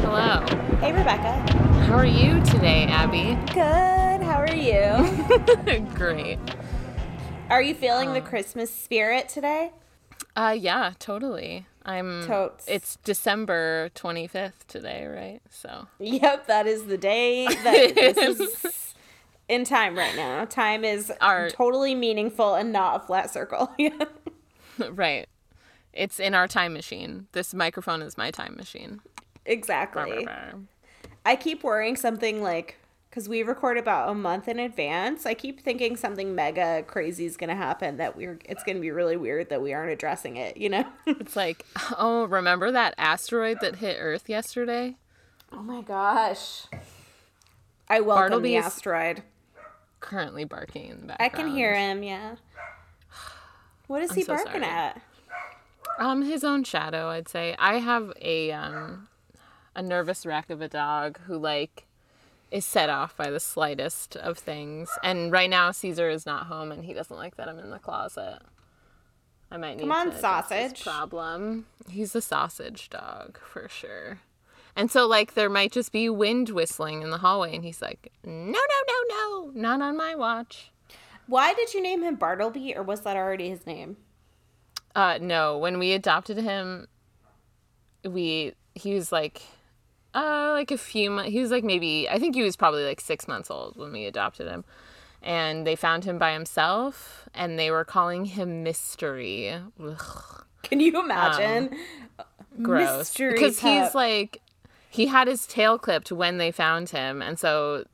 Hello. Hey, Rebecca. How are you today, Abby? Good. How are you? Great. are you feeling the Christmas spirit today? Uh yeah, totally. I'm Totes. It's December 25th today, right? So, Yep, that is the day that this is in time right now. Time is Our- totally meaningful and not a flat circle. right. It's in our time machine. This microphone is my time machine. Exactly. I keep worrying something like because we record about a month in advance. I keep thinking something mega crazy is going to happen that we're. It's going to be really weird that we aren't addressing it. You know. It's like, oh, remember that asteroid that hit Earth yesterday? oh my gosh. I welcome Bartleby the asteroid. Currently barking in the I can hear him. Yeah. What is he so barking sorry. at? Um, his own shadow, I'd say. I have a um, a nervous wreck of a dog who like is set off by the slightest of things. And right now, Caesar is not home, and he doesn't like that I'm in the closet. I might need Come on, to sausage. problem. He's a sausage dog for sure. And so, like, there might just be wind whistling in the hallway, and he's like, "No, no, no, no, not on my watch." Why did you name him Bartleby, or was that already his name? Uh, no, when we adopted him, we he was like, uh, like a few months. He was like maybe I think he was probably like six months old when we adopted him, and they found him by himself, and they were calling him Mystery. Ugh, Can you imagine? gross, Mystery because he's like, he had his tail clipped when they found him, and so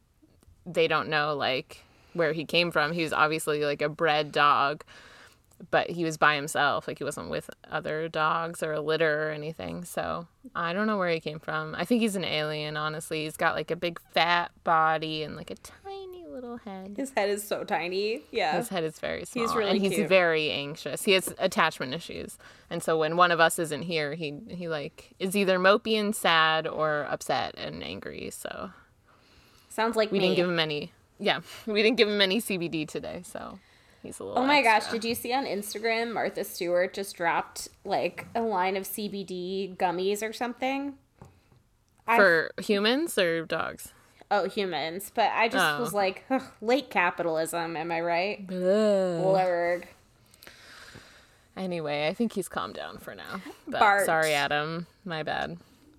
they don't know like where he came from. He was obviously like a bred dog, but he was by himself. Like he wasn't with other dogs or a litter or anything. So I don't know where he came from. I think he's an alien, honestly. He's got like a big fat body and like a tiny little head. His head is so tiny. Yeah. His head is very small. He's really and he's cute. very anxious. He has attachment issues. And so when one of us isn't here, he he like is either mopey and sad or upset and angry. So Sounds like we me. didn't give him any yeah, we didn't give him any CBD today, so he's a little Oh my gosh, did you see on Instagram Martha Stewart just dropped like a line of CBD gummies or something? I- for humans or dogs? Oh, humans. But I just Oh. was like, "Ugh, late capitalism, am I right? Blurg. Anyway, I think he's calmed down for now. But Bart. sorry, Adam. My bad.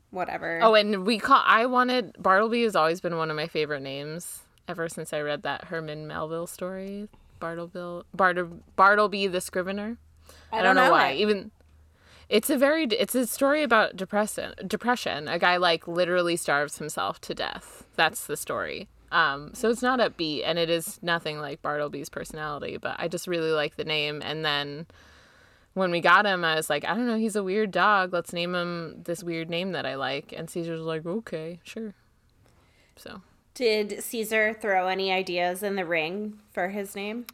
Whatever. Oh, and we call. I wanted Bartleby has always been one of my favorite names ever since I read that Herman Melville story. Bartleby, Bartle, Bartleby the Scrivener. I, don't, know, why. it. Even it's a very it's a story about depression. Depression. A guy like literally starves himself to death. That's the story. Um, so it's not upbeat, and it is nothing like Bartleby's personality. But I just really like the name, and then when we got him, I was like, I don't know, he's a weird dog. Let's name him this weird name that I like. And Caesar's like, okay, sure. So, Did Caesar throw any ideas in the ring for his name?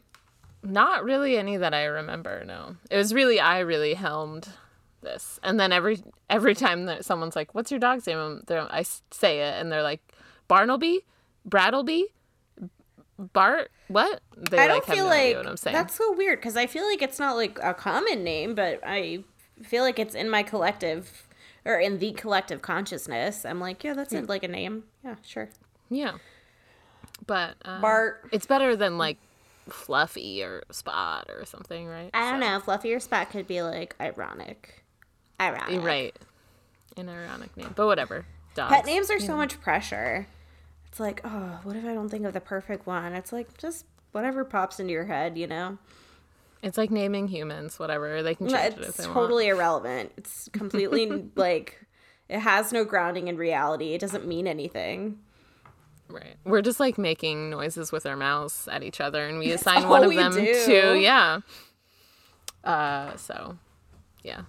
not really any that I remember. No, it was really I really helmed this. And then every every time that someone's like, "What's your dog's name?" I say it, and they're like, "Bartleby, Brattleby, Bart, what?" They I like don't have feel no like what I'm saying. that's so weird because I feel like it's not like a common name, but I feel like it's in my collective or in the collective consciousness. I'm like, yeah, that's hmm. it, like a name. Yeah, sure. Yeah. But uh, Bart. it's better than like Fluffy or Spot or something, right? I don't So- know. Fluffy or Spot could be like ironic. Ironic. Right. An ironic name, but whatever. Dogs. Pet names are so much pressure. It's like, oh, what if I don't think of the perfect one? It's like just whatever pops into your head, you know? It's like naming humans, whatever. They can change it if It's they totally irrelevant. It's completely like it has no grounding in reality. It doesn't mean anything. Right. We're just like making noises with our mouths at each other, and we assign one of them do. to yeah. Uh, so, yeah.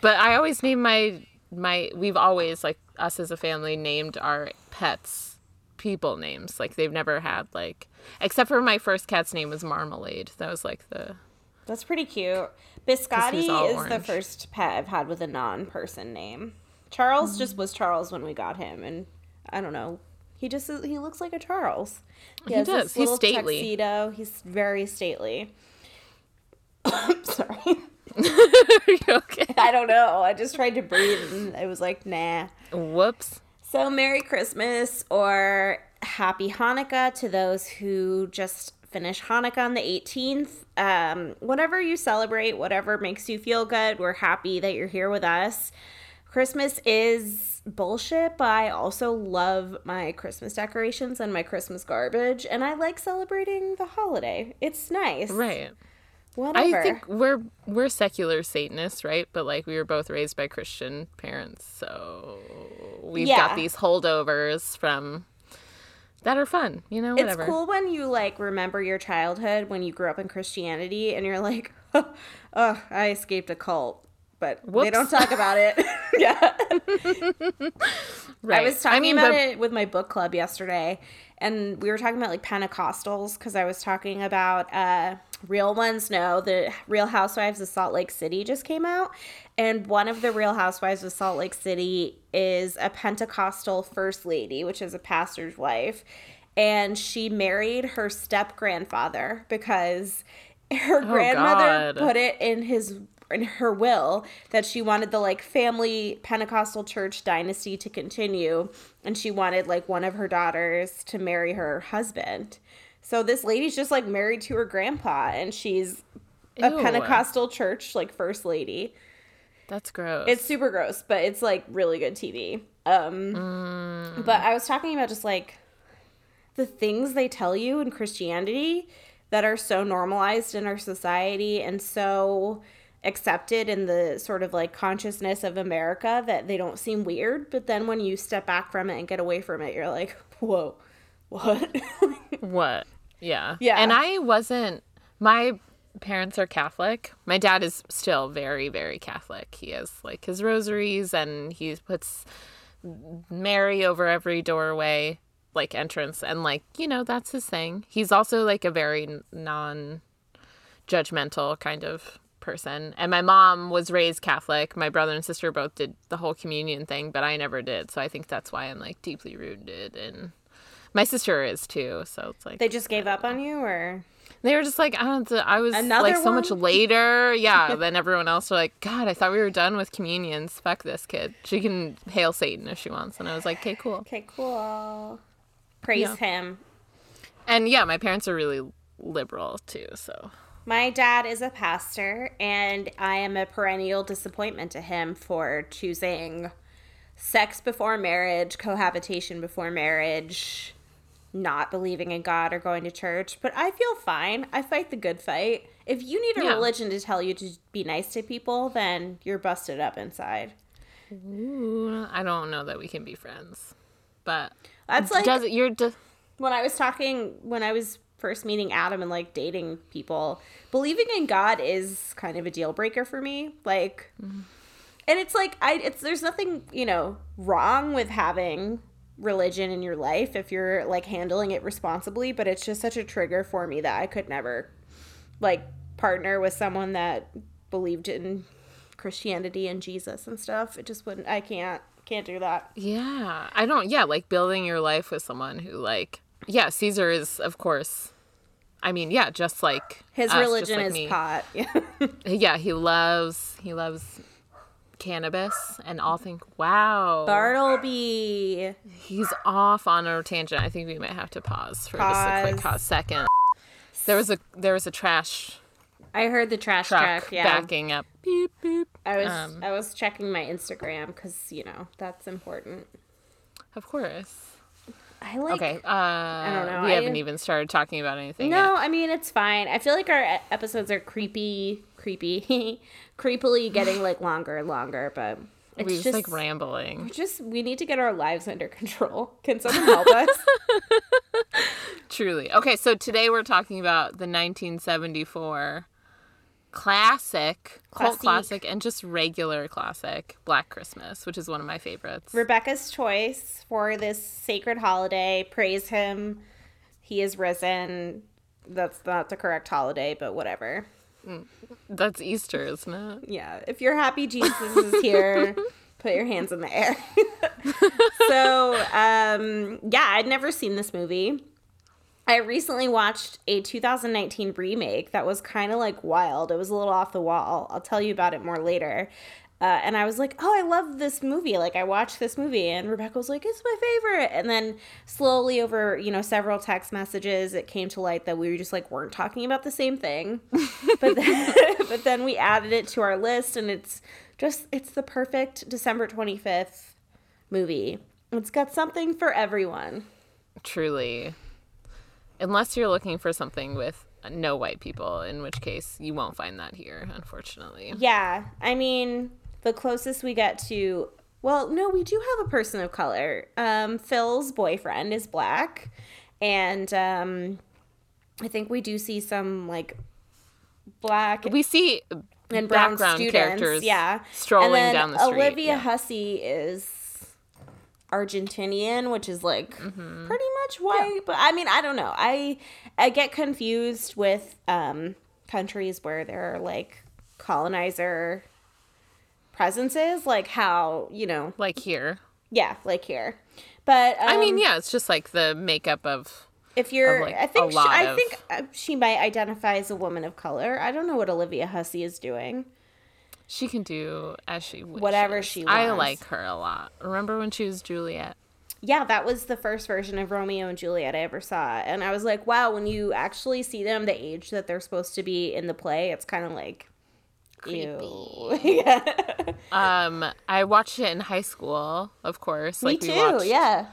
But I always name my my. We've always like us as a family named our pets people names. Like they've never had like except for my first cat's name was Marmalade. That was like the That's pretty cute. Biscotti is the first pet I've had with a non-person name. Charles just was Charles when we got him, and I don't know. He just he looks like a Charles. He, He does. He's stately. Tuxedo. He's very stately. Sorry. okay? I don't know. I just tried to breathe and it was like, nah. Whoops. So, Merry Christmas or Happy Hanukkah to those who just finish Hanukkah on the 18th. Um, whatever you celebrate, whatever makes you feel good, we're happy that you're here with us. Christmas is bullshit, but I also love my Christmas decorations and my Christmas garbage, and I like celebrating the holiday. It's nice. Right. Whatever. I think we're we're secular Satanists, right? But like we were both raised by Christian parents, so we've yeah. got these holdovers from that are fun, you know, whatever. It's cool when you like remember your childhood when you grew up in Christianity and you're like, oh, oh I escaped a cult. But Whoops. they don't talk about it. yeah. right. I was talking I mean, about but... it with my book club yesterday and we were talking about like Pentecostals because I was talking about uh, Real Ones Know the Real Housewives of Salt Lake City just came out, and one of the Real Housewives of Salt Lake City is a Pentecostal first lady, which is a pastor's wife, and she married her step grandfather because her oh, grandmother God. put it in his in her will that she wanted the like family Pentecostal church dynasty to continue and she wanted like one of her daughters to marry her husband. So this lady's just like married to her grandpa and she's a Ew. Pentecostal church like first lady. That's gross. It's super gross, but it's like really good TV. Um mm. but I was talking about just like the things they tell you in Christianity that are so normalized in our society and so accepted in the sort of like consciousness of America that they don't seem weird. But then when you step back from it and get away from it, you're like, whoa, what? what? Yeah. Yeah. And I wasn't, my parents are Catholic. My dad is still very, very Catholic. He has like his rosaries and he puts Mary over every doorway, like entrance. And like, you know, that's his thing. He's also like a very non judgmental kind of person. And my mom was raised Catholic. My brother and sister both did the whole communion thing, but I never did. So I think that's why I'm like deeply rooted and my sister is too. So it's like They just gave up on you or they were just like, I don't know, I was Another like so much later, yeah, than everyone else. Were like, God, I thought we were done with communions. Fuck this kid. She can hail Satan if she wants. And I was like, okay, cool. Okay, cool. Praise yeah. him. And yeah, my parents are really liberal too. So my dad is a pastor, and I am a perennial disappointment to him for choosing sex before marriage, cohabitation before marriage, not believing in God or going to church. But I feel fine. I fight the good fight. If you need a yeah. religion to tell you to be nice to people, then you're busted up inside. Ooh, I don't know that we can be friends, but that's like does it, you're. When I was talking, when I was first meeting Adam and like dating people, believing in God is kind of a deal breaker for me. Like, mm-hmm. and it's like I it's there's nothing you know wrong with having religion in your life if you're like handling it responsibly, but it's just such a trigger for me that I could never like partner with someone that believed in Christianity and Jesus and stuff. It just wouldn't. I can't can't do that. Yeah, I don't. Yeah, like building your life with someone who like yeah, Caesar is of course. I mean, yeah, just like his us, religion like is me. pot. Yeah. yeah, he loves he loves cannabis and all think, wow, Bartleby. He's off on a tangent. I think we might have to pause for pause. just a quick hot second. There was a there was a trash. I heard the trash truck, truck yeah, backing up. Beep beep. I was um, I was checking my Instagram because you know that's important. Of course. I like. Okay. Uh, I don't know. We I, haven't even started talking about anything. No, yet. I mean it's fine. I feel like our episodes are creepy, creepy, creepily getting like longer and longer, but it's we just, like rambling. We just we need to get our lives under control. Can someone help us? Truly. Okay, so today we're talking about the 1974 classic, cult classic, and just regular classic Black Christmas, which is one of my favorites. Rebecca's choice for this sacred holiday. Praise him. He is risen. That's not the correct holiday, but whatever. Mm, that's Easter, isn't it? Yeah. If you're happy Jesus is here, put your hands in the air. so, um, yeah, I'd never seen this movie. I recently watched a 2019 remake that was kind of like wild. It was a little off the wall. I'll tell you about it more later. Uh, and I was like, oh, I love this movie. Like, I watched this movie, and Rebecca was like, it's my favorite. And then slowly, over you know several text messages, it came to light that we were just like weren't talking about the same thing. but then, but then we added it to our list, and it's just it's the perfect December 25th movie. It's got something for everyone. Truly, unless you're looking for something with no white people, in which case you won't find that here, unfortunately. Yeah, I mean the closest we get to well no we do have a person of color um, phil's boyfriend is black and um, i think we do see some like black we see and brown students characters yeah strolling down the street olivia yeah. hussey is argentinian which is like mm-hmm. pretty much white yeah. but i mean i don't know i i get confused with um countries where there are like colonizer presences, like how, you know, like here. Yeah, like here. But um, I mean, um, yeah, it's just like the makeup of if you're like I think she, I of... think uh, she might identify as a woman of color. I don't know what Olivia Hussey is doing. She can do as she wishes. Whatever she wants. I like her a lot. Remember when she was Juliet? Yeah, that was the first version of Romeo and Juliet I ever saw. And I was like, wow, when you actually see them the age that they're supposed to be in the play, it's kind of like creepy. yeah. Um, I watched it in high school, of course. Me like too. Watched, yeah.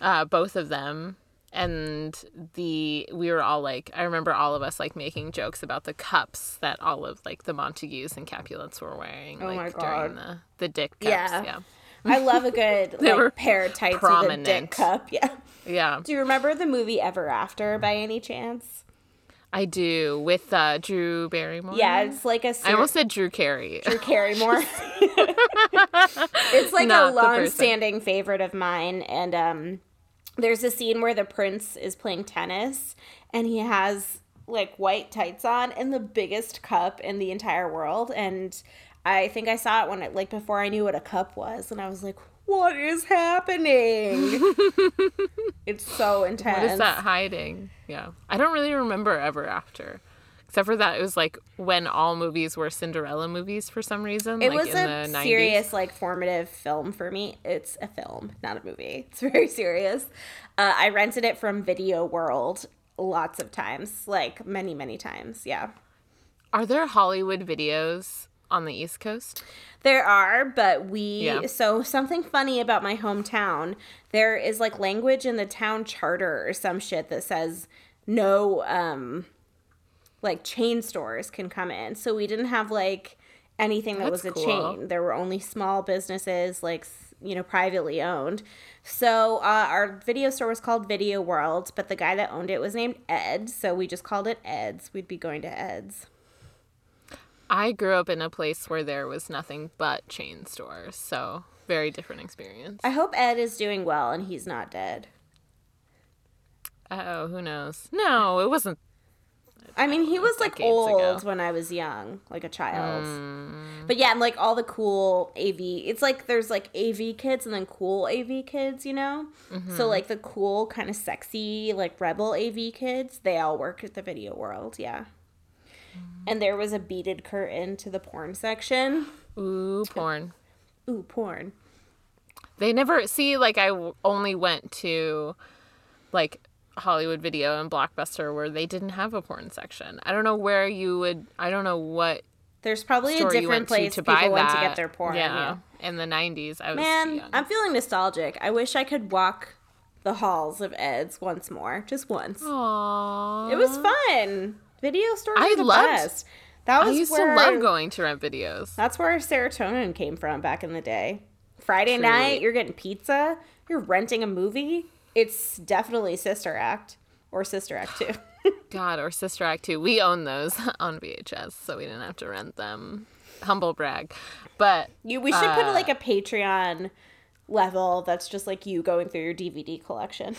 Uh, both of them, and the we were all like, I remember all of us like making jokes about the cups that all of like the Montagues and Capulets were wearing. Oh like, my god. During the the dick cups. Yeah. yeah. I love a good they like, were pair of tights prominent. with a dick cup. Yeah. Yeah. Do you remember the movie Ever After by any chance? I do with uh, Drew Barrymore. Yeah, it's like a. Ser- I almost said Drew Carey. Drew Carrymore. it's like Not a long-standing favorite of mine, and um, there's a scene where the prince is playing tennis, and he has like white tights on and the biggest cup in the entire world, and I think I saw it when it like before I knew what a cup was, and I was like, "What is happening?" it's so intense. What is that hiding? Yeah. I don't really remember Ever After. Except for that, it was like when all movies were Cinderella movies for some reason. It like was a serious, like formative film for me. It's a film, not a movie. It's very serious. Uh, I rented it from Video World lots of times, like many, many times. Yeah. Are there Hollywood videos on the East Coast? There are, but we yeah. so something funny about my hometown. There is like language in the town charter or some shit that says no um like chain stores can come in. So we didn't have like anything that That's was a cool. chain. There were only small businesses like you know privately owned. So uh, our video store was called Video World, but the guy that owned it was named Ed, so we just called it Ed's. We'd be going to Ed's. I grew up in a place where there was nothing but chain stores, so very different experience. I hope Ed is doing well and he's not dead. Oh, who knows? No, it wasn't. I mean, he was like old ago. when I was young, like a child. Mm. But yeah, and like all the cool AV. It's like there's like AV kids and then cool AV kids, you know? Mm-hmm. So like the cool, kind of sexy, like rebel AV kids, they all work at the video world. Yeah and there was a beaded curtain to the porn section. Ooh, porn. Ooh, porn. They never see like I only went to like Hollywood Video and Blockbuster where they didn't have a porn section. I don't know where you would. I don't know what. There's probably a different place to, to people went to get their porn. Yeah, yeah. in the '90s, I was man. I'm feeling nostalgic. I wish I could walk the halls of Ed's once more, just once. Aww. It was fun. Video stores I the loved, best. That was I used where, to love going to rent videos. That's where serotonin came from back in the day. Friday Truly. night, you're getting pizza, you're renting a movie. It's definitely Sister Act or Sister Act 2. God, or Sister Act 2. We own those on VHS, so we didn't have to rent them. Humble brag. But you we should uh, put like a Patreon level that's just like you going through your DVD collection.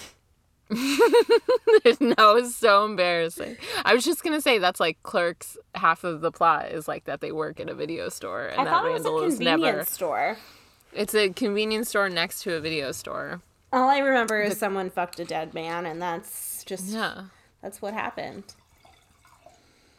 no, it's so embarrassing. I was just gonna say that's like Clerks. Half of the plot is like that they work at a video store, and I that Randall is never a convenience store. It's a convenience store next to a video store. All I remember is someone fucked a dead man, and that's just Yeah. that's what happened.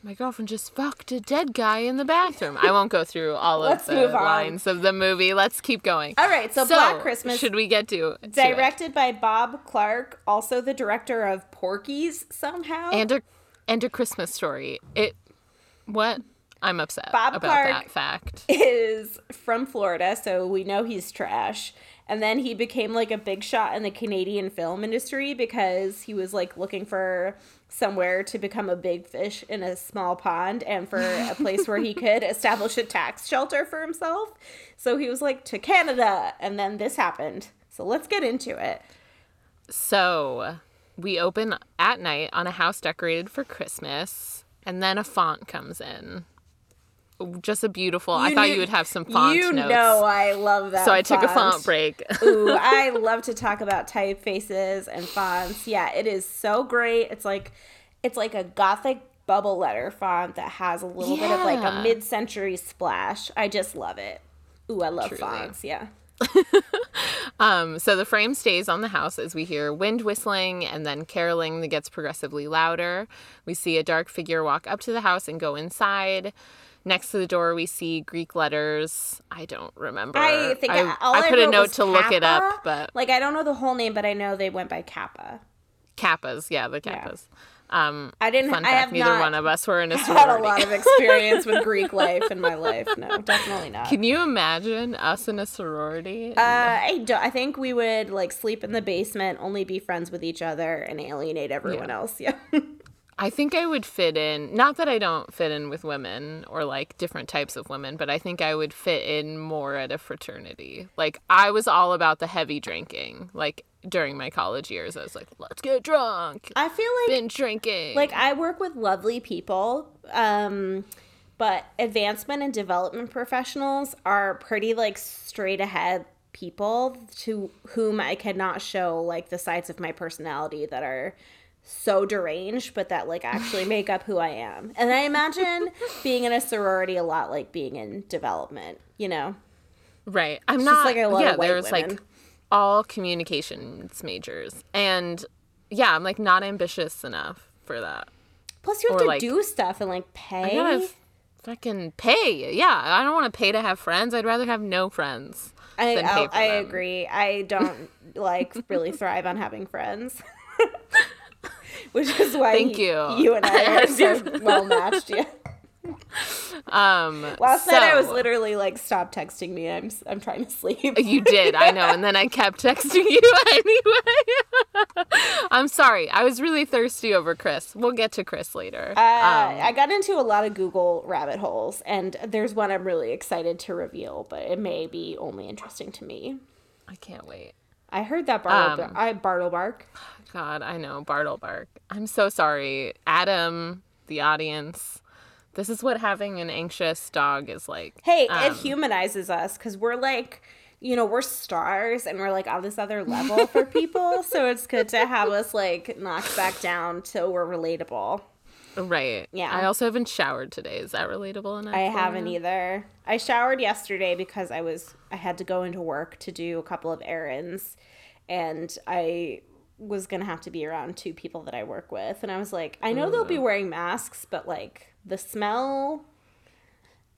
My girlfriend just fucked a dead guy in the bathroom. I won't go through all of the lines of the movie. Let's keep going. All right, so, Black Christmas, Should we get to, to it? directed by Bob Clark, also the director of Porky's somehow. and a and a Christmas story. It what? I'm upset Bob about Clark that fact. is from Florida, so we know he's trash. And then he became like a big shot in the Canadian film industry because he was like looking for somewhere to become a big fish in a small pond and for a place where he could establish a tax shelter for himself. So he was like to Canada, and then this happened. So let's get into it. So we open at night on a house decorated for Christmas, and then a font comes in. Just a beautiful. I thought knew- you would have some font You notes. know I love that. so I took a font break. Ooh, I love to talk about typefaces and fonts. Yeah, it is so great. It's like it's like a gothic bubble letter font that has a little bit of like a mid-century splash. I just love it. Ooh, I love Truly. fonts. Yeah. Um, so the frame stays on the house as we hear wind whistling and then caroling that gets progressively louder. We see a dark figure walk up to the house and go inside. Next to the door, we see Greek letters. I don't remember. I think I, all I I put a note to look it up, but Like I don't know the whole name, but I know they went by Kappa. kappas, yeah, the Yeah. kappas. Um, I didn't. fun I have neither one of us were in a sorority. Had a lot of experience with Greek life in my life. No, definitely not. Can you imagine us in a sorority? Uh, I don't. I think we would like sleep in the basement, only be friends with each other, and alienate everyone Yeah. else. Yeah. I think I would fit in. Not that I don't fit in with women or like different types of women, but I think I would fit in more at a fraternity. Like I was all about the heavy drinking. Like during my college years, I was like, "Let's get drunk, I feel like been drinking." like I work with lovely people, um, but advancement and development professionals are pretty like straight ahead people to whom I cannot show like the sides of my personality that are so deranged but that like actually make up who I am. And I imagine being in a sorority a lot like being in development, you know. right. I'm just not. like a lot of yeah, white there's women. like all communications majors, and yeah, I'm like not ambitious enough for that. Plus you have Or, to like, do stuff and like pay. I gotta fucking pay. Yeah, I don't want to pay to have friends. I'd rather have no friends. I than pay I'll- for I them. agree. I don't like really thrive on having friends. Which is why Thank you, you. you and I are so well matched. Yeah. Um, Last night I was literally like, "Stop texting me. I'm I'm trying to sleep." You did, I know, and then I kept texting you anyway. I'm sorry. I was really thirsty over Chris. We'll get to Chris later. Uh, Um, I got into a lot of Google rabbit holes, and there's one I'm really excited to reveal, but it may be only interesting to me. I can't wait. I heard that Bartle, Um, I Bartle bark. God, I know Bartle Bark. I'm so sorry, Adam, the audience. This is what having an anxious dog is like. Hey, it Um, humanizes us because we're like, you know, we're stars and we're like on this other level for people. So it's good to have us like knocked back down so we're relatable. Right. Yeah. I also haven't showered today. Is that relatable enough? I haven't you? either. I showered yesterday because I was I had to go into work to do a couple of errands and I was going to have to be around two people that I work with and I was like, I know they'll be mm. wearing masks, but like the smell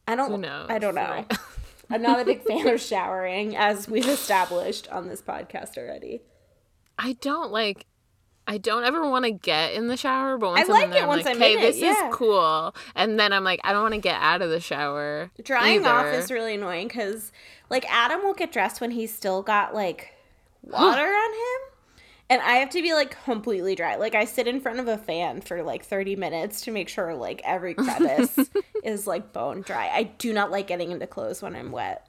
I don't Who knows, I don't know. right? I'm not a big fan of showering as we've established on this podcast already. I don't like. I don't ever want to get in the shower, but once I I'm in like there, it I'm once like, I'm "Hey, in it, this yeah. is cool," and then I'm like, "I don't want to get out of the shower." Drying off is really annoying because, like, Adam will get dressed when he's still got like water on him, and I have to be like completely dry. Like, I sit in front of a fan for like thirty minutes to make sure like every crevice is like bone dry. I do not like getting into clothes when I'm wet.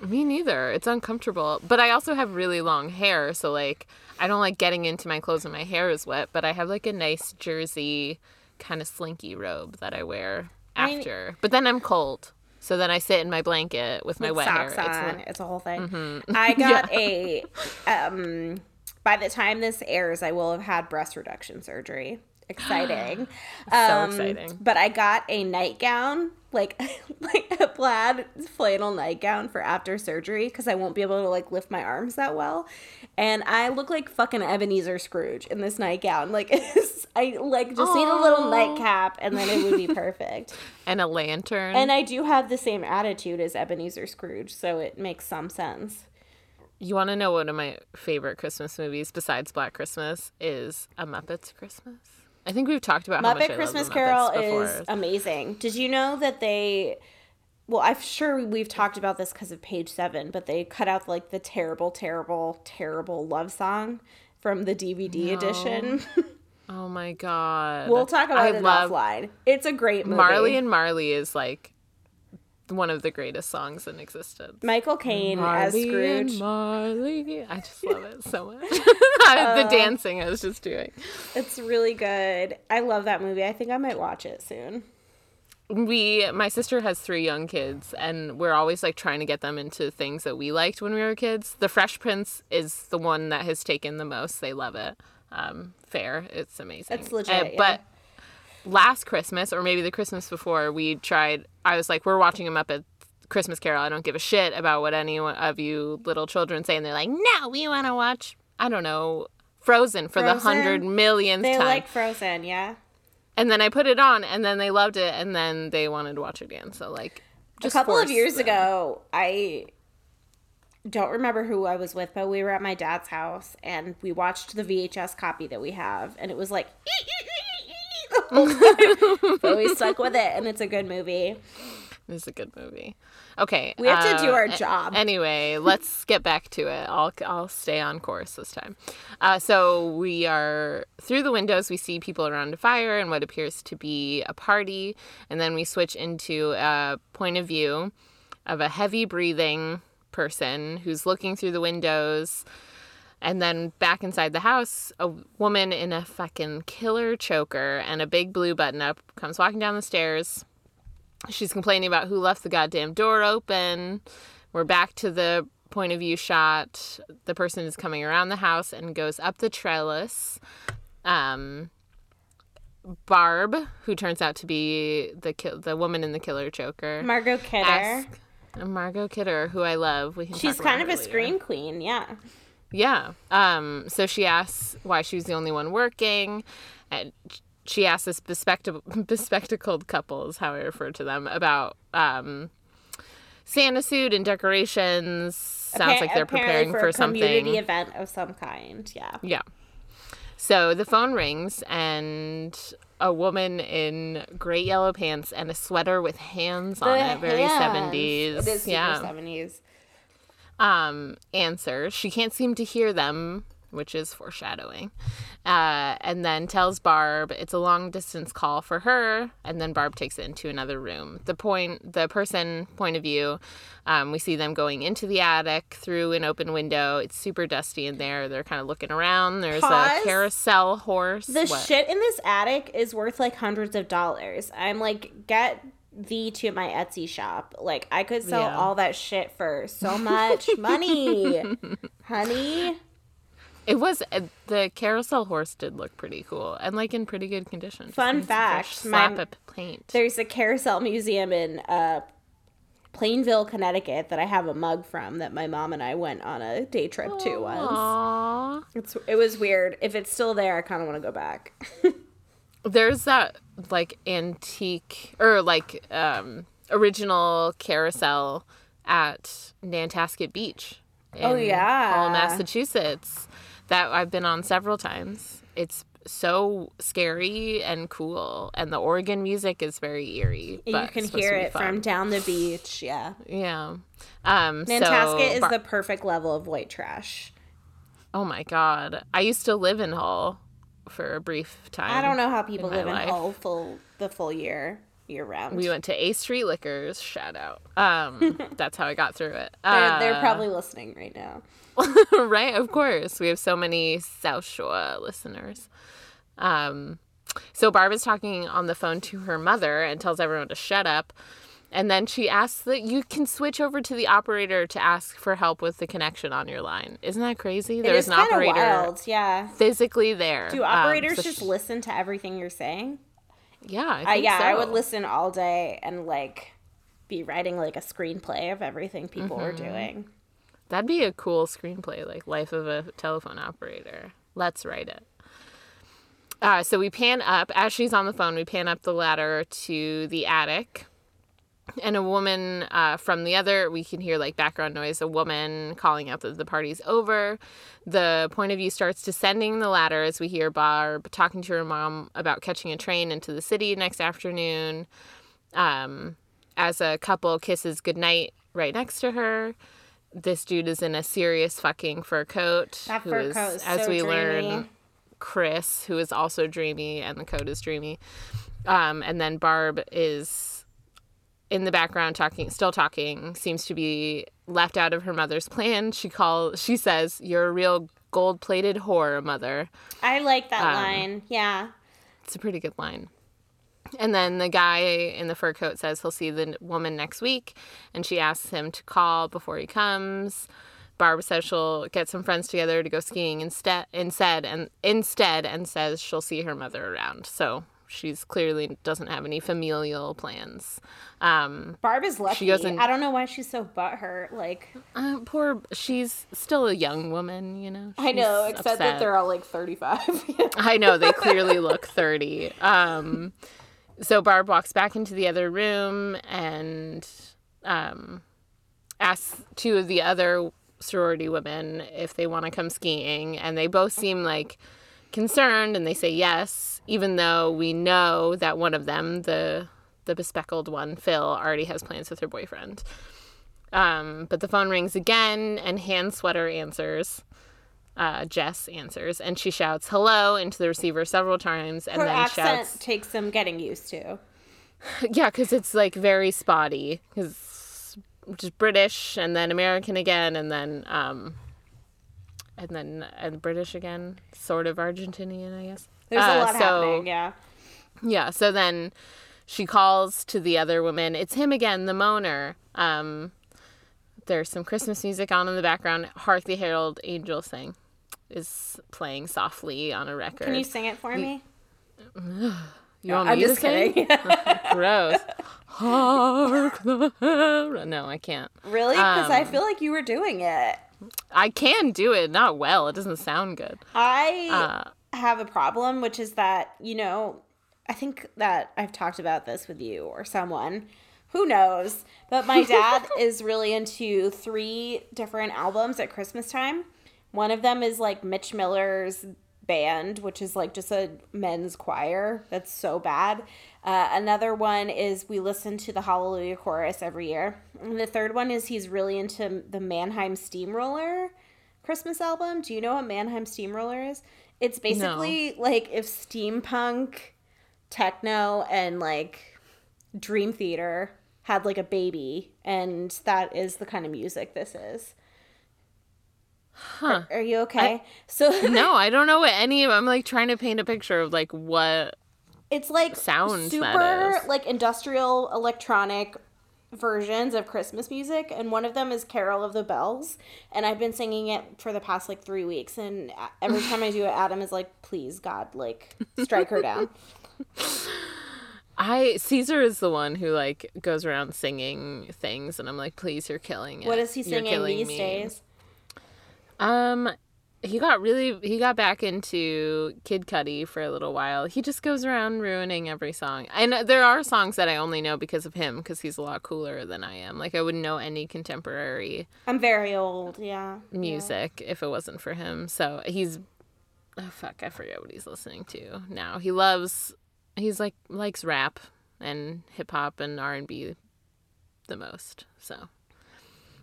Me neither. It's uncomfortable. But I also have really long hair, so like I don't like getting into my clothes when my hair is wet. But I have like a nice jersey kind of slinky robe that I wear I- after. but then I'm cold, so then I sit in my blanket with my with wet hair. socks It's on. like- It's, a whole thing. Mm-hmm. I got a. Um, by the time this airs, I will have had breast reduction surgery, exciting. so Um, exciting. But I got a nightgown, like like a plaid flannel nightgown for after surgery because I won't be able to like lift my arms that well, and I look like fucking Ebenezer Scrooge in this nightgown. Like it's, I like just need a little nightcap, and then it would be perfect. And a lantern. and I do have the same attitude as Ebenezer Scrooge, so it makes some sense. You want to know one of my favorite Christmas movies besides Black Christmas is A Muppets Christmas. I think we've talked about how much I Muppet Christmas Carol before. is amazing. Did you know that they? Well, I'm sure we've talked about this because of page seven, but they cut out like the terrible, terrible, terrible love song from the DVD edition. oh my god. we'll talk about I it love offline. It's a great movie. Marley and Marley is like one of the greatest songs in existence. Michael Caine as Marley Scrooge. and Marley. I just love it so much. the dancing I was just doing. It's really good. I love that movie. I think I might watch it soon. we my sister has three young kids and we're always like trying to get them into things that we liked when we were kids the fresh prince is the one that has taken the most they love it um fair it's amazing It's legit, Uh, yeah. Last christmas or maybe the christmas before we tried i was like we're watching the Muppet christmas carol i don't give a shit about what any of you little children say and they're like no we want to watch i don't know frozen for the Frozen? hundred millionth They time They like Frozen, yeah. and then I put it on, and then they loved it, and then they wanted to watch it again. So like, just a couple of years them. ago, I don't remember who I was with, but we were at my dad's house and we watched the VHS copy that we have, and it was like. the whole time. but we stuck with it, and it's a good movie. It's a good movie. Okay, We have to do uh, our job. Anyway, let's get back to it. I'll I'll stay on course this time. Uh, so we are through the windows. We see people around a fire and what appears to be a party, and then we switch into a point of view of a heavy breathing person who's looking through the windows. And then back inside the house, a woman in a fucking killer choker and a big blue button up comes walking down the stairs. She's complaining about who left the goddamn door open. We're back to the point of view shot. The person is coming around the house and goes up the trellis. Um, Barb, who turns out to be the kill the woman in the killer choker, Margot Kidder. ask Margot Kidder, who I love. We can She's kind of a later. scream queen, yeah. Yeah. Um, so she asks why she was the only one working. And she asks this bespectacled, bespectacled couple, is how I refer to them, about um, Santa suit and decorations. Sounds like they're preparing for, a community event of some kind, yeah. Yeah. So the phone rings, and a woman in great yellow pants and a sweater with hands on it, very hands. 70s. It is super yeah. 70s. Um, answers. She can't seem to hear them, which is foreshadowing. Uh, and then tells Barb it's a long distance call for her. And then Barb takes it into another room. The point, the person point of view, um, we see them going into the attic through an open window. It's super dusty in there. They're kind of looking around. There's Pause. a carousel horse. The What? shit in this attic is worth like hundreds of dollars. I'm like, get thee to my Etsy shop. Like, I could sell Yeah. all that shit for so much money, honey. It was uh, the carousel horse did look pretty cool and like in pretty good condition. Just Fun a fact, my- slap of paint. There's a carousel museum in uh, Plainville, Connecticut that I have a mug from that my mom and I went on a day trip to once. It's, it was weird. If it's still there, I kind of want to go back. There's that like antique or like um original carousel at Nantasket Beach. Oh, in yeah. Hull, Massachusetts. That I've been on several times. It's so scary and cool, and the organ music is very eerie. you can hear it from down the beach. Yeah. yeah. Um, Nantasket so, is Bar- the perfect level of white trash. oh my god! I used to live in Hull for a brief time. I don't know how people my live in. Hull full the full year year round. We went to A Street Liquors. Shout out. Um, that's how I got through it. they're, they're Uh, probably listening right now. right. Of course, we have so many South Shore listeners. Um, so Barb is talking on the phone to her mother and tells everyone to shut up. And then she asks that you can switch over to the operator to ask for help with the connection on your line. Isn't that crazy? There's an operator wild, yeah. physically there. Do operators um, so just she... listen to everything you're saying? Yeah, I yeah, so. I would listen all day and like be writing like a screenplay of everything people mm-hmm. are doing. That'd be a cool screenplay, like Life of a Telephone Operator. Let's write it. Uh, so we pan up as she's on the phone. We pan up the ladder to the attic, and a woman uh, from the other. We can hear like background noise. A woman calling out that the party's over. The point of view starts descending the ladder as we hear Barb talking to her mom about catching a train into the city next afternoon. Um, as a couple kisses goodnight right next to her. This dude is in a serious fucking fur coat. That fur is, coat is as so we dreamy. learn, Chris, who is also dreamy, and the coat is dreamy. Um, and then Barb is in the background talking, still talking, seems to be left out of her mother's plan. She calls, she says, "You're a real gold-plated whore, mother." I like that um, line. Yeah, it's a pretty good line. And then the guy in the fur coat says he'll see the woman next week, and she asks him to call before he comes. Barb says she'll get some friends together to go skiing instead, instead, and instead, and says she'll see her mother around. So she's clearly doesn't have any familial plans. Um, Barb is lucky. She goes in, I don't know why she's so butthurt. Like, uh, poor. She's still a young woman, you know. She's I know, except upset. that they're all like thirty-five. I know they clearly look thirty. Um, so Barb walks back into the other room and um, asks two of the other sorority women if they want to come skiing, and they both seem like concerned, and they say yes, even though we know that one of them, the the bespeckled one, Phil, already has plans with her boyfriend. Um, but the phone rings again, and Hand Sweater answers. Uh, Jess answers, and she shouts "hello" into the receiver several times, and her then accent shouts, takes some getting used to. Yeah, because it's like very spotty. Because just British and then American again and then um and then and British again, sort of Argentinian, I guess. There's uh, a lot so, happening, yeah. Yeah, so then she calls to the other woman. It's him again, the moaner. Um there's some Christmas music on in the background. Hark the Herald Angels Sing is playing softly on a record. Can you sing it for me? You want I'm me just to kidding. Gross. Hark the herald. No, I can't. Really? Because um, I feel like you were doing it. I can do it, not well. It doesn't sound good. I uh, have a problem, which is that, you know, I think that I've talked about this with you or someone. Who knows? But my dad is really into three different albums at Christmas time. One of them is like Mitch Miller's band, which is like just a men's choir. That's so bad. Uh, another one is we listen to the Hallelujah chorus every year. And the third one is he's really into the Mannheim Steamroller Christmas album. Do you know what Mannheim Steamroller is? It's basically no. like if steampunk, techno, and like Dream Theater had like a baby, and that is the kind of music this is. Huh. Are, are you okay? I, so No, I don't know what any of I'm like trying to paint a picture of like what it's like sounds super like industrial electronic versions of Christmas music, and one of them is Carol of the Bells, and I've been singing it for the past like three weeks, and every time I do it, Adam is like, "Please, God, like strike her down." I Caesar is the one who like goes around singing things, and I'm like, "Please, you're killing it." What is he singing these me. days? Um, he got really he got back into Kid Cudi for a little while. He just goes around ruining every song. And uh, there are songs that I only know because of him because he's a lot cooler than I am. Like I wouldn't know any contemporary I'm very old, yeah. music yeah. if it wasn't for him. So he's oh fuck, I forget what he's listening to now. He loves he's like likes rap and hip hop and R&B the most. So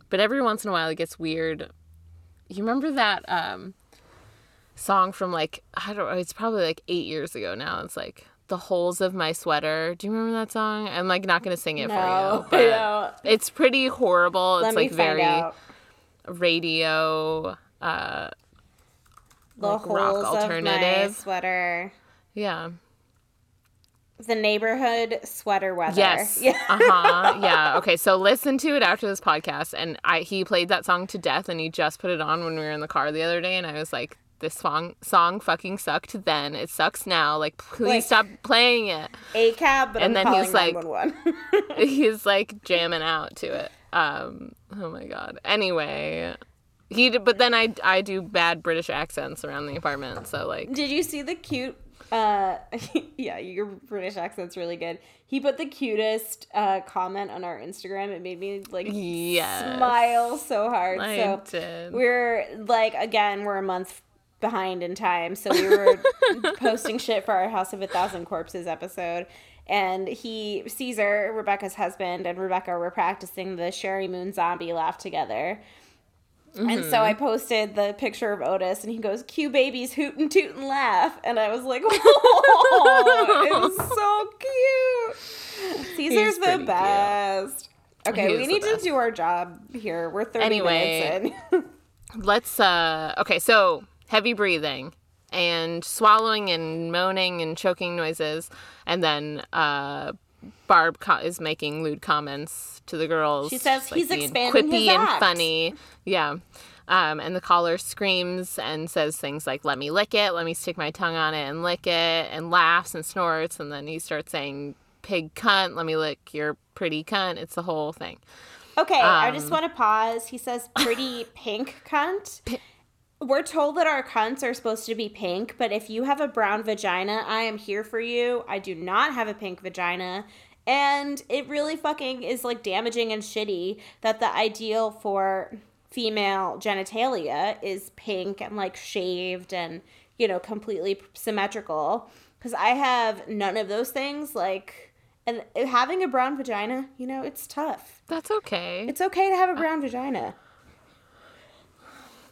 but every once in a while it gets weird you remember that um, song from like I don't know, it's probably like eight years ago now. It's like the holes of my sweater. Do you remember that song? I'm like not gonna sing it no, for you, but it's pretty horrible. Let it's like very radio, uh, the like holes rock alternative. of my sweater. Yeah. The neighborhood sweater weather. Yes. Yeah. uh huh. Yeah. Okay. So listen to it after this podcast. And I he played that song to death, and he just put it on when we were in the car the other day, and I was like, this song song fucking sucked then. It sucks now. Like, please Like- stop playing it. A cab, but And I'm then he's like- He's like jamming out to it. Um. Oh my god. Anyway. He but then I, I do bad British accents around the apartment, so like Did you see the cute? Uh, yeah, your British accent's really good. He put the cutest uh, comment on our Instagram. It made me like Yes. smile so hard. I so did. we're like again, we're a month behind in time. So we were posting shit for our House of a Thousand Corpses episode. And he, Caesar, Rebecca's husband, and Rebecca were practicing the Sheri Moon Zombie laugh together. And so I posted the picture of Otis, and he goes, "Cue babies hoot and toot and laugh," and I was like, "Oh, it was so cute." Caesar's He's the cute. best. Okay, He we need to do our job here. We're thirty Anyway. minutes in. let's uh okay so heavy breathing and swallowing and moaning and choking noises and then uh barb co- is making lewd comments to the girls. She says like he's expanding quippy his and funny. Yeah. Um, and the caller screams and says things like let me lick it. Let me stick my tongue on it and lick it and laughs and snorts. And then he starts saying pig cunt let me lick your pretty cunt. It's the whole thing. Okay, I just Um, want to pause. He says pretty pink cunt. We're told that our cunts are supposed to be pink, but if you have a brown vagina, I am here for you. I do not have a pink vagina. And it really fucking is like damaging and shitty that the ideal for female genitalia is pink and like shaved and, you know, completely symmetrical. Because I have none of those things. Like, and having a brown vagina, you know, it's tough. that's okay It's okay to have a uh, brown vagina.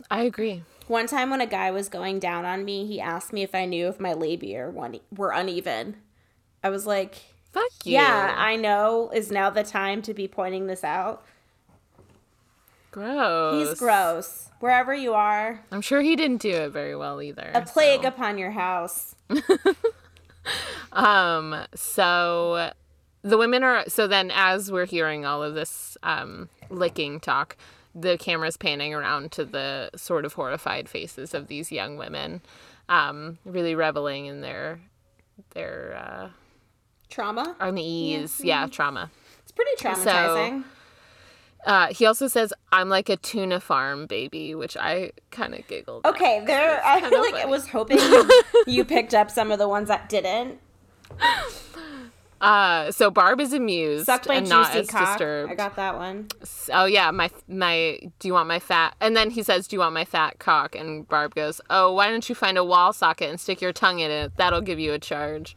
i agree One time when a guy was going down on me, he asked me if I knew if my labia were uneven. I was like, fuck you yeah, I know. Is now the time to be pointing this out? Gross. He's gross. Wherever you are, I'm sure he didn't do it very well either. a plague so. upon your house. Um. So the women are. So then, as we're hearing all of this um, licking talk, the camera's panning around to the sort of horrified faces of these young women, um, really reveling in their their uh, Trauma? unease. Yeah, trauma. It's pretty traumatizing. Uh, he also says, "I'm like a tuna farm baby," which I kind of giggled. at. okay, there. I feel like I was hoping you, you picked up some of the ones that didn't. Uh, so Barb is amused Sucked my and not as cock. disturbed. I got that one. oh yeah, my my. Do you want my fat? And then he says, "Do you want my fat cock?" And Barb goes, "Oh, why don't you find a wall socket and stick your tongue in it? That'll give you a charge."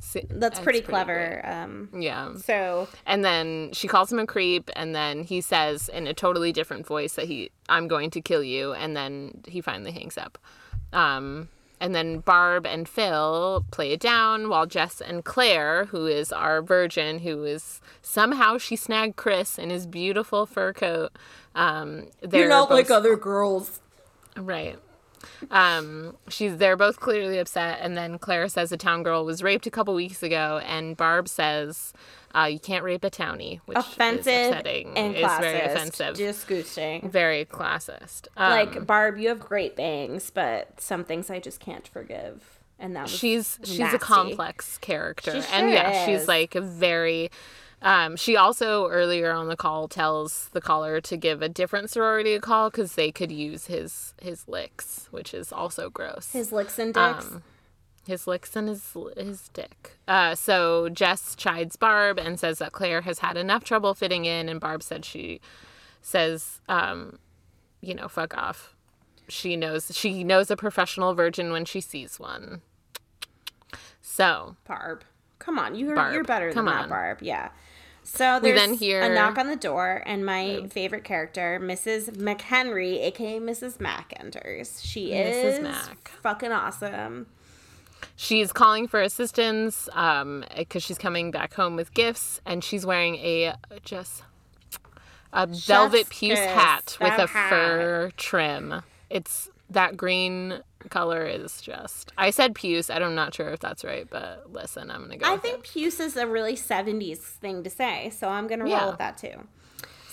See, That's pretty clever. Um, Yeah. so And then she calls him a creep, and then he says in a totally different voice that he, "I'm going to kill you," and then he finally hangs up. Um, and then Barb and Phil play it down while Jess and Claire, who is our virgin, who is somehow she snagged Chris in his beautiful fur coat. Um, they're both- like other girls. Right. Um, she's they're both clearly upset, and then Claire says a town girl was raped a couple weeks ago, and Barb says uh, you can't rape a townie, which Offensive is upsetting. and It's classist. very offensive, Disgusting. very classist. Um, like Barb, you have great bangs, but some things I just can't forgive. And that was she's she's nasty. a complex character, She and yeah, is. she's like a very. Um, she also earlier on the call tells the caller to give a different sorority a call because they could use his his licks, which is also gross. his licks and dicks. Um, his licks and his his dick. Uh, so Jess chides Barb and says that Claire has had enough trouble fitting in, and Barb said she says, um, you know, fuck off. She knows she knows a professional virgin when she sees one. So Barb, come on, you're Barb, you're better than that, on. Barb. Yeah. So We there's then hear- a knock on the door, and my favorite character, Mrs. McHenry, aka Mrs. Mac, enters. She Mrs. is Mac. fucking awesome. she's calling for assistance um because she's coming back home with gifts, and she's wearing a just a velvet puce hat with a hat. fur trim. It's that green color is just. I said puce. I'm not sure if that's right, but listen, I'm gonna go. I think it. puce is a really '70s thing to say, so I'm gonna roll yeah. with that too.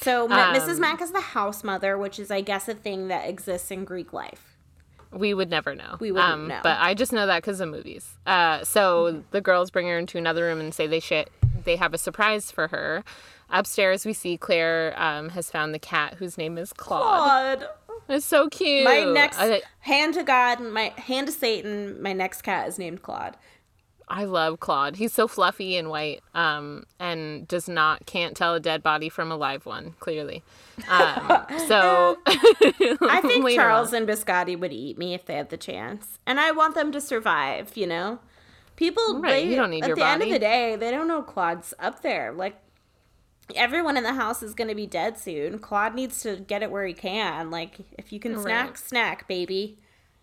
So um, Mrs. Mack is the house mother, which is, I guess, a thing that exists in Greek life. We would never know. We wouldn't um, know. But I just know that because of movies. Uh, so mm-hmm. the girls bring her into another room and say they shit. They have a surprise for her. Upstairs, we see Claire um, has found the cat whose name is Claude. Claude. It's so cute. My next uh, hand to God, my hand to Satan. My next cat is named Claude. I love Claude. He's so fluffy and white, um, and does not can't tell a dead body from a live one. Clearly, um, so I think Charles on. and Biscotti would eat me if they had the chance, and I want them to survive. You know, people. Right, they, you don't need your body at your the body. end of the day, they don't know Claude's up there. Like everyone in the house is going to be dead soon. Claude needs to get it where he can. Like, if you can snack, right. snack, baby.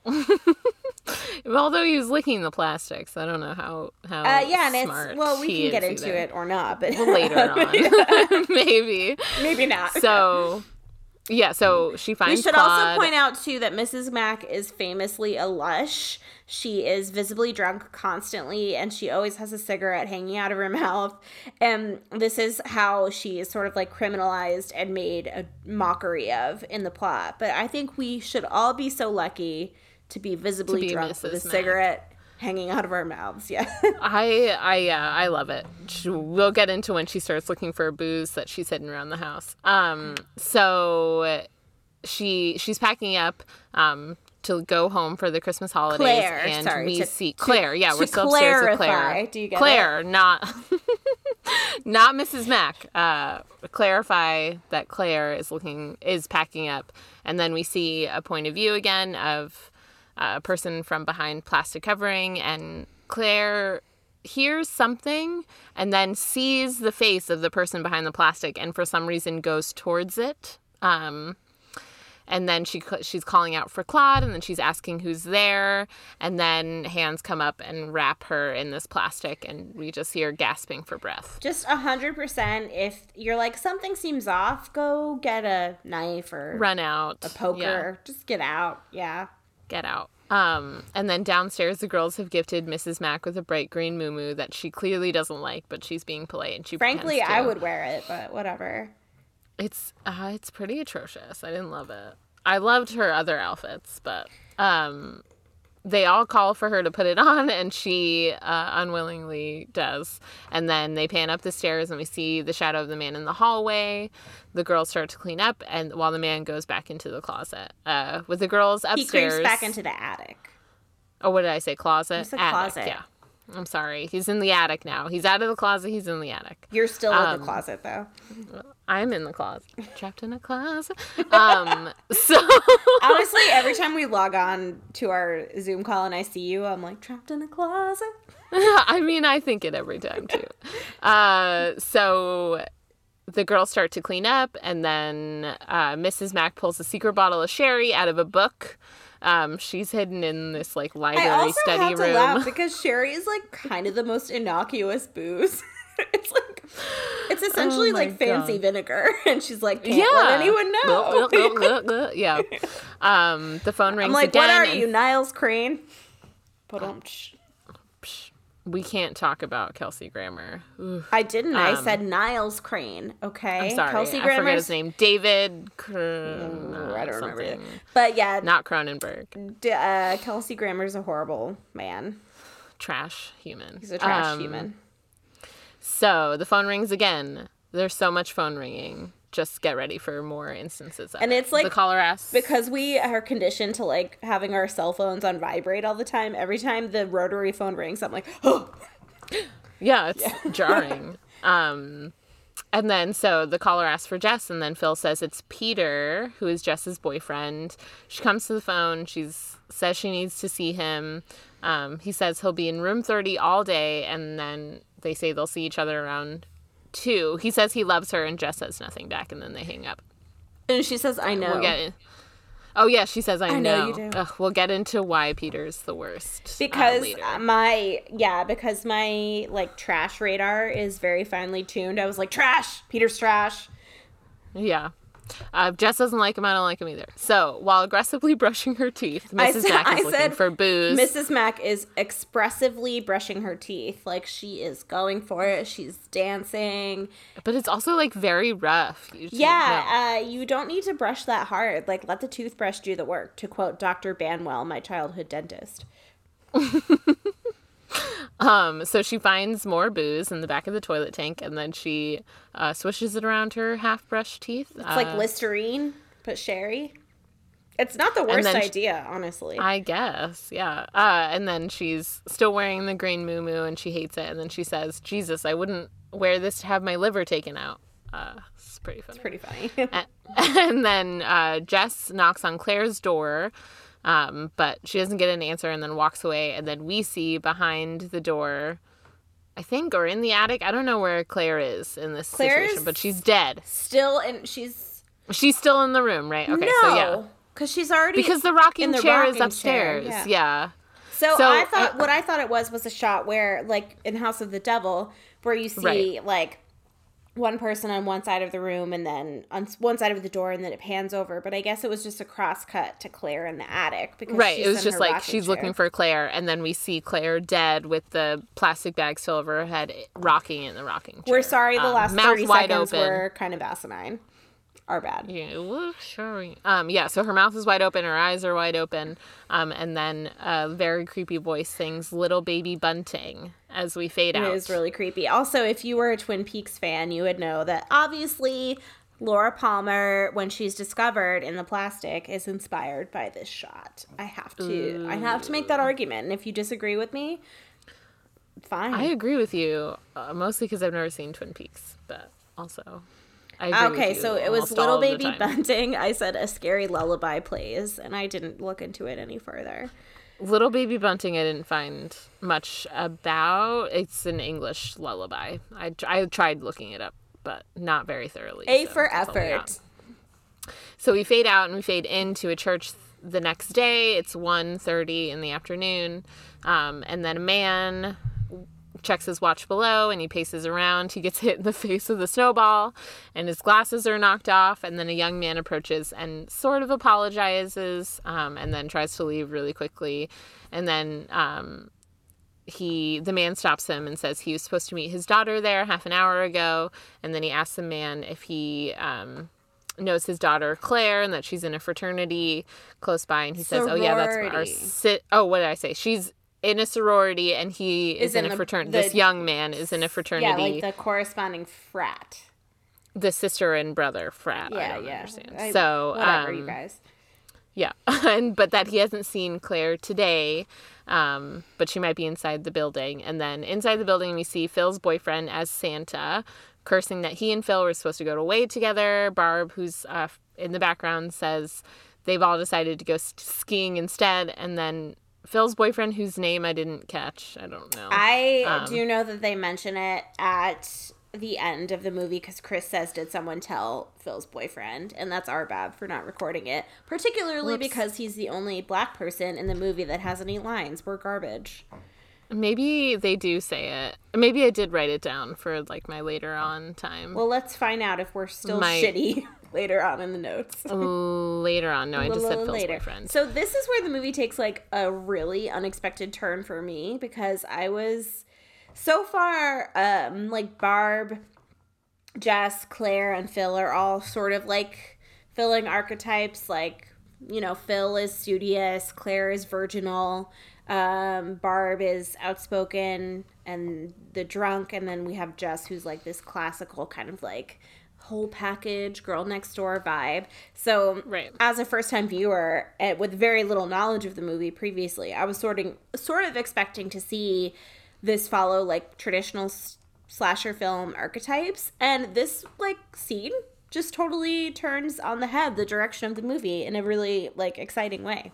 Although he was licking the plastics, I don't know how how. Uh, yeah, and it's well, we can get into either. it or not, but later on, maybe, maybe not. So yeah, so mm. she finds. We should Claude. also point out too that Mrs. Mack is famously a lush. She is visibly drunk constantly, and she always has a cigarette hanging out of her mouth. And this is how she is sort of like criminalized and made a mockery of in the plot. But I think we should all be so lucky to be visibly to be drunk Mrs. with a Mack. cigarette hanging out of our mouths. Yeah. I I yeah, I love it. We'll get into when she starts looking for booze that she's hidden around the house. Um so she she's packing up um to go home for the Christmas holidays Claire, and sorry, we to, see Claire. To, yeah, we're still clarify, upstairs with Claire. Do you get Claire, it? not not Mrs. Mack. Uh clarify that Claire is looking is packing up and then we see a point of view again of a person from behind plastic covering, and Claire hears something and then sees the face of the person behind the plastic, and for some reason goes towards it. Um, and then she she's calling out for Claude, and then she's asking who's there, and then hands come up and wrap her in this plastic, and we just hear gasping for breath. Just a hundred percent. If you're like something seems off, go get a knife or run out, a poker. Yeah. Just get out. Yeah get out. Um, and then downstairs, the girls have gifted Mrs. Mack with a bright green moo moo that she clearly doesn't like, but she's being polite and she. Frankly, I would wear it, but whatever. It's uh, it's pretty atrocious. I didn't love it. I loved her other outfits, but um, they all call for her to put it on and she uh, unwillingly does. And then they pan up the stairs and we see the shadow of the man in the hallway. The girls start to clean up and while the man goes back into the closet uh, with the girls upstairs he creeps back into the attic. Oh what did i say? Closet? Attic, closet. yeah I'm sorry. He's in the attic now. He's out of the closet. He's in the attic. You're still um, in the um, closet though. I'm in the closet. Trapped in a closet. Um so honestly, every time we log on to our Zoom call and I see you, I'm like trapped in a closet. I mean, I think it every time too. Uh so the girls start to clean up and then uh, Mrs. Mack pulls a secret bottle of sherry out of a book um, she's hidden in this like library I also study have room. To laugh because sherry is like kind of the most innocuous booze. it's like it's essentially oh like fancy God. vinegar, and she's like, can't yeah. let anyone know. yeah. Um, the phone rings. I'm like, again what are you, Niles Crane? But um, we can't talk about Kelsey Grammer. Oof. I didn't. Um, I said Niles Crane. Okay. I'm sorry. Kelsey Grammer. I forget his name. David. Cron- uh, I don't remember it. But yeah, not Cronenberg. D- uh, Kelsey Grammer's a horrible man. Trash human. He's a trash um, human. So the phone rings again. There's so much phone ringing just get ready for more instances and it's like the caller asks because we are conditioned to like having our cell phones on vibrate all the time every time the rotary phone rings i'm like oh. Yeah it's yeah. jarring. Um and then so the caller asks for jess and then phil says it's peter who is jess's boyfriend. She comes to the phone. She's says she needs to see him. Um, he says he'll be in room 30 all day and then they say they'll see each other around two. He says he loves her, and Jess says nothing back, and then they hang up. And she says, "I know." We'll get in. Oh yeah, she says, "I, I know." know. you do. Ugh, we'll get into why Peter's the worst uh, because uh, my yeah because my like trash radar is very finely tuned. I was like, "Trash, Peter's trash." Yeah. Uh, Jess doesn't like him. I don't like him either. So while aggressively brushing her teeth, Mrs. said- Mack is I looking for booze. Mrs. Mack is expressively brushing her teeth. Like she is going for it. She's dancing. But it's also like very rough. You. Yeah, uh, you don't need to brush that hard. Like let the toothbrush do the work, to quote Dr. Banwell, my childhood dentist. Um, so she finds more booze in the back of the toilet tank, and then she uh, swishes it around her half-brushed teeth. It's like Listerine, but sherry. It's not the worst idea, honestly. I guess, yeah. Uh, and then she's still wearing the green moo and she hates it. And then she says, "Jesus, I wouldn't wear this to have my liver taken out." Uh, it's pretty funny. It's pretty funny. and, and then uh, Jess knocks on Claire's door, um, but she doesn't get an answer and then walks away. And then we see behind the door, I think, or in the attic. I don't know where Claire is in this Claire's- situation, but she's dead. Still, and she's She's still in the room, right? Okay, so yeah. because she's already Because the rocking in the chair is rocking chair, upstairs. yeah. yeah. So, So, I thought uh, what I thought it was was a shot where, like in House of the Devil, where you see Right. like one person on one side of the room and then on one side of the door, and then it pans over. But I guess it was just a cross cut to Claire in the attic because Right. she's It was just like she's chair. looking for Claire, and then we see Claire dead with the plastic bag still over her head, rocking in the rocking chair. We're sorry, the Um, last thirty wide seconds open. were kind of asinine. Our bad. Yeah, well, sure. Um, yeah. So her mouth is wide open, her eyes are wide open, um, and then a very creepy voice sings "Little Baby Bunting" as we fade It out. is really creepy. Also, if you were a Twin Peaks fan, you would know that obviously Laura Palmer, when she's discovered in the plastic, is inspired by this shot. I have to, I have to make that argument. And if you disagree with me, fine. I agree with you, uh, mostly because I've never seen Twin Peaks, but also. I agree with okay, so it was Little Baby. Bunting. I said a scary lullaby plays, and I didn't look into it any further. Little Baby Bunting, I didn't find much about. It's an English lullaby. I, I tried looking it up, but not very thoroughly. A so for that's all I got. effort. So we fade out and we fade into a church the next day. It's 1.30 in the afternoon. Um, and then a man checks his watch below and he paces around. He gets hit in the face with a snowball and his glasses are knocked off. And then a young man approaches and sort of apologizes um, and then tries to leave really quickly. And then um, he the man stops him and says he was supposed to meet his daughter there half an hour ago and then he asks the man if he um, knows his daughter claire and that she's in a fraternity close by and he says oh yeah that's our Sorority. oh what did i say she's in a sorority and he is, Is in, in a fraternity the- this young man is in a fraternity Yeah, like the corresponding frat. the sister and brother frat i Yeah, don't yeah. understand I- so whatever, um, you guys. Yeah, and but that he hasn't seen Claire today, um, but she might be inside the building. And then inside the building, we see Phil's boyfriend as Santa, cursing that he and Phil were supposed to go to away together. Barb, who's uh, in the background, says they've all decided to go skiing instead. And then Phil's boyfriend, whose name I didn't catch, I don't know. I Um, do know that they mention it at the end of the movie because Chris says, "Did someone tell Phil's boyfriend?" And that's our bad for not recording it, particularly Whoops. because he's the only black person in the movie that has any lines. We're garbage. Maybe they do say it. Maybe I did write it down for like my later on time. Well, let's find out if we're still Might. shitty later on in the notes. later on, no, I just said Phil's boyfriend. So this is where the movie takes like a really unexpected turn for me because I was so far um like Barb, Jess, Claire, and Phil are all sort of like filling archetypes like you know, Phil is studious, Claire is virginal, um, Barb is outspoken and the drunk, and then we have Jess who's like this classical kind of like whole package girl next door vibe. So Right. as a first time viewer eh, with very little knowledge of the movie previously, I was sort of sort of expecting to see this follow like traditional slasher film archetypes, and this like scene just totally turns on the head the direction of the movie in a really like exciting way.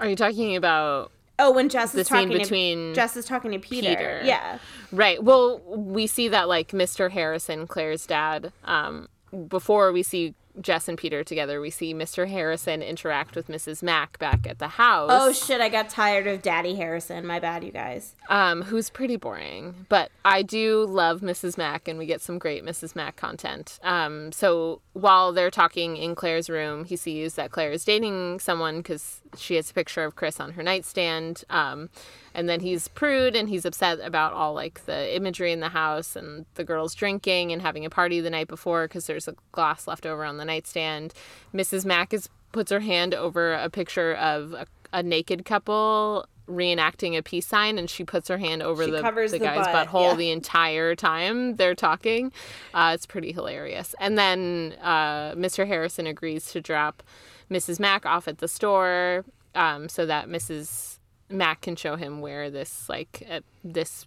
Are you talking about Oh, when Jess the is scene talking between to Jess is talking to Peter. Peter. Yeah. Right. Well, we see that like Mr. Harrison, Claire's dad, um, before we see Jess and Peter together, we see Mr. Harrison interact with Mrs. Mack back at the house. Oh shit! I got tired of Daddy Harrison. My bad, you guys. Um, who's pretty boring, but I do love Mrs. Mack, and we get some great Mrs. Mack content. Um, so while they're talking in Claire's room, he sees that Claire is dating someone because she has a picture of Chris on her nightstand. Um, and then he's prude and he's upset about all like the imagery in the house and the girls drinking and having a party the night before because there's a glass left over on the nightstand. Mrs. Mack is puts her hand over a picture of a, a naked couple reenacting a peace sign and she puts her hand over She the, the the guy's butt, butthole yeah. the entire time they're talking. Uh, it's pretty hilarious. And then uh, Mr. Harrison agrees to drop Mrs. Mack off at the store um, so that Mrs. Mack can show him where this like uh, this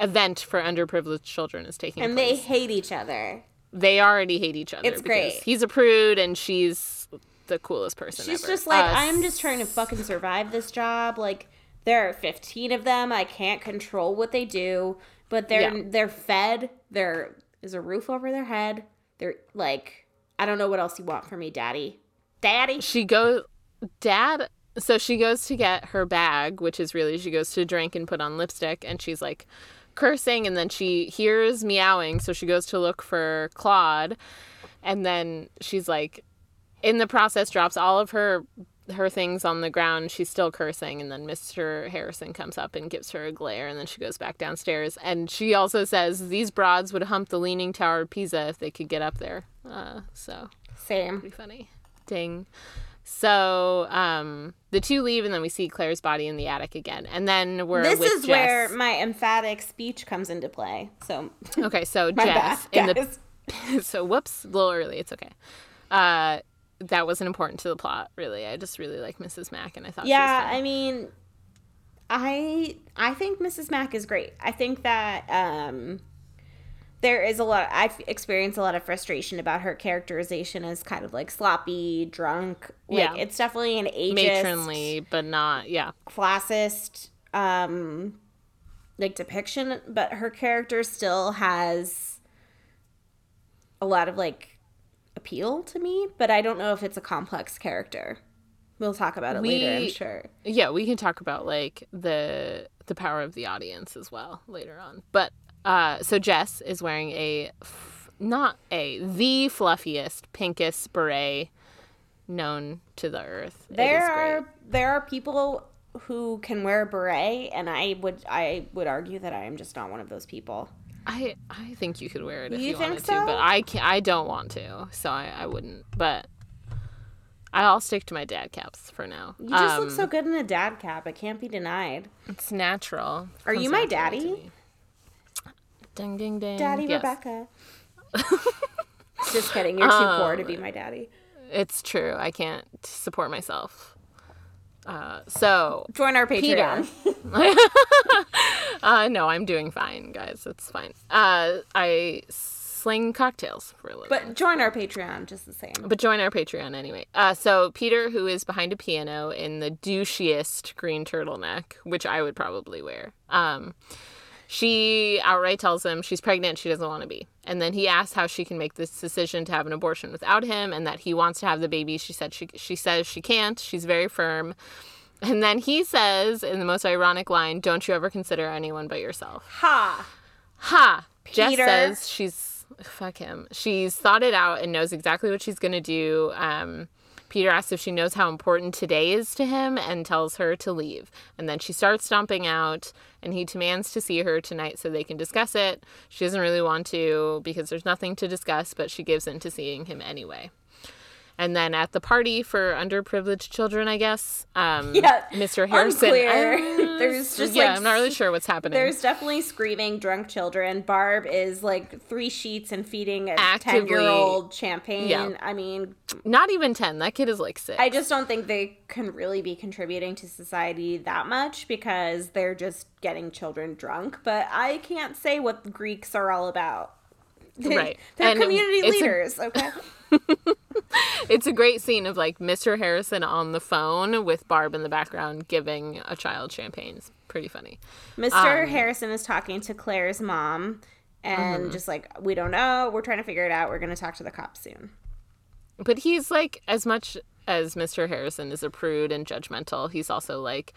event for underprivileged children is taking place. And they hate each other. They, already hate each other. It's great. He's a prude and she's the coolest person. She's ever. just like, Uh, I'm just trying to fucking survive this job. Like, there are 15 of them. I can't control what they do, but they're Yeah. they're fed. There is a roof over their head. They're like, I don't know what else you want from me, Daddy. Daddy. she goes dad so she goes to get her bag which is really she goes to drink and put on lipstick and she's like cursing and then she hears meowing so she goes to look for claude and then she's like in the process drops all of her her things on the ground she's still cursing and then mr harrison comes up and gives her a glare and then she goes back downstairs and she also says these broads would hump the leaning tower of pisa if they could get up there uh, so Same. pretty funny. Ding. So um, the two leave, and then we see Claire's body in the attic again, and then we're This is Jess. where my emphatic speech comes into play. So, Okay, so Jess bad, in the so whoops, a little early. It's okay. Uh, that wasn't important to the plot, really. I just really like Mrs. Mack, and I thought yeah, I mean, I I think Mrs. Mack is great. I think that um, there is a lot. I've experienced a lot of frustration about her characterization as kind of like sloppy, drunk. Like, Yeah. it's definitely an ageist, matronly, but not yeah. classist, um, like depiction. But her character still has a lot of like appeal to me. But I don't know if it's a complex character. We'll talk about it later, I'm sure. yeah we can talk about like the the power of the audience as well later on but uh so jess is wearing a f- not a the fluffiest pinkest beret known to the earth It there are there are people who can wear a beret and i would i would argue that i am just not one of those people i i think you could wear it if You you, wanted so? to but i can i don't want to so i i wouldn't but I'll stick to my dad caps for now. you just look Um, so good in a dad cap it can't be denied It's natural. Are you my daddy? Me. Ding ding ding. daddy Yes. rebecca just kidding you're too poor to be Um, my daddy It's true. I can't support myself. Uh, so, join our patreon uh, no, I'm doing fine, guys. It's fine. Uh, I sling cocktails for a living. but join our patreon just the same But join our Patreon anyway. Uh, so Peter, who is behind a piano in the douchiest green turtleneck, which I would probably wear, um, she outright tells him she's pregnant, she doesn't want to be. And then he asks how she can make this decision to have an abortion without him, and that he wants to have the baby. She said she she says she can't. She's very firm. And then he says, in the most ironic line, "Don't you ever consider anyone but yourself." ha Ha! Jess Peter. says she's fuck him. She's thought it out and knows exactly what she's gonna do. Um, Peter asks if she knows how important today is to him and tells her to leave. And then she starts stomping out, and he demands to see her tonight so they can discuss it. She doesn't really want to because there's nothing to discuss, but she gives in to seeing him anyway. And then at the party for underprivileged children, I guess, um, Yeah, Mr. Harrison. unclear. There's just, yeah, like, I'm not really sure what's happening. There's definitely screaming drunk children. Barb is like three sheets and feeding a 10 year old champagne. Yeah. I mean, Not even 10. That kid is like six. I just don't think they can really be contributing to society that much because they're just getting children drunk. But I can't say what the Greeks are all about. Right. They're And community it's a- leaders, okay? it's a great scene of like Mr. Harrison on the phone with Barb in the background giving a child champagne. It's pretty funny. Mr. Um, Harrison is talking to Claire's mom and Mm-hmm. just like, we don't know. We're trying to figure it out. We're going to talk to the cops soon. but he's like as much as Mr. Harrison is a prude and judgmental, he's also like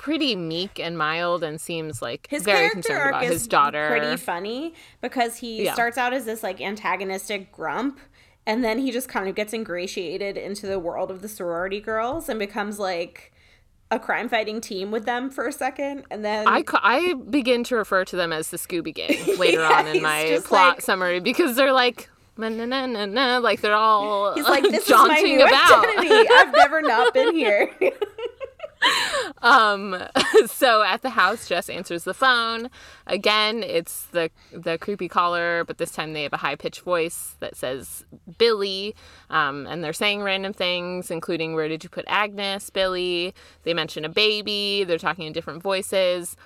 pretty meek and mild and seems like his very concerned about his daughter. Pretty funny because he yeah. starts out as this like antagonistic grump and then he just kind of gets ingratiated into the world of the sorority girls and becomes like a crime fighting team with them for a second and then I, I begin to refer to them as the Scooby Gang later yeah, on in my plot like, summary because they're like na, na, na, na, like they're all he's like this is my new about. identity I've never not been here um so at the house jess answers the phone. Again it's the the creepy caller but this time they have a high-pitched voice that says billy. Um, and they're saying random things including where did you put agnes billy? They mention a baby. They're talking in different voices.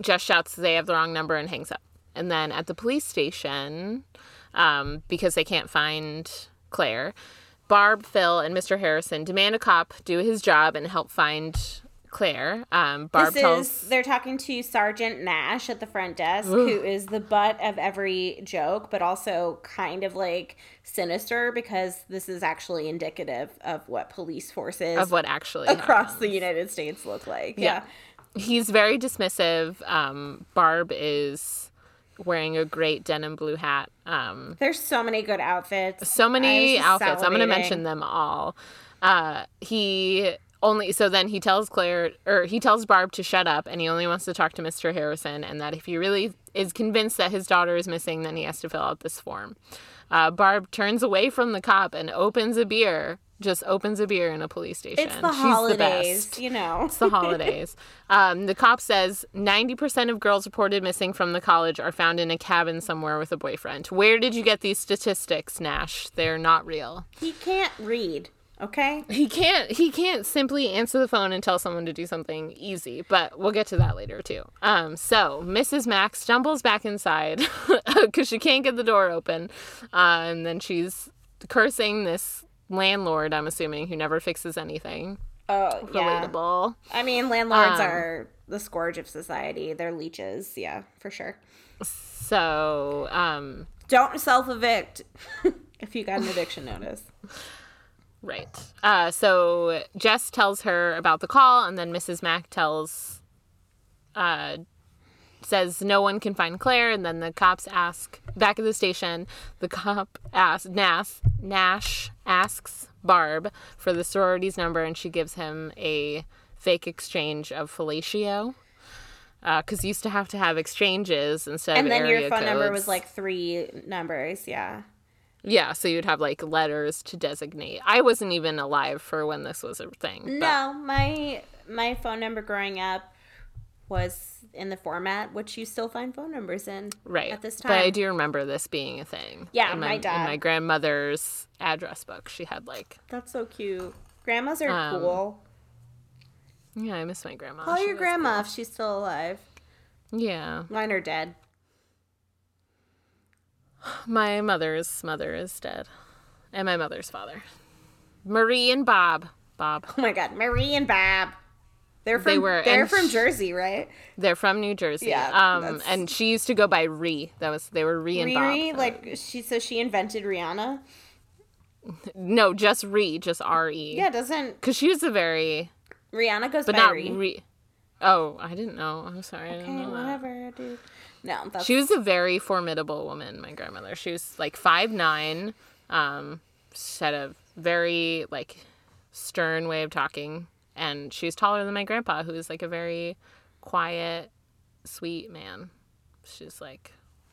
Jess shouts they have the wrong number and hangs up. And then at the police station um, because they can't find claire Barb, Phil, and Mr. Harrison demand a cop do his job and help find Claire. Um, Barb this tells is, they're talking to Sergeant Nash at the front desk, Ooh. who is the butt of every joke, but also kind of like sinister because this is actually indicative of what police forces of what actually across happens. the United States look like. Yeah, yeah. he's very dismissive. Um, Barb is wearing a great denim blue hat. Um, There's so many good outfits. So many outfits. I'm going to mention them all. Uh, he only so then he tells Claire or he tells Barb to shut up and he only wants to talk to Mr. Harrison and that if he really is convinced that his daughter is missing then he has to fill out this form. Uh, Barb turns away from the cop and opens a beer just opens a beer in a police station. It's the She's holidays, the you know. It's the holidays. um, the cop says 90% of girls reported missing from the college are found in a cabin somewhere with a boyfriend. Where did you get these statistics, Nash? They're not real. He can't read. Okay. He can't he can't simply answer the phone and tell someone to do something easy, but we'll get to that later too. Um so Mrs. Max stumbles back inside cuz she can't get the door open. Uh, and then she's cursing this landlord, I'm assuming, who never fixes anything. Oh, relatable. Yeah. I mean, landlords um, are the scourge of society. They're leeches, yeah, for sure. So, um, don't self evict if you got an eviction notice. Right. Uh, so Jess tells her about the call, and then Mrs. Mack tells uh, says no one can find Claire, and then the cops ask back at the station. The cop asks Nash, Nash asks Barb for the sorority's number, and she gives him a fake exchange of fellatio. Because uh, used to have to have exchanges instead And then your phone codes. number was like three numbers, yeah. Yeah, so you'd have like letters to designate. I wasn't even alive for when this was a thing. No, my my phone number growing up was in the format which you still find phone numbers in right at this time. But I do remember this being a thing. Yeah, in my, my dad. In my grandmother's address book, she had like. That's so cute. Grandmas are um, cool. Yeah, I miss my grandma. Call she your grandma cool. if she's still alive. Yeah. Mine are dead. My mother's mother is dead, and my mother's father, Marie and Bob. Bob. Oh my God, Marie and Bob. They're from they were, they're from Jersey, right? They're from New Jersey. Yeah. Um, and she used to go by Ree. That was they were Ree and Riri, Bob. like she so she invented Rihanna. No, just Ree, just R E. Yeah, doesn't because she was a very Rihanna goes but by not Ree. Ree. Oh, I didn't know. I'm sorry. Okay, whatever, dude. No, that's... she was a very formidable woman. My grandmother. She was like five nine. Um, she had a very like stern way of talking and she's taller than my grandpa, who is like a very quiet, sweet man. She's like,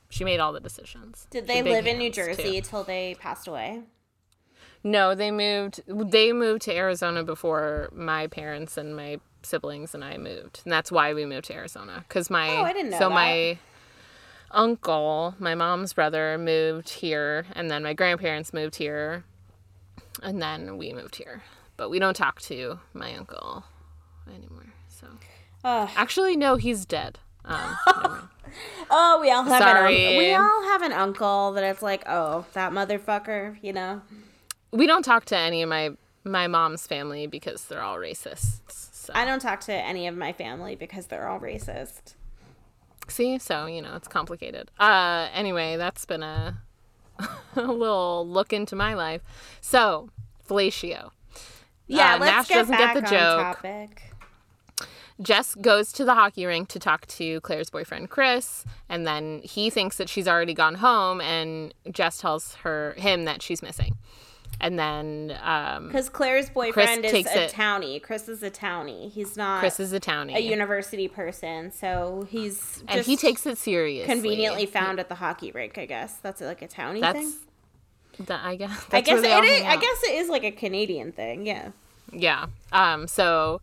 she made all the decisions. Did they live in New Jersey too. till they passed away? No, they moved. They moved to Arizona before my parents and my siblings and I moved, and that's why we moved to Arizona. Cause my oh, I didn't know so that. my uncle, my mom's brother, moved here, and then my grandparents moved here, and then we moved here but we don't talk to my uncle anymore. So actually, no, he's dead. Um, oh, we all have Sorry. an we all have an uncle that it's like, oh, that motherfucker, you know. We don't talk to any of my my mom's family because they're all racists. So. I don't talk to any of my family because they're all racist. See, so you know it's complicated. Uh, anyway, that's been a a little look into my life. So, fellatio. Yeah, uh, Nash get doesn't get the joke. Topic. Jess goes to the hockey rink to talk to Claire's boyfriend Chris, and then he thinks that she's already gone home, and Jess tells her him that she's missing. And then because um, Claire's boyfriend Chris is a it. townie, Chris is a townie. He's not. Chris is a townie, a university person, so he's and he takes it seriously. Conveniently found at the hockey rink, I guess. That's like a townie that's, thing. That I guess. I guess it is, I guess it is like a Canadian thing. Yeah. Yeah. Um. So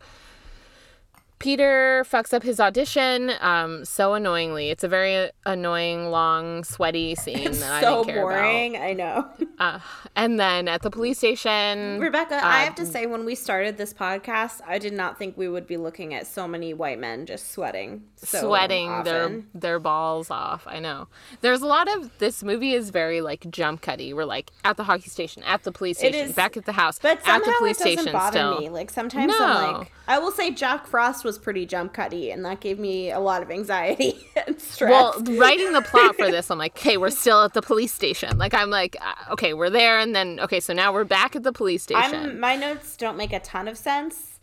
Peter fucks up his audition um, so annoyingly. It's a very annoying, long, sweaty scene it's that so I didn't care boring. About. I know. Uh, and then at the police station, Rebecca, I have to say, when we started this podcast, I did not think we would be looking at so many white men just sweating, so sweating often. their their balls off. I know. There's a lot of this movie is very like jump cutty. We're like at the hockey station, at the police station, back at the house, but at the police it doesn't station. Bother still, me. like sometimes no. I'm like, I will say Jack Frost was pretty jump cutty, and that gave me a lot of anxiety and stress. Well, writing the plot for this, I'm like, okay, we're still at the police station. Like, I'm like, okay, we're there, and then okay, so now we're back at the police station. I'm, my notes don't make a ton of sense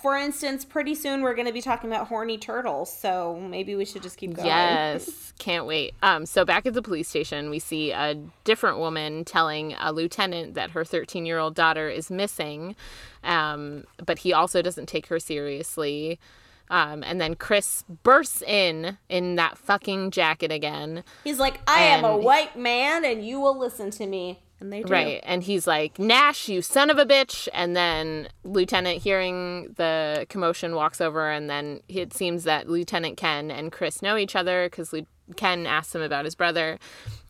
for instance, pretty soon we're going to be talking about horny turtles, so maybe we should just keep going. Yes, can't wait. Um, so back at the police station, we see a different woman telling a lieutenant that her 13 year old daughter is missing, um, but he also doesn't take her seriously. Um, and then Chris bursts in in that fucking jacket again. He's like, "I am a white man, and you will listen to me." And they do. Right. And he's like, Nash, you son of a bitch. And then Lieutenant, hearing the commotion, walks over. And then it seems that Lieutenant Ken and Chris know each other because Ken asks him about his brother.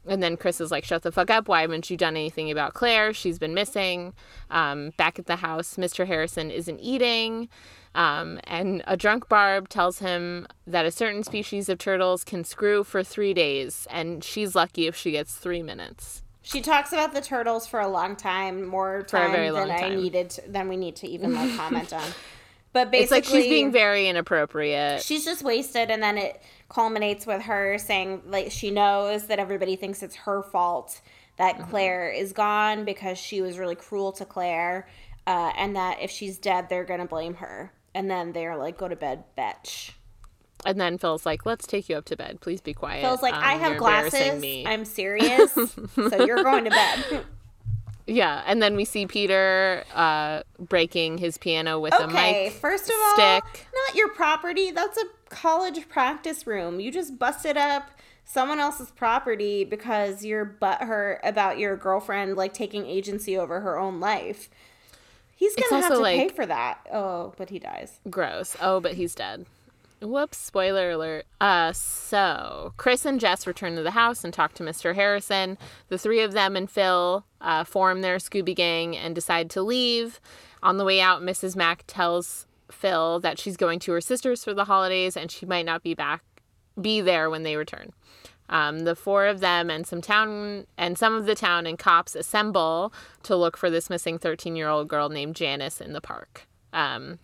And then Chris is like, shut the fuck up. Why haven't you done anything about Claire? She's been missing. Um, back at the house, Mr. Harrison isn't eating. Um, and a drunk Barb tells him that a certain species of turtles can screw for three days. And she's lucky if she gets three minutes. She talks about the turtles for a long time, more time than I needed, to, than we need to even like comment on. But basically, it's like she's being very inappropriate. She's just wasted, and then it culminates with her saying like she knows that everybody thinks it's her fault that mm-hmm. Claire is gone because she was really cruel to Claire, uh, and that if she's dead, they're gonna blame her. And then they're like, "Go to bed, bitch." And then Phil's like, "Let's take you up to bed. Please be quiet." Phil's like, um, "I have glasses. I'm serious. so you're going to bed." Yeah, and then we see Peter uh, breaking his piano with okay, a mic. first of all, stick. not your property. That's a college practice room. You just busted up someone else's property because you're butthurt about your girlfriend like taking agency over her own life. He's gonna have to like, pay for that. Oh, but he dies. Gross. Oh, but he's dead. Whoops, spoiler alert. Uh, so Chris and Jess return to the house and talk to Mr. Harrison. The three of them and Phil uh, form their Scooby Gang and decide to leave. On the way out, Mrs. Mack tells Phil that she's going to her sister's for the holidays and she might not be back, be there when they return. Um, the four of them and some town and some of the town and cops assemble to look for this missing 13 year old girl named Janice in the park. Um,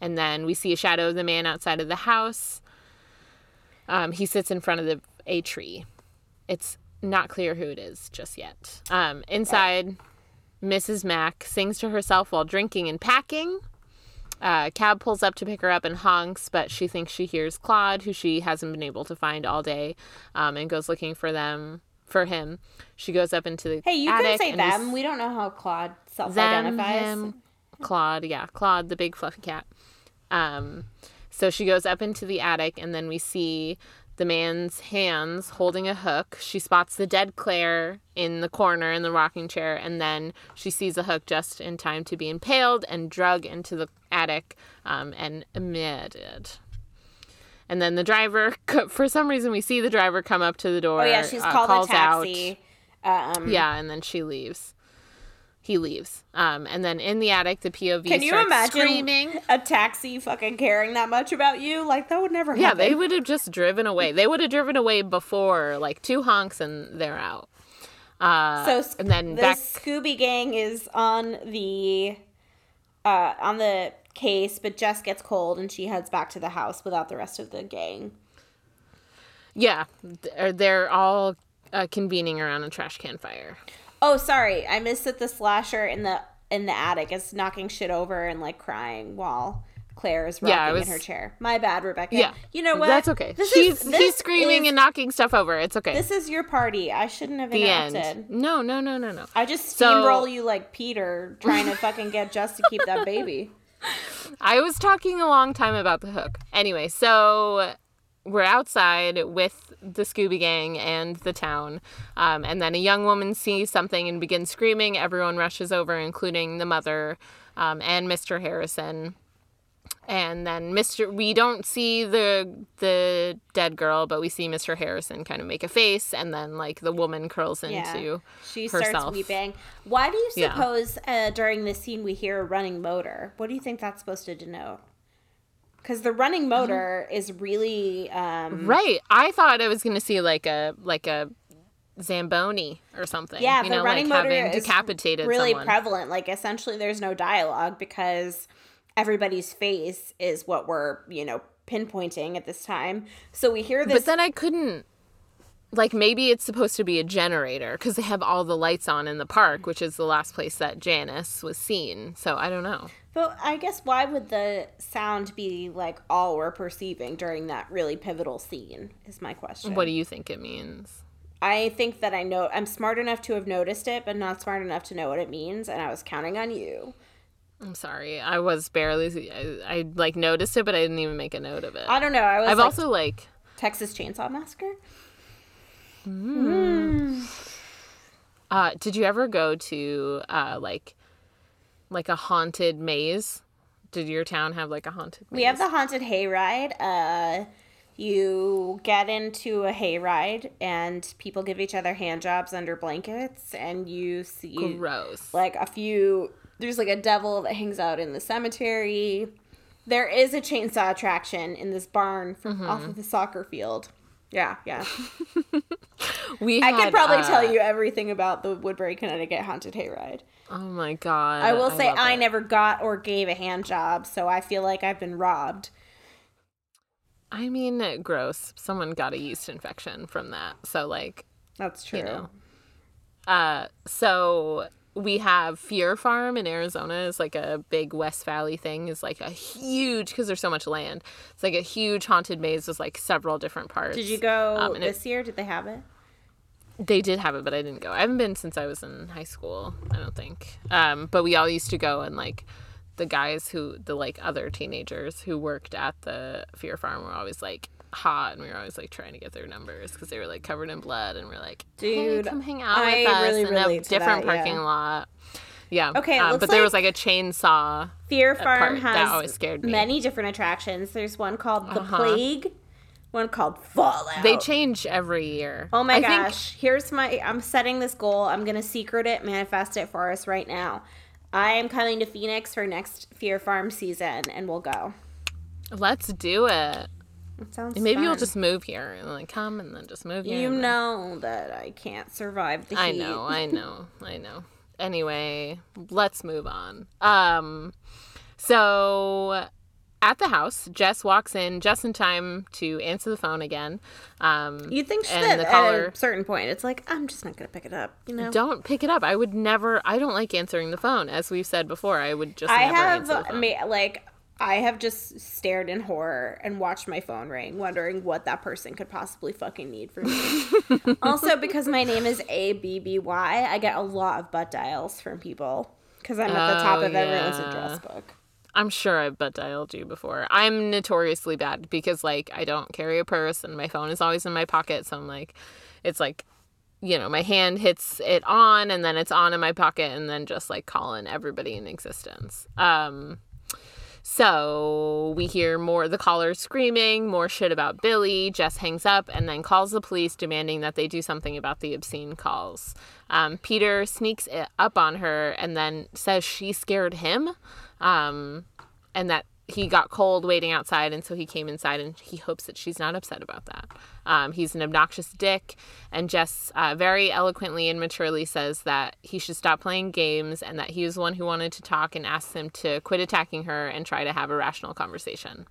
and then we see a shadow of the man outside of the house. Um, he sits in front of the a tree. It's not clear who it is just yet. Um, inside, Mrs. Mack sings to herself while drinking and packing. Uh, cab pulls up to pick her up and honks, but she thinks she hears Claude, who she hasn't been able to find all day, um, and goes looking for them for him. She goes up into the hey, you can say them. We don't know how Claude self-identifies. Claude, yeah, Claude, the big fluffy cat. Um, so she goes up into the attic, and then we see the man's hands holding a hook. She spots the dead Claire in the corner in the rocking chair, and then she sees a hook just in time to be impaled and drug into the attic um, and murdered. And then the driver, for some reason, we see the driver come up to the door. Oh yeah, she's uh, called a taxi. Um, yeah, and then she leaves he leaves. Um, and then in the attic, the POV Can you imagine screaming. a taxi fucking caring that much about you? Like that would never happen. Yeah, they would have just driven away. They would have driven away before, like two honks, and they're out. Uh, so and then the back... Scooby Gang is on the uh, on the case, but Jess gets cold and she heads back to the house without the rest of the gang. Yeah, they're all uh, convening around a trash can fire. Oh, sorry, I missed that the slasher in the in the attic is knocking shit over and like crying while Claire is rocking yeah, was, in her chair. My bad, Rebecca. Yeah, you know what? That's okay. This he's is, he's screaming is, and knocking stuff over. It's okay. This is your party. I shouldn't have interrupted. No, no, no, no, no. I just steamroll so, you like Peter trying to fucking get just to keep that baby. I was talking a long time about the hook. Anyway, so we're outside with the Scooby Gang and the town, um, and then a young woman sees something and begins screaming. Everyone rushes over, including the mother um, and Mr. Harrison and then Mr. We don't see the the dead girl, but we see Mr. Harrison kind of make a face, and then like the woman curls into yeah. she herself. starts weeping. Why do you suppose yeah. uh, during this scene we hear a running motor? What do you think that's supposed to denote? Because the running motor mm-hmm. is really um, right. I thought I was going to see like a like a Zamboni or something. Yeah, you the know, running like motor having decapitated really someone. prevalent. Like essentially, there's no dialogue because everybody's face is what we're, you know, pinpointing at this time. So we hear this. But then I couldn't. Like maybe it's supposed to be a generator because they have all the lights on in the park, which is the last place that Janice was seen. So I don't know. But I guess why would the sound be like all we're perceiving during that really pivotal scene? Is my question. What do you think it means? I think that I know I'm smart enough to have noticed it, but not smart enough to know what it means, and I was counting on you. I'm sorry. I was barely. I, I, like noticed it, but I didn't even make a note of it. I don't know. I was. I've like, also like Texas Chainsaw Massacre. Mm. Uh, did you ever go to uh, like like a haunted maze? Did your town have like a haunted? Maze? We have the haunted hayride. Uh, you get into a hayride and people give each other hand jobs under blankets, and you see gross like a few there's like a devil that hangs out in the cemetery. There is a chainsaw attraction in this barn from mm-hmm. off of the soccer field. Yeah, yeah. we I could probably uh, tell you everything about the Woodbury, Connecticut haunted hayride. Oh my god. I will say I, I never got or gave a hand job, so I feel like I've been robbed. I mean, gross. Someone got a yeast infection from that. So like That's true. You know. Uh so we have Fear Farm in Arizona is like a big West Valley thing is like a huge because there's so much land. It's like a huge haunted maze with like several different parts. Did you go um, this it, year? Did they have it? They did have it, but I didn't go. I haven't been since I was in high school. I don't think. Um, but we all used to go and like the guys who the like other teenagers who worked at the Fear Farm were always like hot and we were always like trying to get their numbers because they were like covered in blood and we're like dude hey, come hang out I with us really in a different that, parking yeah. lot. Yeah okay um, but like there was like a chainsaw fear farm has that always scared me. many different attractions. There's one called the uh-huh. plague one called fallout. They change every year. Oh my I gosh think... here's my i'm setting this goal. I'm gonna secret it manifest it for us right now. I am coming to phoenix for next fear farm season and we'll go. Let's do it it sounds Maybe fun. you'll just move here and like come and then just move here. You know that I can't survive the heat. I know, I know, I know. Anyway, let's move on. Um, so at the house, Jess walks in just in time to answer the phone again. Um, you think that the caller, at a certain point, it's like I'm just not gonna pick it up. You know, don't pick it up. I would never. I don't like answering the phone, as we've said before. I would just. I have like I have just stared in horror and watched my phone ring, wondering what that person could possibly fucking need from me. also, because my name is A B B Y, I get a lot of butt dials from people because I'm at the top oh, of yeah. everyone's address book. I'm sure I've butt dialed you before. I'm notoriously bad because like I don't carry a purse and my phone is always in my pocket, so I'm like, it's like you know, my hand hits it on and then it's on in my pocket and then just like calling everybody in existence. Um, so we hear more the caller screaming, more shit about Billy. Jess hangs up and then calls the police, demanding that they do something about the obscene calls. Um, Peter sneaks up on her and then says she scared him, um, and that he got cold waiting outside, and so he came inside, and he hopes that she's not upset about that. Um, he's an obnoxious dick, and Jess uh, very eloquently and maturely says that he should stop playing games and that he was the one who wanted to talk and asks him to quit attacking her and try to have a rational conversation.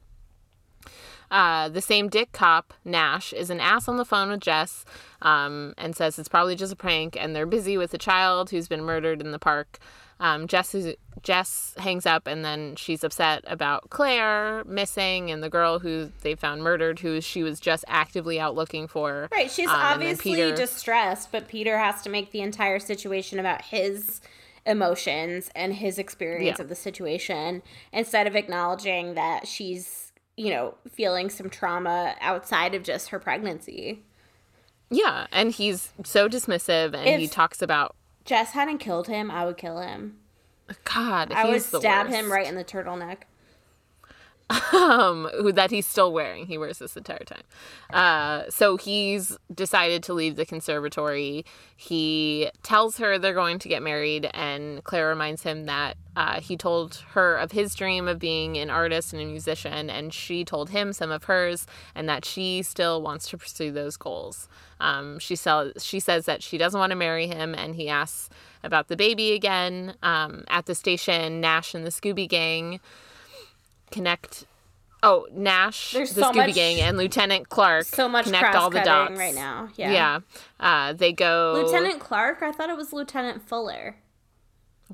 Uh, the same dick cop, Nash, is an ass on the phone with Jess um, and says it's probably just a prank and they're busy with a child who's been murdered in the park. Um, Jess, is, Jess hangs up and then she's upset about Claire missing and the girl who they found murdered, who she was just actively out looking for. Right. She's um, obviously Peter, distressed, but Peter has to make the entire situation about his emotions and his experience yeah. of the situation instead of acknowledging that she's, you know, feeling some trauma outside of just her pregnancy. Yeah, and he's so dismissive and if he talks about Jess hadn't killed him, I would kill him. God, I would stab him right in the turtleneck. um, that he's still wearing. He wears this entire time. Uh, so he's decided to leave the conservatory. He tells her they're going to get married, and Claire reminds him that uh, he told her of his dream of being an artist and a musician, and she told him some of hers, and that she still wants to pursue those goals. Um, she, sell- she says that she doesn't want to marry him, and he asks about the baby again. Um, at the station, Nash and the Scooby Gang connect Oh, Nash, There's the so Scooby much, Gang, and Lieutenant Clark. So much connect all the dots right now. Yeah, yeah. Uh, they go. Lieutenant Clark. I thought it was Lieutenant Fuller.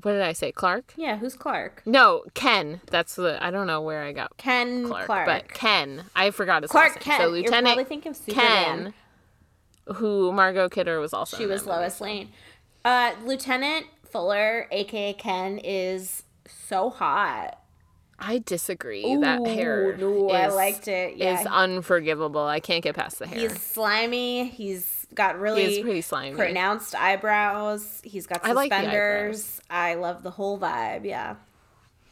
What did I say? Clark? Yeah, who's Clark? No, Ken. That's the. I don't know where I got Ken Clark, Clark. but Ken. I forgot his Clark name. Kent. So Lieutenant You're probably thinking of Superman. Ken, who Margot Kidder was also. She was Lois Lane. Uh, Lieutenant Fuller, aka Ken, is so hot. I disagree. Ooh, that hair. No, is, I liked it. Yeah. Is unforgivable. I can't get past the hair. He's slimy. He's got really He's pretty slimy. pronounced eyebrows. He's got suspenders. I, like I love the whole vibe. Yeah.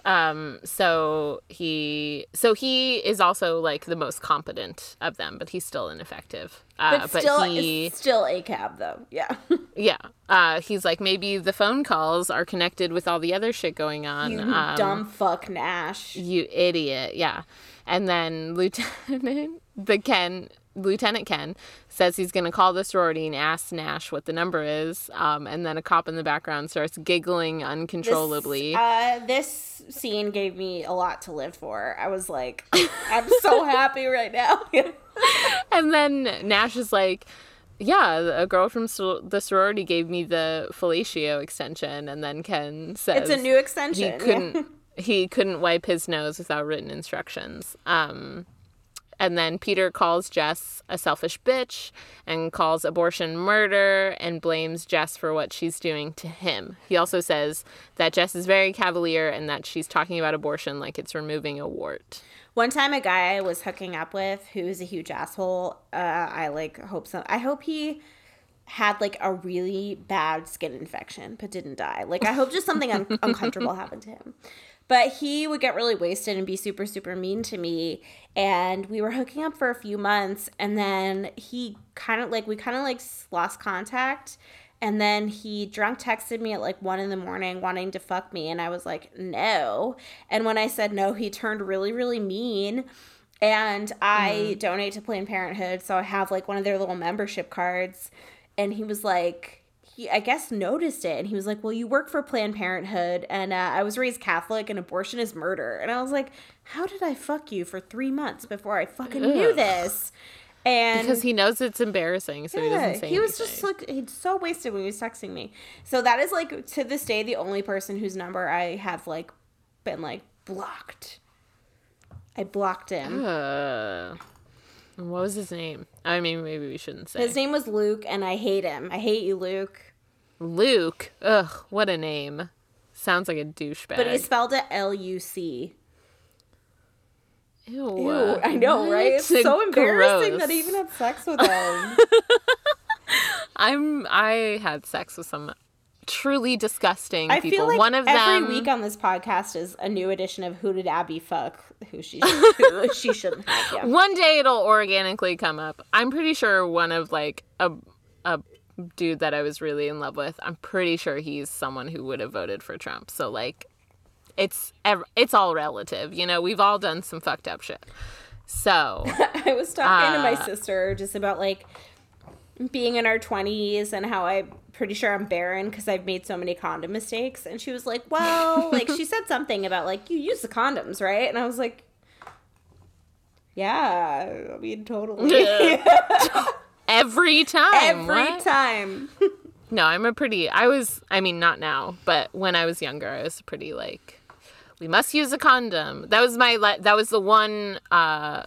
Um, so he, so he is also like the most competent of them, but he's still ineffective. Uh, but still, but he, still a cab though. Yeah. yeah. Uh, he's like maybe the phone calls are connected with all the other shit going on. You um, dumb fuck Nash. You idiot. Yeah. And then Lieutenant the Ken Lieutenant Ken says he's going to call the sorority and ask Nash what the number is. Um, and then a cop in the background starts giggling uncontrollably. This, uh, this scene gave me a lot to live for. I was like, I'm so happy right now. and then Nash is like, yeah, a girl from the sorority gave me the fellatio extension, and then Ken says it's a new extension. He couldn't. he couldn't wipe his nose without written instructions. Um, and then Peter calls Jess a selfish bitch and calls abortion murder and blames Jess for what she's doing to him. He also says that Jess is very cavalier and that she's talking about abortion like it's removing a wart. One time, a guy I was hooking up with who is a huge asshole. Uh, I like hope so. I hope he had like a really bad skin infection but didn't die. Like I hope just something un- uncomfortable happened to him. But he would get really wasted and be super, super mean to me. And we were hooking up for a few months. And then he kind of like, we kind of like lost contact. And then he drunk texted me at like one in the morning wanting to fuck me. And I was like, no. And when I said no, he turned really, really mean. And I mm. donate to Planned Parenthood. So I have like one of their little membership cards. And he was like, he I guess noticed it and he was like, "Well, you work for Planned Parenthood and uh, I was raised Catholic and abortion is murder." And I was like, "How did I fuck you for 3 months before I fucking Ugh. knew this?" And because he knows it's embarrassing, so yeah, he doesn't say. Anything. He was anything. just like he's so wasted when he was texting me. So that is like to this day the only person whose number I have like been like blocked. I blocked him. Uh, what was his name? I mean, maybe we shouldn't say. His name was Luke, and I hate him. I hate you, Luke. Luke. Ugh, what a name. Sounds like a douchebag. But he spelled it L U C. Ew. Ew. I know, what? right? It's so embarrassing Gross. that I even had sex with him. I'm I had sex with some truly disgusting I people. Feel like One of every them every week on this podcast is a new edition of Who Did Abby Fuck? Who she who she shouldn't have. Yeah. One day it'll organically come up. I'm pretty sure one of like a a dude that I was really in love with. I'm pretty sure he's someone who would have voted for Trump. So like, it's it's all relative. You know, we've all done some fucked up shit. So I was talking uh, to my uh, sister just about like being in our 20s and how I'm pretty sure I'm barren because I've made so many condom mistakes. And she was like, well, like she said something about like, you use the condoms, right? And I was like, Yeah, I mean, totally. Every time. Every what? time. No, I'm a pretty. I was. I mean, not now, but when I was younger, I was pretty like, we must use a condom. That was my. That was the one. uh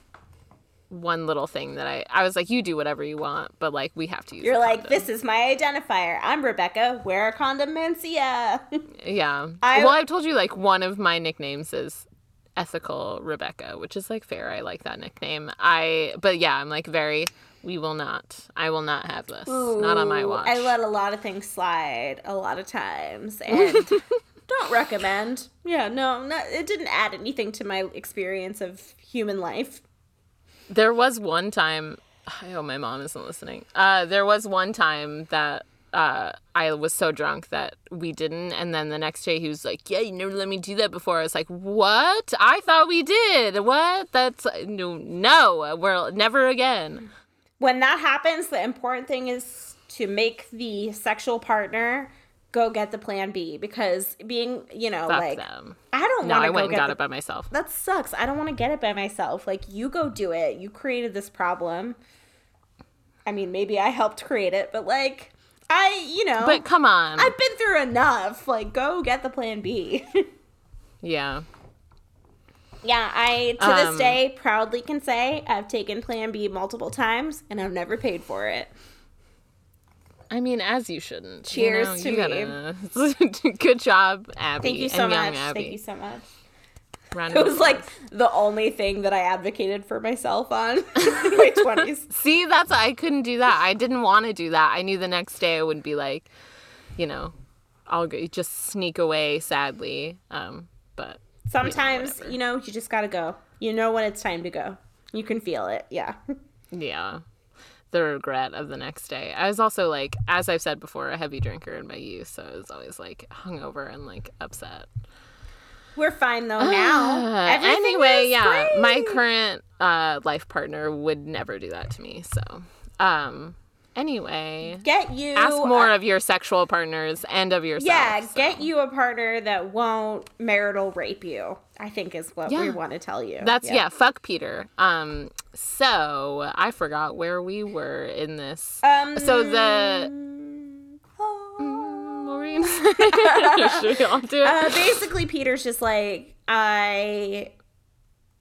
one little thing that I I was like, you do whatever you want, but like we have to use. You're like, this is my identifier. I'm Rebecca. Wear a condom, Mencia. Yeah. I- well, I've told you like one of my nicknames is ethical Rebecca, which is like fair. I like that nickname. I but yeah, I'm like very we will not. I will not have this. not on my watch. I let a lot of things slide a lot of times, and don't recommend. Yeah, no, no, it didn't add anything to my experience of human life. There was one time I hope my mom isn't listening. Uh there was one time that uh, I was so drunk that we didn't, and then the next day he was like, "Yeah, you never let me do that before." I was like, "What? I thought we did. What? That's no, no. We're never again." When that happens, the important thing is to make the sexual partner go get the plan B because being, you know, Fuck like them. I don't No, want I to go went and get got the it by myself. that sucks. I don't want to get it by myself. Like you go do it. You created this problem. I mean, maybe I helped create it, but like I, you know, But come on. I've been through enough. Like go get the plan B. yeah. yeah, I to Um, this day proudly can say I've taken plan B multiple times and I've never paid for it. I mean, as you shouldn't. Cheers you to know, you Gotta, good job, Abby. Thank you so much. Abby. Thank you so much. Round It was like the only thing that I advocated for myself on my twenties. See, that's I couldn't do that. I didn't want to do that. I knew the next day I would be like, you know, I'll go, just sneak away sadly. Um, but Sometimes, whatever. you know, you just gotta go. You know when it's time to go. You can feel it. Yeah. yeah, the regret of the next day. I was also like, as I've said before, a heavy drinker in my youth, so I was always like hungover and like upset. We're fine though now. Uh, Everything anyway, yeah, my current uh, life partner would never do that to me. So, um, anyway, get you ask more a- of your sexual partners and of yourself. yeah, so. get you a partner that won't marital rape you. I think is what we want to tell you. That's yeah. fuck Peter. Um, so I forgot where we were in this. Um. so the oh. what were you gonna say? Should we all do it? Uh, basically, Peter's just like I.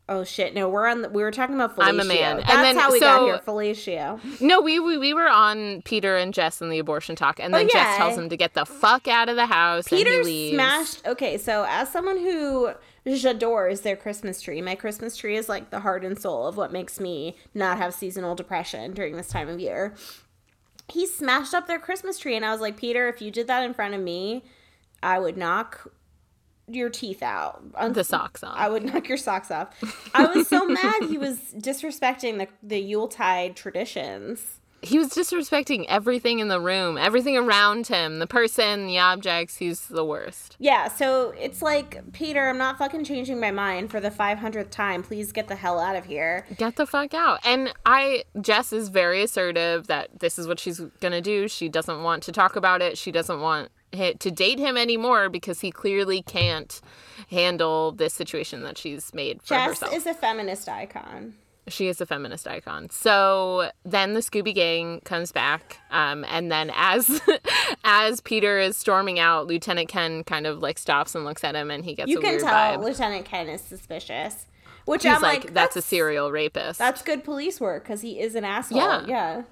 Oh shit! No, we're on. The, we were talking about Felicio. I'm a man. And That's then- how we got so- here, Felicio. no, we, we we were on Peter and Jess in the abortion talk, and oh, then Oh, yeah. Jess tells him to get the fuck out of the house. Peter and he smashed. Okay, so as someone who adores their Christmas tree, my Christmas tree is like the heart and soul of what makes me not have seasonal depression during this time of year. He smashed up their Christmas tree, and I was like, Peter, if you did that in front of me, I would knock your teeth out. The socks on. I would knock your socks off. I was so mad he was disrespecting the the Yuletide traditions. he was disrespecting everything in the room, everything around him, the person, the objects. He's the worst. Yeah, so it's like, Peter, I'm not fucking changing my mind for the 500th time. Please get the hell out of here. Get the fuck out. And I, Jess is very assertive that this is what she's gonna do. She doesn't want to talk about it. She doesn't want to date him anymore because he clearly can't handle this situation that she's made for Jess herself. is a feminist icon. she is a feminist icon. So then the Scooby Gang comes back, um, and then as as Peter is storming out, Lieutenant Ken kind of like stops and looks at him, and he gets You a can tell vibe. Lieutenant Ken is suspicious. Which He's I'm like, like, that's, a serial rapist. That's good police work because he is an asshole. Yeah. Yeah.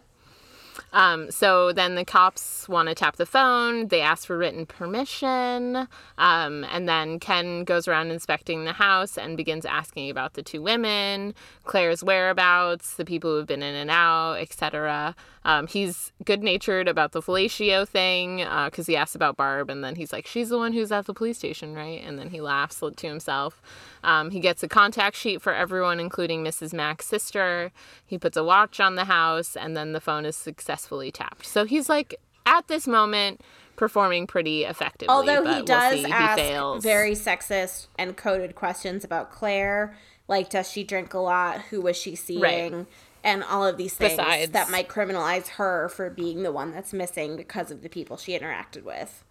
Um, so then the cops want to tap the phone. They ask for written permission. Um, and then Ken goes around inspecting the house and begins asking about the two women, Claire's whereabouts, the people who've been in and out, etc. Um, he's good natured about the fellatio thing because he asks about Barb. And then he's like, she's the one who's at the police station, right? And then he laughs to himself. Um, he gets a contact sheet for everyone, including Mrs. Mack's sister. He puts a watch on the house, and then the phone is successfully tapped. So he's like, at this moment, performing pretty effectively. Although he we'll does. He ask very sexist and coded questions about Claire, like does she drink a lot? Who was she seeing? And all of these things Besides- that might criminalize her for being the one that's missing because of the people she interacted with.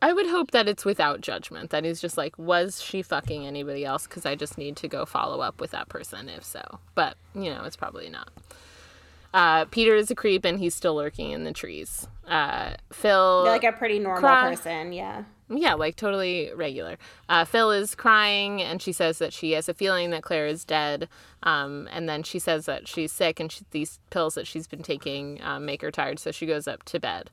I would hope that it's without judgment. That he's just like, was she fucking anybody else? Because I just need to go follow up with that person if so. But, you know, it's probably not. Uh, Peter is a creep and he's still lurking in the trees. Uh, Phil. You're like a pretty normal cry- person, yeah. Yeah, like totally regular. Uh, Phil is crying, and she says that she has a feeling that Claire is dead. Um, and then she says that she's sick, and she, these pills that she's been taking um, make her tired, so she goes up to bed.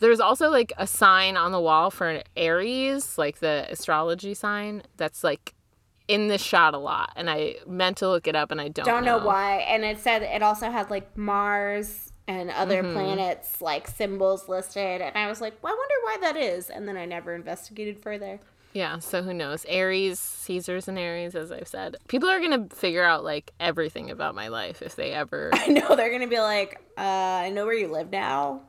There's also like a sign on the wall for Aries, like the astrology sign, that's like in this shot a lot. And I meant to look it up and I don't Don't know, know why. And it said it also had like Mars and other Mm-hmm. planets like symbols listed. And I was like, well, I wonder why that is. And then I never investigated further. Yeah, so who knows? Aries, Caesar's and Aries, as I've said. People are gonna figure out like everything about my life if they ever. I know they're to be like, uh, I know where you live now.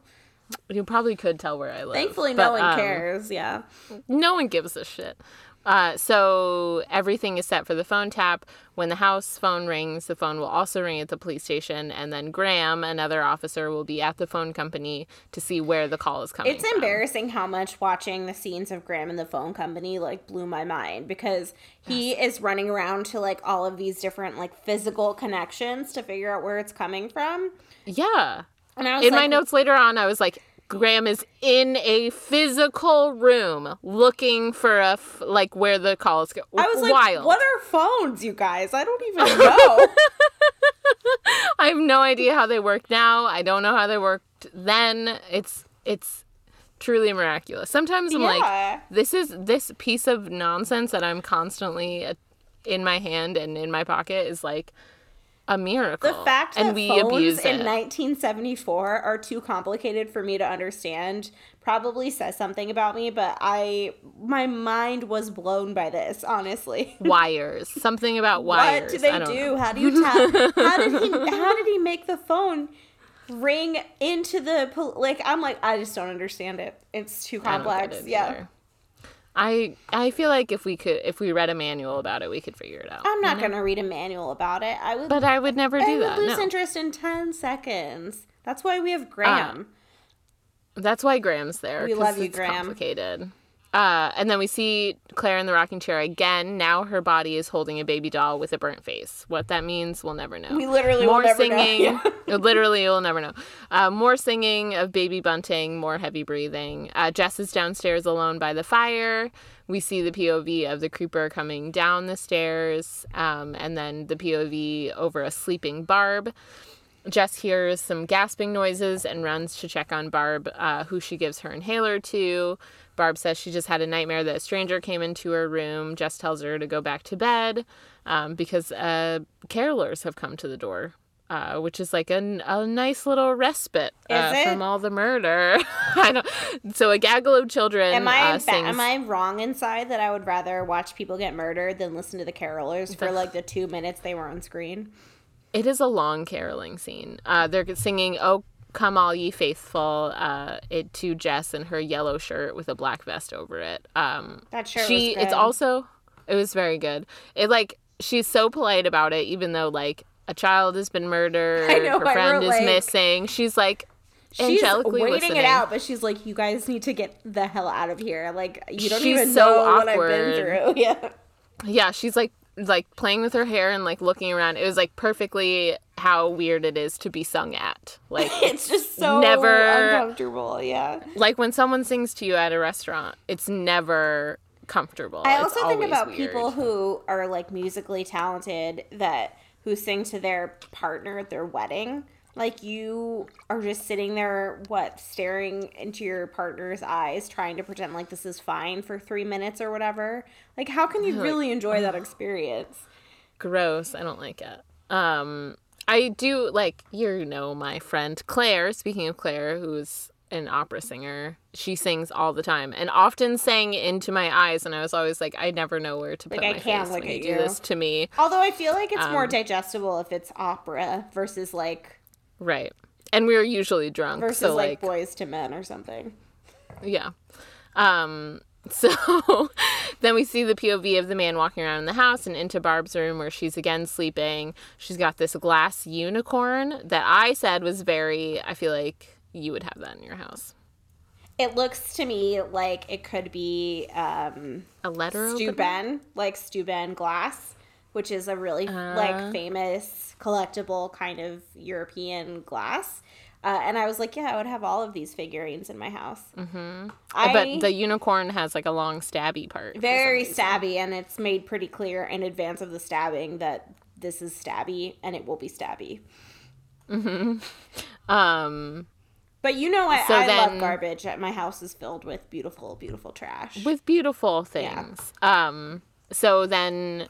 you probably could tell where I live. Thankfully, but, no one um, cares. Yeah. No one gives a shit. Uh, so everything is set for the phone tap. When the house phone rings, the phone will also ring at the police station, and then Graham, another officer, will be at the phone company to see where the call is coming. From. It's from. embarrassing how much watching the scenes of Graham and the phone company like blew my mind because he is running around to like all of these different like physical connections to figure out where it's coming from. Yeah. And I was In like, my notes later on, I was like, Graham is in a physical room looking for a f- like where the call is. Go- I was like, wild. what are phones, you guys? I don't even know. I have no idea how they work now. I don't know how they worked then. It's it's truly miraculous. Sometimes I'm Yeah. like, this is this piece of nonsense that I'm constantly uh, in my hand and in my pocket is like a miracle. The fact and that we phones abuse in it. 1974 are too complicated for me to understand probably says something about me, but I my mind was blown by this, honestly. wires. Something about wires. What do they don't know. How do you tap? how did he how did he make the phone ring into the like I'm like I just don't understand it. It's too I don't get complex. Yeah. either. I I feel like if we could if we read a manual about it, we could figure it out. I'm not going to read a manual about it. I would But I would never I do would that. lose No. interest in 10 seconds. That's why we have ah. Graham. That's why Graham's there. We love you, it's Graham. Complicated. Uh, and then we see Claire in the rocking chair again. Now her body is holding a baby doll with a burnt face. What that means, we'll never know. We literally will more singing. literally, we'll never know. Uh, more singing of baby bunting. More heavy breathing. Uh, Jess is downstairs alone by the fire. We see the POV of the creeper coming down the stairs, um, and then the POV over a sleeping Barb. Jess hears some gasping noises and runs to check on Barb, uh, who she gives her inhaler to. Barb says she just had a nightmare that a stranger came into her room. Jess tells her to go back to bed um, because uh, carolers have come to the door, uh, which is like a, a nice little respite uh, from all the murder. I don't. So a gaggle of children. Am I uh, ba- am I wrong inside that I would rather watch people get murdered than listen to the carolers for like the 2 minutes they were on screen? It is a long caroling scene. Uh, they're singing "Oh Come All Ye Faithful" uh, it to Jess in her yellow shirt with a black vest over it. Um, That shirt she it's also it was very good. It like she's so polite about it, even though like a child has been murdered, know, her friend is like- missing. She's like She's angelically waiting listening. it out, but she's like, "You guys need to get the hell out of here! Like, you don't She's even so know what I've been through." Yeah, Yeah, she's like like playing with her hair and like looking around. It was like perfectly how weird it is to be sung at. Like it's just so Never- uncomfortable. Yeah, like when someone sings to you at a restaurant, it's never comfortable. I It's also think about weird. people who are like musically talented that who sing to their partner at their wedding. Like you are just sitting there, what, staring into your partner's eyes, trying to pretend like this is fine for three minutes or whatever. Like, how can you really enjoy that experience? gross. I don't like it. Um, I do like you know my friend Claire. Speaking of Claire, who's an opera singer, she sings all the time and often sang into my eyes, and I was always like, I never know where to put I my can't face look when you at do you. this to me. Although I feel like it's Um, more digestible if it's opera versus like Right. And we were usually drunk, versus so like, like Boyz II Men or something. Yeah. Um, so then we see the POV of the man walking around in the house and into Barb's room where she's again sleeping. She's got this glass unicorn that I said was very, I feel like you would have that in your house. It looks to me like it could be um, a letter Steuben, like Steuben glass, which is a really uh. like famous collectible kind of European glass. Uh, and I was like, yeah, I would have all of these figurines in my house. Mm-hmm. I, but the unicorn has like a long stabby part. Very stabby, and it's made pretty clear in advance of the stabbing that this is stabby and it will be stabby. Mm-hmm. Um, but you know, I, so I then, love garbage. My house is filled with beautiful, beautiful trash. With beautiful things. Yeah. Um, so then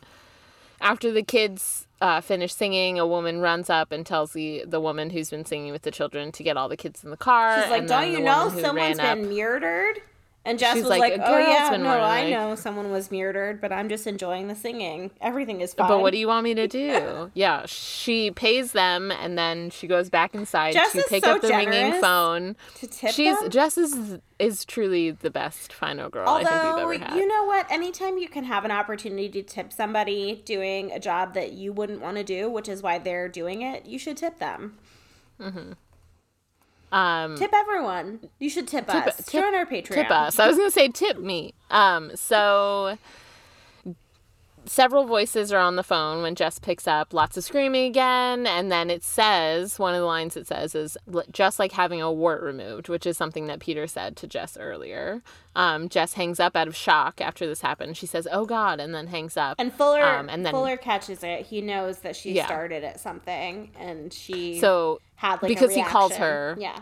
after the kids uh, finish singing, a woman runs up and tells the the woman who's been singing with the children to get all the kids in the car. She's like, "Don't you know someone's been murdered?" And Jess She's was like, like "Oh yeah, no, I know someone was murdered, but I'm just enjoying the singing. Everything is fine." But what do you want me to do? yeah, she pays them, and then she goes back inside Jess to pick so up the ringing phone. To tip She's them? Jess is is truly the best final girl Although, I think we've ever had. You know what? Anytime you can have an opportunity to tip somebody doing a job that you wouldn't want to do, which is why they're doing it, you should tip them. Mm-hmm. Um, tip everyone. You should tip, tip us. Tip, Join our Patreon. Tip us. I was gonna say tip me. Um, so several voices are on the phone when Jess picks up. Lots of screaming again, and then it says one of the lines it says is just like having a wart removed, which is something that Peter said to Jess earlier. Um, Jess hangs up out of shock after this happened. She says, "Oh God," and then hangs up. And Fuller, um, and then Fuller catches it. He knows that she yeah. started at something, and she so had like because he calls her. Yeah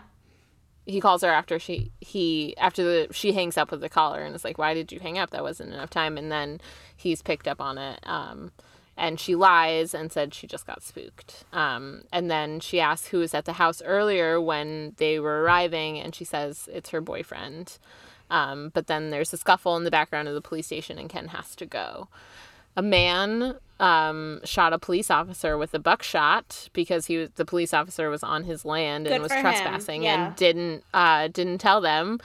he calls her after she he after the she hangs up with the caller and is like why did you hang up? That wasn't enough time. And then he's picked up on it um, and she lies and said she just got spooked. Um, and then she asks who was at the house earlier when they were arriving and she says it's her boyfriend. Um, but then there's a scuffle in the background of the police station and ken has to go a man um, shot a police officer with a buckshot because he was the police officer was on his land Good and was trespassing yeah. and didn't uh, didn't tell them.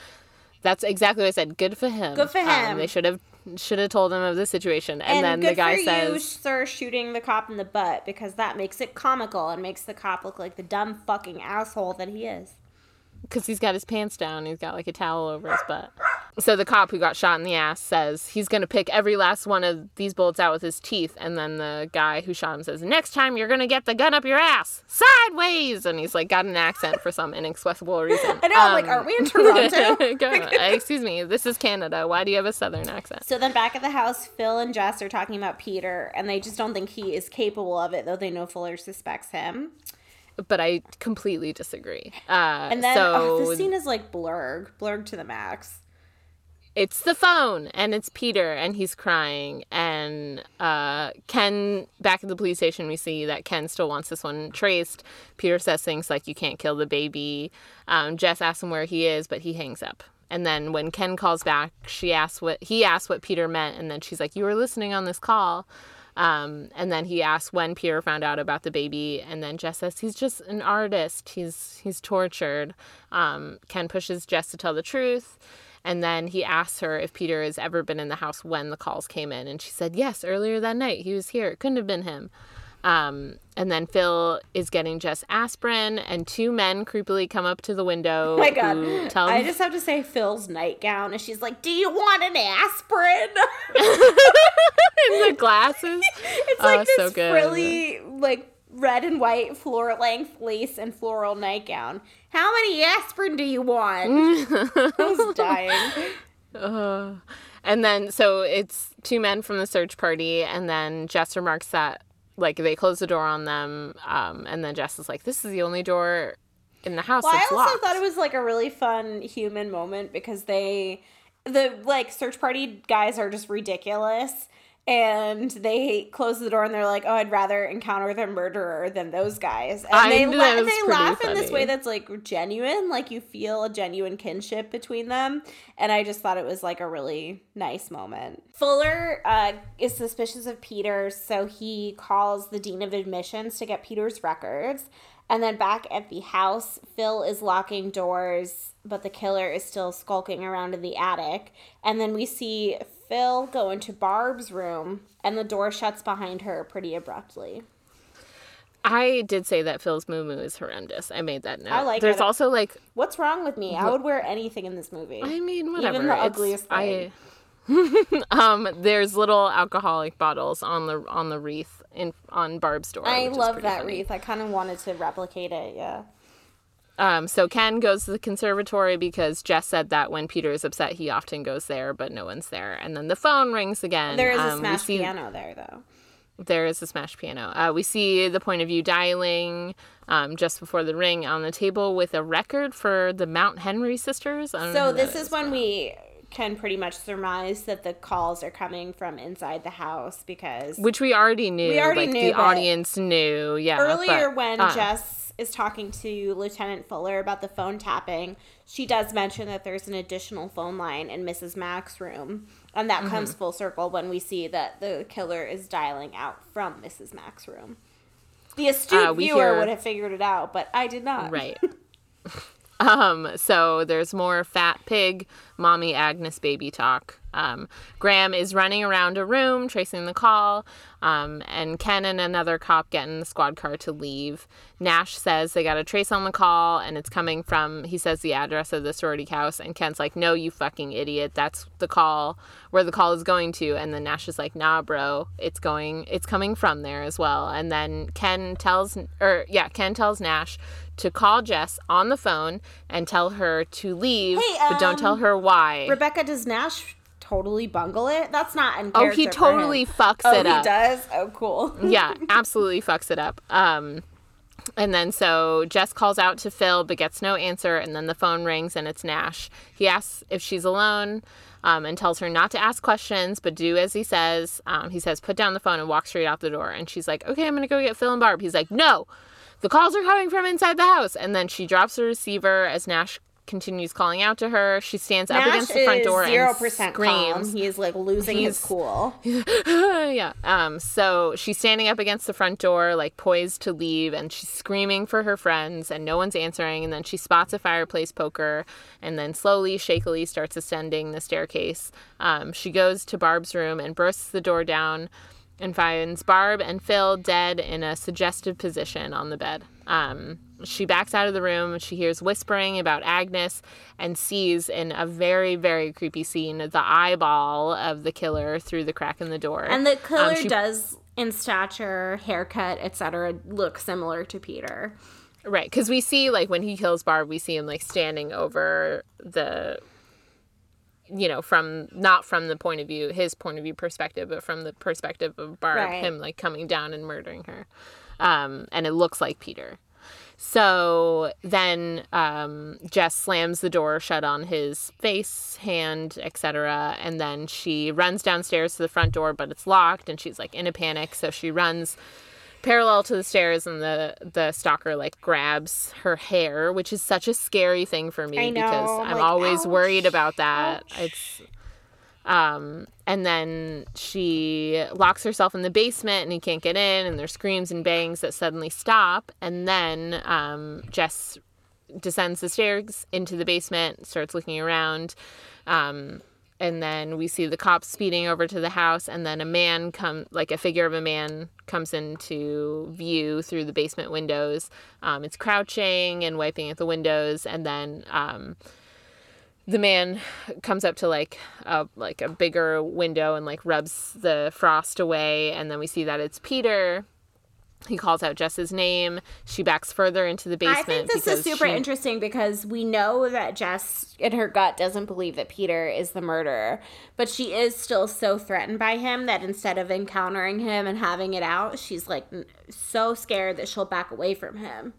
That's exactly what I said. Good for him. Good for um, him. Um, they should have should have told him of the situation. And, and then the guy says, you, "Sir, shooting the cop in the butt because that makes it comical and makes the cop look like the dumb fucking asshole that he is." Because he's got his pants down. He's got like a towel over his butt. So the cop who got shot in the ass says he's going to pick every last one of these bullets out with his teeth. And then the guy who shot him says, Next time you're going to get the gun up your ass sideways. And he's like got an accent for some inexplicable reason. I know, um, like, aren't we in Toronto? excuse me, this is Canada. Why do you have a southern accent? So then back at the house, Phil and Jess are talking about Peter, and they just don't think he is capable of it, though they know Fuller suspects him but I completely disagree. Uh, and then so, oh, the scene is like blurred, blurred to the max it's the phone and it's Peter and he's crying and uh, Ken back at the police station we see that Ken still wants this one traced. Peter says things like you can't kill the baby. Um, Jess asks him where he is but he hangs up. And then when Ken calls back, she asks what he asks what Peter meant and then she's like you were listening on this call. Um, and then he asks when Peter found out about the baby, and then Jess says he's just an artist. He's he's tortured. Um, Ken pushes Jess to tell the truth, and then he asks her if Peter has ever been in the house when the calls came in. And she said, yes, earlier that night. He was here. It couldn't have been him. Um, and then Phil is getting Jess aspirin, and two men creepily come up to the window. Oh my god! Tell I just have to say Phil's nightgown, and she's like, "Do you want an aspirin?" in the glasses. It's like oh, this so frilly, like red and white floor length lace and floral nightgown. How many aspirin do you want? I was dying. Uh, and then, so it's two men from the search party, and then Jess remarks that, like, they close the door on them, um, and then Jess is like, this is the only door in the house well, I also locked. thought it was, like, a really fun human moment because they, the, like, search party guys are just ridiculous and they close the door and they're like, "Oh, I'd rather encounter the murderer than those guys." And I they la- they laugh funny. in this way that's like genuine, like you feel a genuine kinship between them. And I just thought it was like a really nice moment. Fuller uh, is suspicious of Peter, so he calls the dean of admissions to get Peter's records. And then back at the house, Phil is locking doors, but the killer is still skulking around in the attic. And then we see Phil go into Barb's room, and the door shuts behind her pretty abruptly. I did say that Phil's moo is horrendous. I made that note. I like There's it. also like What's wrong with me? I would wear anything in this movie. I mean, whatever. Even the ugliest thing. I, um, there's little alcoholic bottles on the on the wreath in on Barb's door. I love that funny. wreath. I kind of wanted to replicate it. Yeah. Um, so Ken goes to the conservatory because Jess said that when Peter is upset, he often goes there, but no one's there. And then the phone rings again. There is um, a smashed see, piano there, though. There is a smashed piano. Uh, we see the point of view dialing um, just before the ring on the table with a record for the Mount Henry sisters. So this is, is when we can pretty much surmise that the calls are coming from inside the house because which we already knew. We already like, knew the audience knew. Yeah. Earlier, but, when uh, Jess is talking to Lieutenant Fuller about the phone tapping, she does mention that there's an additional phone line in Mrs. Mack's room. And that mm-hmm. comes full circle when we see that the killer is dialing out from Mrs. Mack's room. The astute uh, viewer hear... would have figured it out, but I did not. Right. um, so there's more fat pig, mommy Agnes baby talk. Um, Graham is running around a room tracing the call, um, and Ken and another cop get in the squad car to leave. Nash says they got a trace on the call, and it's coming from, he says the address of the sorority house, and Ken's like, no, you fucking idiot. That's the call, where the call is going to. And then Nash is like, nah, bro, it's going, it's coming from there as well. And then Ken tells, or yeah, Ken tells Nash to call Jess on the phone and tell her to leave, hey, um, but don't tell um, her why. Rebecca, does Nash totally bungle it. That's not in Oh, he totally fucks oh, it up. he does? Oh, cool. yeah, absolutely fucks it up. Um, and then so Jess calls out to Phil but gets no answer, and then the phone rings and it's Nash. He asks if she's alone um, and tells her not to ask questions but do as he says. Um, he says, put down the phone and walk straight out the door. And she's like, okay, I'm going to go get Phil and Barb. He's like, no, the calls are coming from inside the house. And then she drops the receiver as Nash continues calling out to her. She stands Nash up against the front door zero percent screams. He is like losing He's, his cool. yeah. Um. So she's standing up against the front door, like poised to leave, and she's screaming for her friends, and no one's answering. And then she spots a fireplace poker, and then slowly, shakily starts ascending the staircase. Um. She goes to Barb's room and bursts the door down and finds Barb and Phil dead in a suggestive position on the bed. Um, she backs out of the room. She hears whispering about Agnes and sees in a very, very creepy scene the eyeball of the killer through the crack in the door. And the killer um, she, does, in stature, haircut, etc., look similar to Peter. Right, because we see like when he kills Barb, we see him like standing over the you know, from not from the point of view, his point of view perspective, but from the perspective of Barb, right. him like coming down and murdering her. Um, and it looks like Peter. So then um, Jess slams the door shut on his face, hand, etc. And then she runs downstairs to the front door, but it's locked, and she's like in a panic. So she runs parallel to the stairs and the the stalker like grabs her hair which is such a scary thing for me because i'm like, always ouch, worried about that. ouch. it's um and then she locks herself in the basement and he can't get in and there's screams and bangs that suddenly stop. And then um jess descends the stairs into the basement starts looking around. Um and then we see the cops speeding over to the house and then a man come like a figure of a man comes into view through the basement windows. Um, it's crouching and wiping at the windows and then um, the man comes up to like a like a bigger window and like rubs the frost away and then we see that it's peter he calls out Jess's name. She backs further into the basement. I think this is super she... interesting because we know that Jess, in her gut, doesn't believe that Peter is the murderer, but she is still so threatened by him that instead of encountering him and having it out, she's like so scared that she'll back away from him.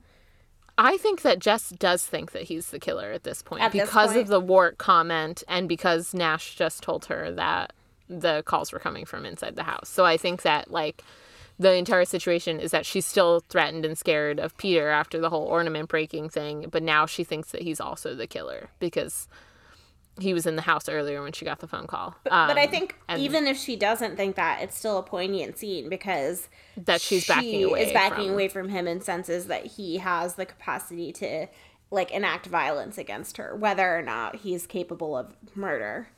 I think that Jess does think that he's the killer at this point at because this point? of the Wart comment and because Nash just told her that the calls were coming from inside the house. So I think that like the entire situation is that she's still threatened and scared of Peter after the whole ornament breaking thing, but now she thinks that he's also the killer because he was in the house earlier when she got the phone call. But, um, but I um, think even if she doesn't think that, it's still a poignant scene because that she's she backing away is backing from... away from him and senses that he has the capacity to like enact violence against her, whether or not he's capable of murder.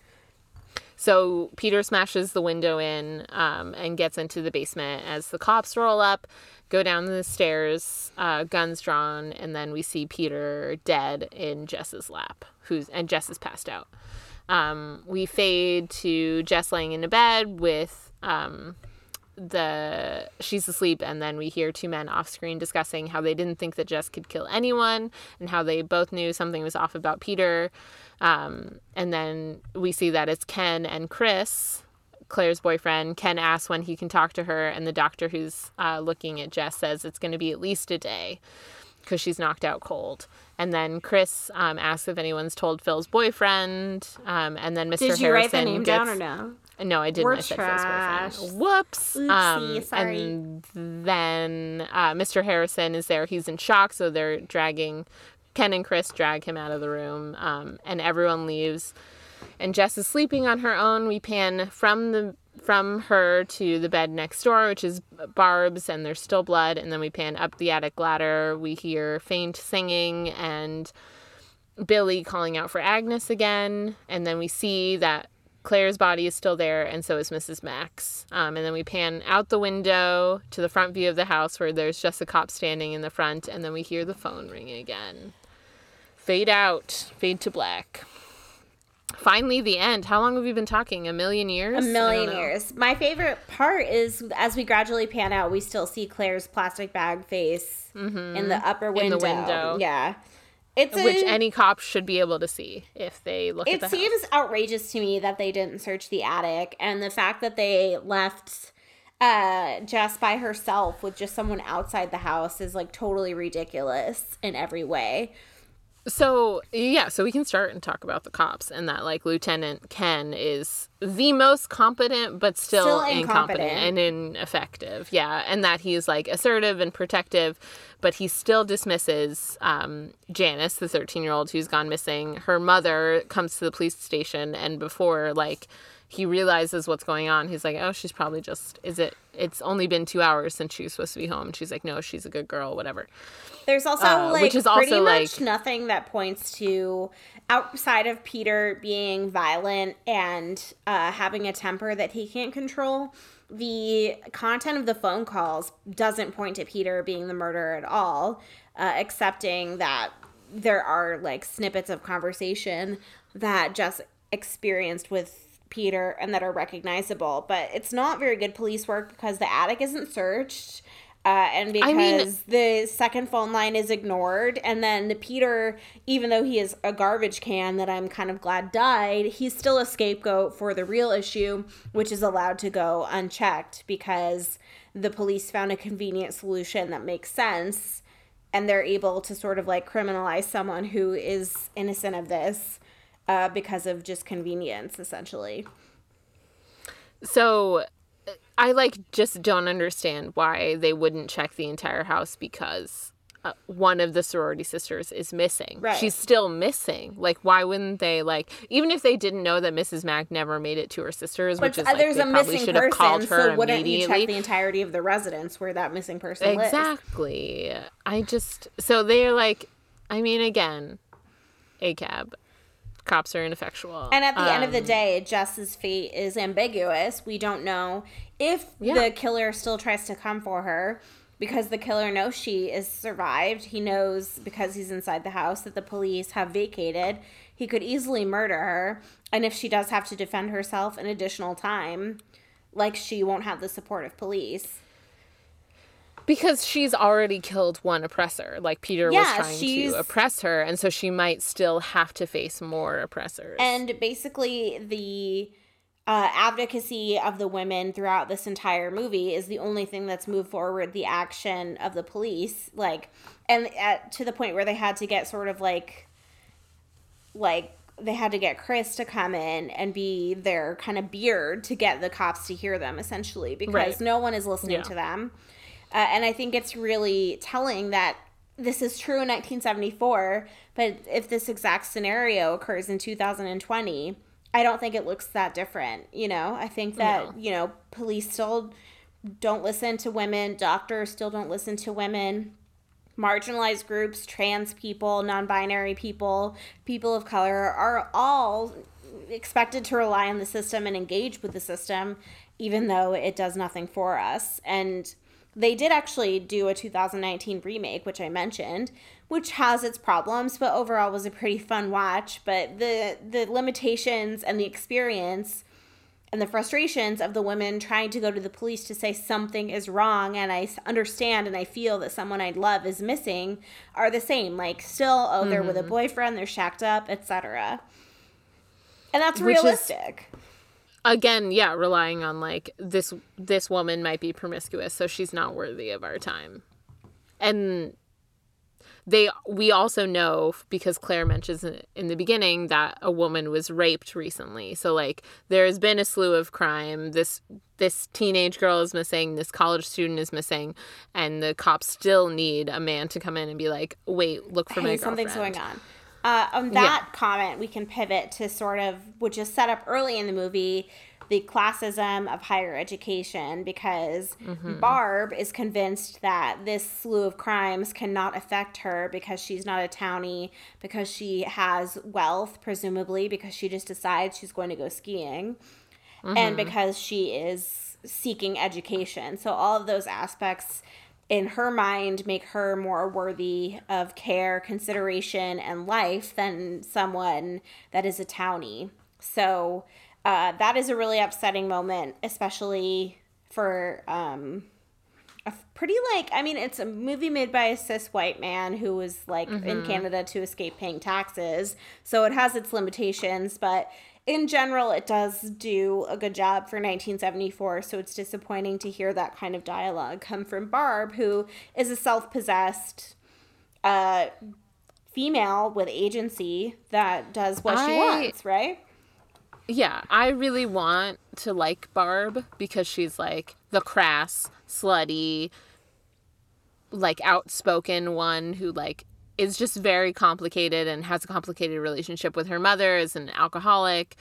So Peter smashes the window in um, and gets into the basement as the cops roll up, go down the stairs, uh, guns drawn, and then we see Peter dead in Jess's lap, who's and Jess is passed out. Um, we fade to Jess laying in a bed with um, the she's asleep and then we hear two men off screen discussing how they didn't think that Jess could kill anyone and how they both knew something was off about Peter. Um, and then we see that it's Ken and Chris, Claire's boyfriend. Ken asks when he can talk to her, and the doctor who's uh, looking at Jess says it's going to be at least a day because she's knocked out cold. And then Chris um, asks if anyone's told Phil's boyfriend. Um, and then Mr. Did you Harrison write the name gets, down or no? no, I didn't. We're I said trash. Phil's boyfriend. Whoops. Oopsie, um, sorry. And then uh, Mr. Harrison is there. He's in shock, so they're dragging Ken and Chris drag him out of the room, um, and everyone leaves. And Jess is sleeping on her own. We pan from the from her to the bed next door, which is Barb's, and there's still blood. And then we pan up the attic ladder. We hear faint singing and Billy calling out for Agnes again. And then we see that Claire's body is still there, and so is Mrs. Max. Um, and then we pan out the window to the front view of the house where there's just a cop standing in the front, and then we hear the phone ringing again. Fade out, fade to black. Finally, the end. How long have we been talking? A million years? A million years. My favorite part is as we gradually pan out, we still see Claire's plastic bag face in the upper Mm-hmm. In window. the window. Yeah. It's a, Which any cop should be able to see if they look at it the seems house. outrageous to me that they didn't search the attic and the fact that they left uh Jess by herself with just someone outside the house is like totally ridiculous in every way. So yeah, so we can start and talk about the cops and that like Lieutenant Ken is the most competent but still, Still incompetent. incompetent. and ineffective. Yeah, and that he's like assertive and protective, but he still dismisses um, Janice, the thirteen-year-old who's gone missing. Her mother comes to the police station, and before like he realizes what's going on, he's like, "Oh, she's probably just is it? It's only been two hours since she was supposed to be home." She's like, "No, she's a good girl, whatever." There's also Uh, like which is pretty also, much like- nothing that points to outside of Peter being violent and uh, having a temper that he can't control. The content of the phone calls doesn't point to Peter being the murderer at all, uh, excepting that there are like snippets of conversation that just experienced with Peter and that are recognizable. But it's not very good police work because the attic isn't searched. Uh, and because I mean- the second phone line is ignored, and then the Peter, even though he is a garbage can that I'm kind of glad died, he's still a scapegoat for the real issue, which is allowed to go unchecked because the police found a convenient solution that makes sense, and they're able to sort of like criminalize someone who is innocent of this uh, because of just convenience, essentially. So I like just don't understand why they wouldn't check the entire house because uh, one of the sorority sisters is missing. Right. She's still missing. Like why wouldn't they like even if they didn't know that Mrs. Mac never made it to her sisters, But which is uh, like there's a probably missing should have called person, her so wouldn't you check the entirety of the residence where that missing person lives? Exactly. I just so they're like I mean again, a cab. Cops are ineffectual. And at the end of the Um, day, Jess's fate is ambiguous. We don't know if Yeah. the killer still tries to come for her because the killer knows she is survived. He knows because he's inside the house that the police have vacated. He could easily murder her. And if she does have to defend herself an additional time, like she won't have the support of police. Because she's already killed one oppressor. Like Peter Yeah, was trying she's- to oppress her, and so she might still have to face more oppressors. And basically, the uh, advocacy of the women throughout this entire movie is the only thing that's moved forward the action of the police. Like, and at, to the point where they had to get sort of like, like, they had to get Chris to come in and be their kind of beard to get the cops to hear them, essentially, because Right. no one is listening Yeah. to them. Uh, and I think it's really telling that this is true in 1974, but if this exact scenario occurs in 2020, I don't think it looks that different. You know, I think that, No. you know, police still don't listen to women, doctors still don't listen to women. Marginalized groups, trans people, non binary people, people of color are all expected to rely on the system and engage with the system, even though it does nothing for us. And they did actually do a 2019 remake, which I mentioned, which has its problems, but overall was a pretty fun watch. But the the limitations and the experience and the frustrations of the women trying to go to the police to say something is wrong and I understand and I feel that someone I love is missing are the same. Like still, oh, they're mm-hmm. with a mm-hmm. boyfriend, they're shacked up, etc. And that's Which realistic. Is, again, yeah, relying on like this this woman might be promiscuous, so she's not worthy of our time. And they we also know because Claire mentions in the beginning that a woman was raped recently. So like there has been a slew of crime. This this teenage girl is missing, this college student is missing, and the cops still need a man to come in and be like, "Wait, look for hey, my girlfriend." Something's going on. Uh, on that yeah. comment, we can pivot to sort of which is set up early in the movie the classism of higher education because mm-hmm. Barb is convinced that this slew of crimes cannot affect her because she's not a townie, because she has wealth, presumably, because she just decides she's going to go skiing, mm-hmm. and because she is seeking education. So, all of those aspects in her mind make her more worthy of care, consideration, and life than someone that is a townie. So, uh, that is a really upsetting moment, especially for um, a pretty like I mean it's a movie made by a cis white man who was like mm-hmm. in Canada to escape paying taxes, so it has its limitations, but in general it does do a good job for 1974 so it's disappointing to hear that kind of dialogue come from barb who is a self-possessed uh, female with agency that does what I, she wants right? Yeah, I really want to like Barb because she's like the crass, slutty, like outspoken one who like is just very complicated and has a complicated relationship with her mother is an alcoholic,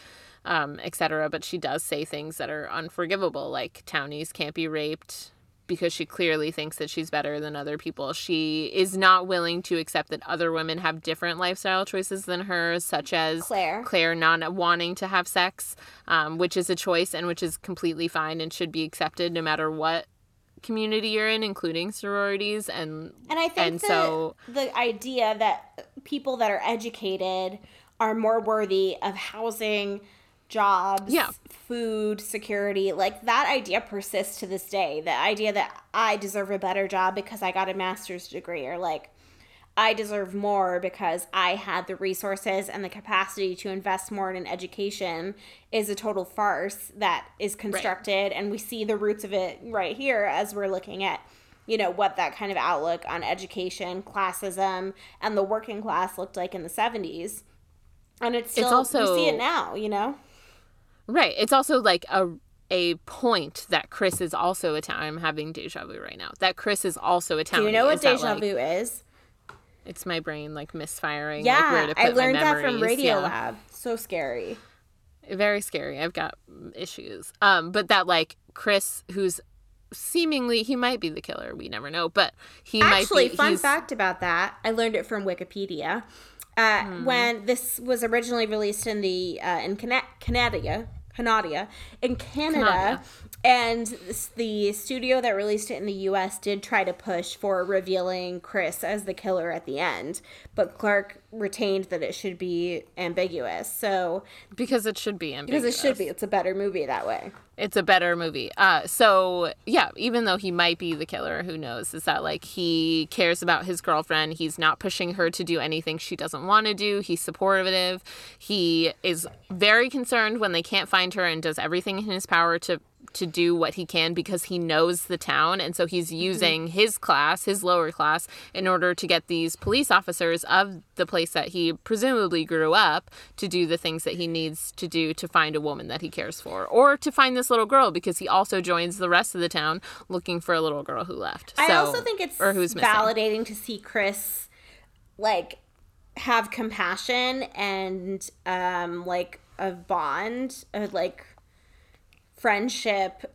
um, etc. But she does say things that are unforgivable, like townies can't be raped, because she clearly thinks that she's better than other people. She is not willing to accept that other women have different lifestyle choices than hers, such as Claire, Claire not wanting to have sex, um, which is a choice and which is completely fine and should be accepted no matter what community you're in, including sororities. And and I think and the, so the idea that people that are educated are more worthy of housing jobs, yeah. food, security. Like that idea persists to this day. The idea that I deserve a better job because I got a master's degree or like I deserve more because I had the resources and the capacity to invest more in an education is a total farce that is constructed right. and we see the roots of it right here as we're looking at you know what that kind of outlook on education, classism, and the working class looked like in the 70s. And it's still it's also, we see it now, you know. Right. It's also like a a point that Chris is also Italian. I'm having deja vu right now. That Chris is also Italian. Do you know what deja vu is? It's my brain like misfiring. Yeah, like, I learned that from Radio yeah. Lab. So scary. Very scary. I've got issues. Um, but that like Chris, who's seemingly he might be the killer. We never know, but he actually. Be, fun fact about that. I learned it from Wikipedia. Uh, hmm. When this was originally released in the uh, in Canada, Canada in Canada, Canada. And the studio that released it in the U.S. did try to push for revealing Chris as the killer at the end, but Clark retained that it should be ambiguous. So because it should be ambiguous, because it should be, it's a better movie that way. It's a better movie. Uh, so yeah, even though he might be the killer, who knows? Is that like he cares about his girlfriend? He's not pushing her to do anything she doesn't want to do. He's supportive. He is very concerned when they can't find her and does everything in his power to to do what he can because he knows the town and so he's mm-hmm. using mm-hmm. his class his lower class in order to get these police officers of the place that he presumably grew up to do the things that he needs to do to find a woman that he cares for or to find this little girl because he also joins the rest of the town looking for a little girl who left so, i also think it's or who's validating to see chris like have compassion and um like a bond uh, like friendship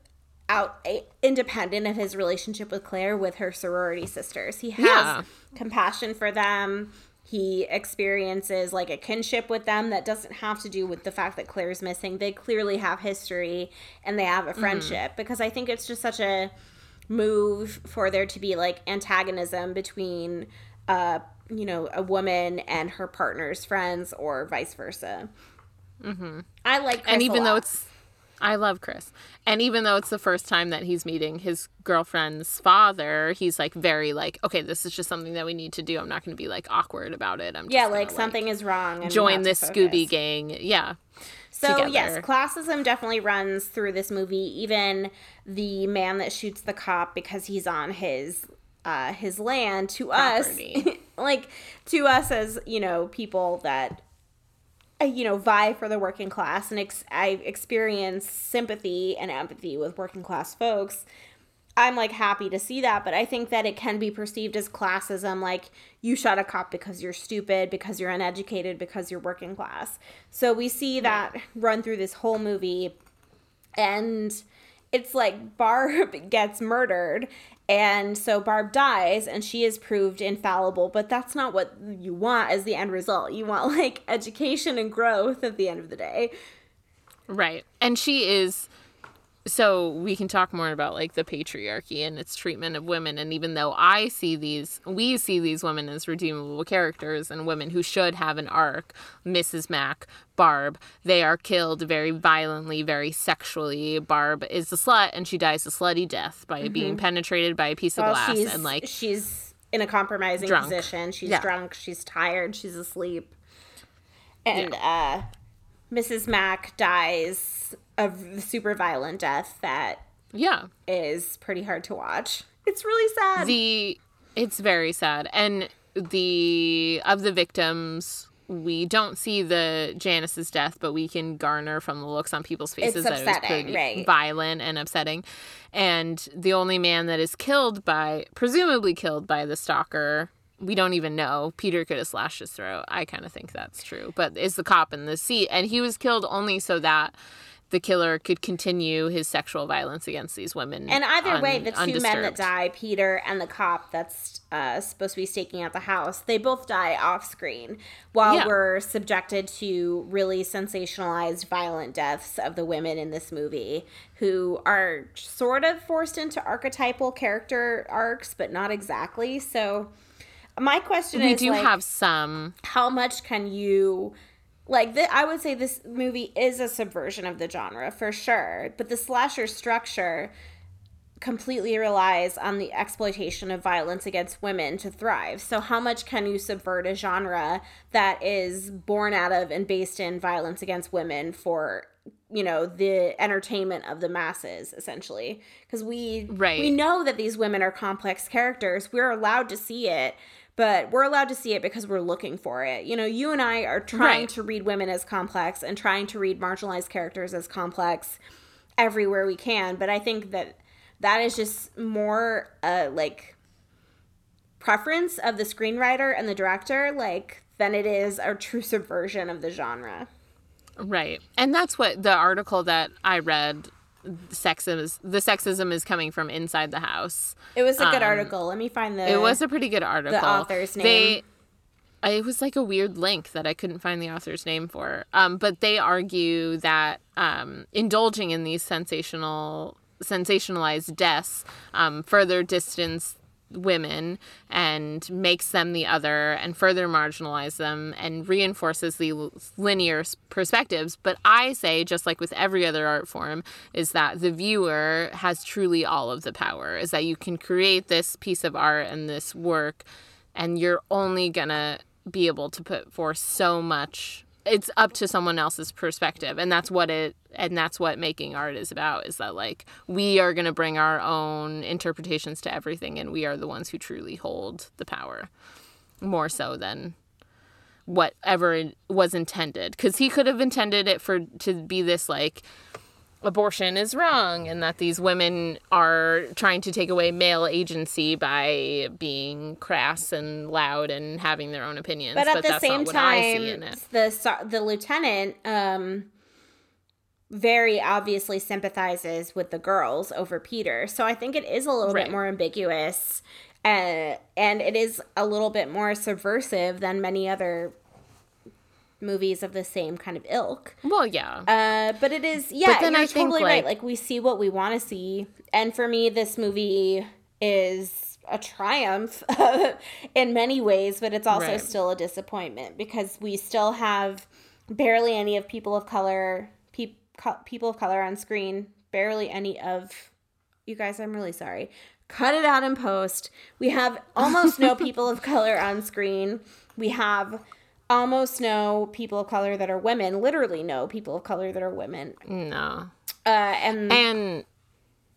out independent of his relationship with Claire with her sorority sisters. He has yeah. compassion for them. he experiences like a kinship with them that doesn't have to do with the fact that Claire's missing. They clearly have history and they have a mm-hmm. friendship mm. because I think it's just such a move for there to be like antagonism between uh you know a woman and her partner's friends or vice versa. Mm-hmm. I like Chris and even though it's I love Chris. And even though it's the first time that he's meeting his girlfriend's father, he's like very like, okay, this is just something that we need to do. I'm not going to be like awkward about it. I'm yeah, like something is wrong. join this Scooby gang. Yeah. So together. yes, classism definitely runs through this movie. Even the man that shoots the cop because he's on his uh, his land to Property. us, like to us as you know people that you know, vie for the working class, and ex- I experience sympathy and empathy with working class folks. I'm like happy to see that, but I think that it can be perceived as classism, like you shot a cop because you're stupid, because you're uneducated, because you're working class. So we see that run through this whole movie, and it's like Barb gets murdered, and so Barb dies and she is proved infallible, but that's not what you want as the end result. You want like education and growth at the end of the day. Right. And she is so we can talk more about like the patriarchy and its treatment of women and even though i see these we see these women as redeemable characters and women who should have an arc mrs mac barb they are killed very violently very sexually barb is a slut and she dies a slutty death by mm-hmm. being penetrated by a piece well, of glass and like she's in a compromising drunk. position she's yeah. drunk she's tired she's asleep and yeah. uh mrs mac dies a super violent death that yeah is pretty hard to watch. It's really sad. The it's very sad, and the of the victims, we don't see the Janice's death, but we can garner from the looks on people's faces that it was pretty right. violent and upsetting. And the only man that is killed by, presumably killed by the stalker, we don't even know. Peter could have slashed his throat. I kind of think that's true, but is the cop in the seat, and he was killed only so that the killer could continue his sexual violence against these women. And either un- way, the two undisturbed. men that die, Peter and the cop that's uh, supposed to be staking out the house, they both die off screen while yeah. we're subjected to really sensationalized violent deaths of the women in this movie who are sort of forced into archetypal character arcs, but not exactly. So, my question we is we do like, have some. How much can you like the, I would say this movie is a subversion of the genre for sure, but the slasher structure completely relies on the exploitation of violence against women to thrive. So how much can you subvert a genre that is born out of and based in violence against women for you know the entertainment of the masses essentially because we right. we know that these women are complex characters we're allowed to see it but we're allowed to see it because we're looking for it. You know, you and I are trying right. to read women as complex and trying to read marginalized characters as complex everywhere we can, but I think that that is just more uh like preference of the screenwriter and the director like than it is a true subversion of the genre. Right. And that's what the article that I read sexism the sexism is coming from inside the house. It was a good um, article. Let me find the. It was a pretty good article. The author's name. They, it was like a weird link that I couldn't find the author's name for. Um, but they argue that um, indulging in these sensational sensationalized deaths um, further distance women and makes them the other and further marginalize them and reinforces the linear perspectives. But i say just like with every other art form is that the viewer has truly all of the power is that you can create this piece of art and this work and you're only gonna be able to put forth so much it's up to someone else's perspective and that's what it and that's what making art is about is that like we are going to bring our own interpretations to everything and we are the ones who truly hold the power more so than whatever was intended. Because he could have intended it for to be this like abortion is wrong and that these women are trying to take away male agency by being crass and loud and having their own opinions. But at but the same time, the the lieutenant um, very obviously sympathizes with the girls over Peter. So I think it is a little right. bit more ambiguous uh, and it is a little bit more subversive than many other movies of the same kind of ilk. Well, yeah. Uh, but it is yeah, but then you're I totally think, right. Like, like we see what we want to see. And for me this movie is a triumph in many ways, but it's also right. still a disappointment because we still have barely any of people of color co- people of color on screen, barely any of you guys, I'm really sorry. Cut it out in post. We have almost no people of color on screen. We have almost no people of color that are women. Literally no people of color that are women. No. Uh, and and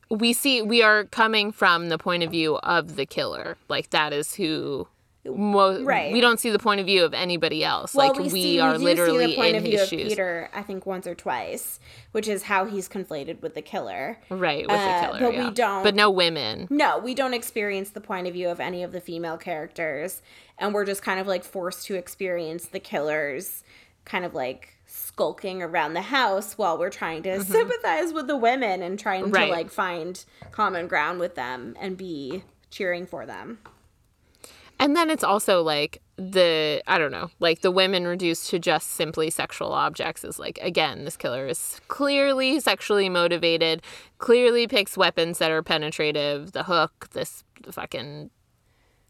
we see we are coming from the point of view of the killer. Like that is who Mo- right. We don't see the point of view of anybody else. Well, like we, we see, are we literally see the point in of view his shoes. Peter, I think once or twice, which is how he's conflated with the killer. Right, with uh, the killer. But yeah. we don't. But no women. No, we don't experience the point of view of any of the female characters, and we're just kind of like forced to experience the killers, kind of like skulking around the house while we're trying to mm-hmm. sympathize with the women and trying right. to like find common ground with them and be cheering for them. And then it's also like the I don't know, like the women reduced to just simply sexual objects is like again, this killer is clearly sexually motivated, clearly picks weapons that are penetrative, the hook, this fucking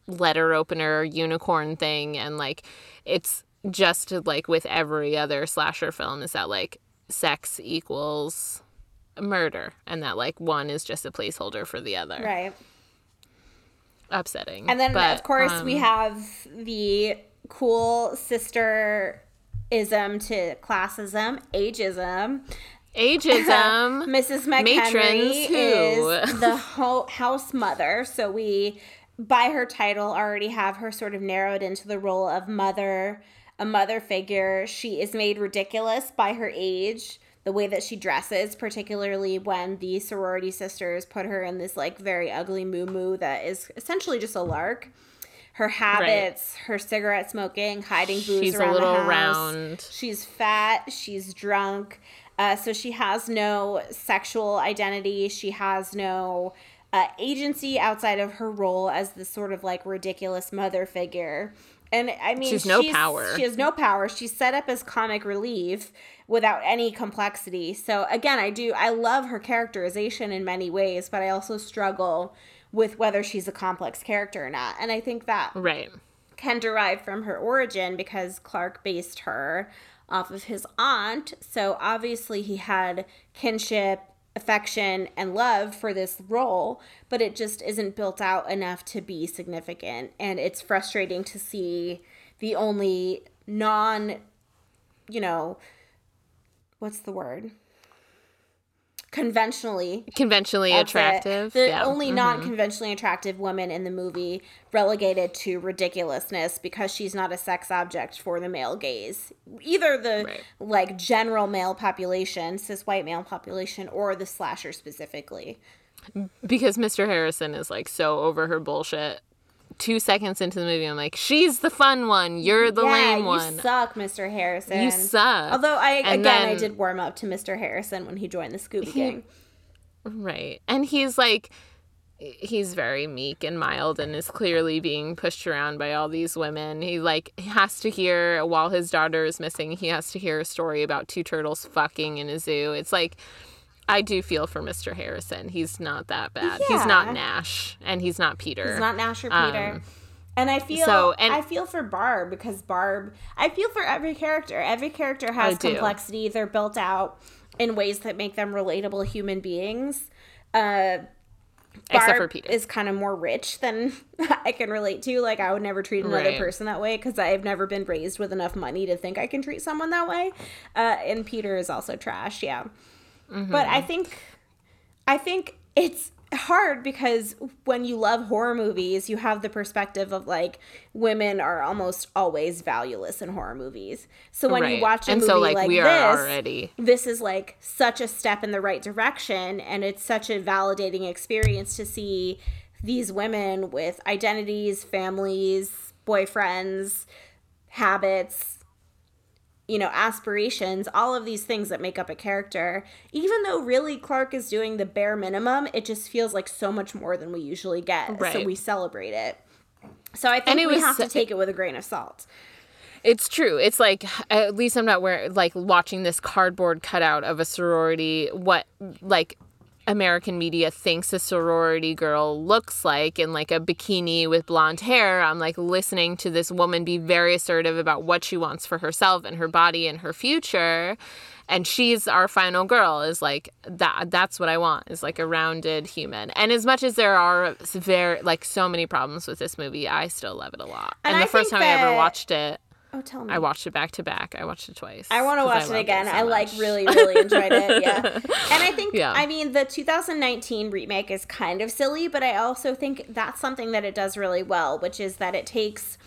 letter opener unicorn thing and like it's just like with every other slasher film is that like sex equals murder and that like one is just a placeholder for the other. Right upsetting. And then but, of course um, we have the cool sister ism to classism, ageism. Ageism. Mrs. McHenry is the ho- house mother, so we by her title already have her sort of narrowed into the role of mother, a mother figure. She is made ridiculous by her age the way that she dresses, particularly when the sorority sisters put her in this like very ugly moo that is essentially just a lark. Her habits, right. her cigarette smoking, hiding booze she's around a little the house. round. She's fat. She's drunk. Uh, so she has no sexual identity. She has no uh, agency outside of her role as this sort of like ridiculous mother figure. And I mean, she's no she's, power. She has no power. She's set up as comic relief without any complexity. So again, I do I love her characterization in many ways, but I also struggle with whether she's a complex character or not. And I think that right can derive from her origin because Clark based her off of his aunt. So obviously he had kinship affection and love for this role, but it just isn't built out enough to be significant. And it's frustrating to see the only non, you know, what's the word? Conventionally conventionally attractive. The yeah. only mm-hmm. non-conventionally attractive woman in the movie relegated to ridiculousness because she's not a sex object for the male gaze. Either the right. like general male population, cis white male population, or the slasher specifically. Because Mr. Harrison is like so over her bullshit two seconds into the movie, I'm like, she's the fun one. You're the yeah, lame one. You suck, Mr. Harrison. You suck. Although I and again then, I did warm up to Mr. Harrison when he joined the Scooby he, Gang. Right. And he's like he's very meek and mild and is clearly being pushed around by all these women. He like has to hear while his daughter is missing, he has to hear a story about two turtles fucking in a zoo. It's like I do feel for Mr. Harrison. He's not that bad. Yeah. He's not Nash and he's not Peter. He's not Nash or Peter. Um, and I feel so, and, I feel for Barb because Barb I feel for every character. Every character has complexity. They're built out in ways that make them relatable human beings. Uh Barb Except for Peter. is kind of more rich than I can relate to. Like I would never treat another right. person that way because I've never been raised with enough money to think I can treat someone that way. Uh, and Peter is also trash. Yeah. Mm-hmm. But I think I think it's hard because when you love horror movies, you have the perspective of like women are almost always valueless in horror movies. So when right. you watch a and movie so, like, like this, already... this is like such a step in the right direction, and it's such a validating experience to see these women with identities, families, boyfriends, habits, you know, aspirations, all of these things that make up a character. Even though really Clark is doing the bare minimum, it just feels like so much more than we usually get. Right. So we celebrate it. So I think we was, have to take it with a grain of salt. It's true. It's like at least I'm not wearing like watching this cardboard cutout of a sorority. What like American media thinks a sorority girl looks like in like a bikini with blonde hair. I'm like listening to this woman be very assertive about what she wants for herself and her body and her future. And she's our final girl is like that that's what I want is like a rounded human. And as much as there are very like so many problems with this movie, I still love it a lot. And, and the first time. I ever watched it, Oh, tell me. I watched it back to back. I watched it twice. I want to watch it again. It so I much. like really, really enjoyed it. Yeah. And I think, yeah. I mean, the 2019 remake is kind of silly, but I also think that's something that it does really well, which is that it takes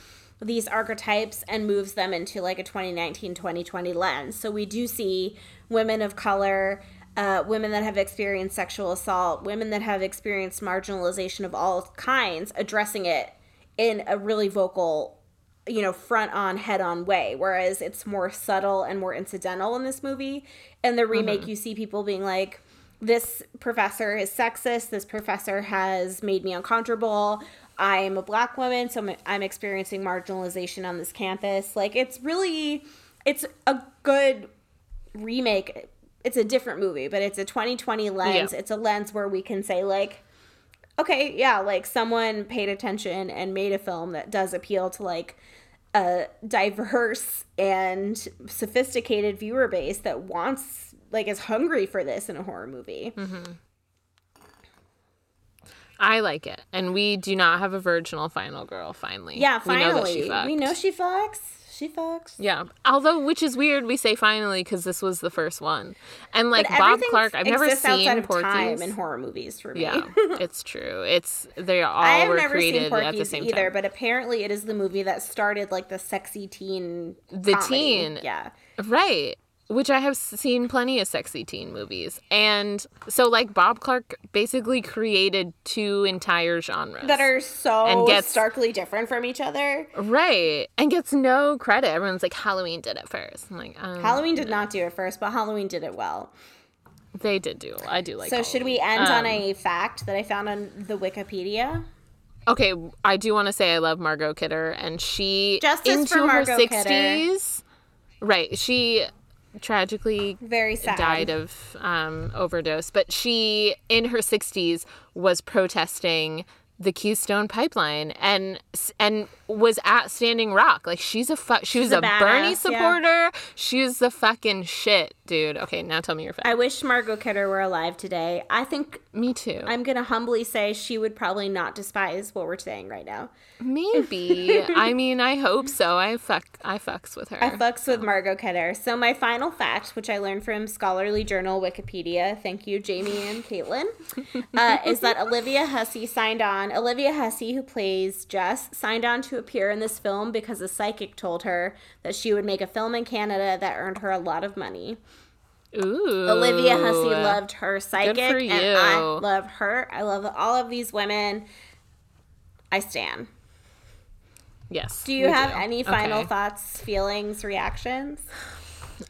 these archetypes and moves them into like a 2019 2020 lens. So we do see women of color. Uh, women that have experienced sexual assault, women that have experienced marginalization of all kinds, addressing it in a really vocal you know, front on, head on way. Whereas it's more subtle and more incidental in this movie. In the remake, mm-hmm. you see people being like, this professor is sexist. This professor has made me uncomfortable. I'm a black woman, so I'm, I'm experiencing marginalization on this campus. Like, it's really, it's a good remake. It's a different movie, but it's a 2020 lens. Yeah. It's a lens where we can say, like, okay, yeah, like someone paid attention and made a film that does appeal to like a diverse and sophisticated viewer base that wants like is hungry for this in a horror movie. Mm-hmm. I like it, and we do not have a virginal final girl. Finally, yeah, finally, we know, we know she fucks she fucks. Yeah. Although, which is weird, we say finally because this was the first one, and like Bob Clark, I've never seen Porky's time in horror movies for me. Yeah, it's true. It's they all I have were never created seen Porky's at the same either, time. but apparently it is the movie that started like the sexy teen. The comedy. teen, yeah, right which I have seen plenty of sexy teen movies. And so like Bob Clark basically created two entire genres that are so and gets, starkly different from each other. Right. And gets no credit. Everyone's like Halloween did it first. I'm like um, Halloween did no. not do it first, but Halloween did it well. They did do. I do like. So Halloween. should we end um, on a fact that I found on the Wikipedia? Okay, I do want to say I love Margot Kidder, and she Justice into her sixties. Right, she tragically very sad. died of um, overdose but she in her 60s was protesting the Keystone Pipeline and and was at Standing Rock. Like she's a fu- she was a, a badass, Bernie supporter. Yeah. She's the fucking shit, dude. Okay, now tell me your fact. I wish Margot Kidder were alive today. I think me too. I'm gonna humbly say she would probably not despise what we're saying right now. Maybe. I mean, I hope so. I fuck I fucks with her. I fucks with Margot Kidder. So my final fact, which I learned from Scholarly Journal Wikipedia, thank you, Jamie and Caitlin, uh, is that Olivia Hussey signed on. Olivia Hussey, who plays Jess, signed on to appear in this film because a psychic told her that she would make a film in Canada that earned her a lot of money. Ooh. Olivia Hussey loved her psychic, and I love her. I love all of these women. I stand. Yes. Do you have do. any final okay. thoughts, feelings, reactions?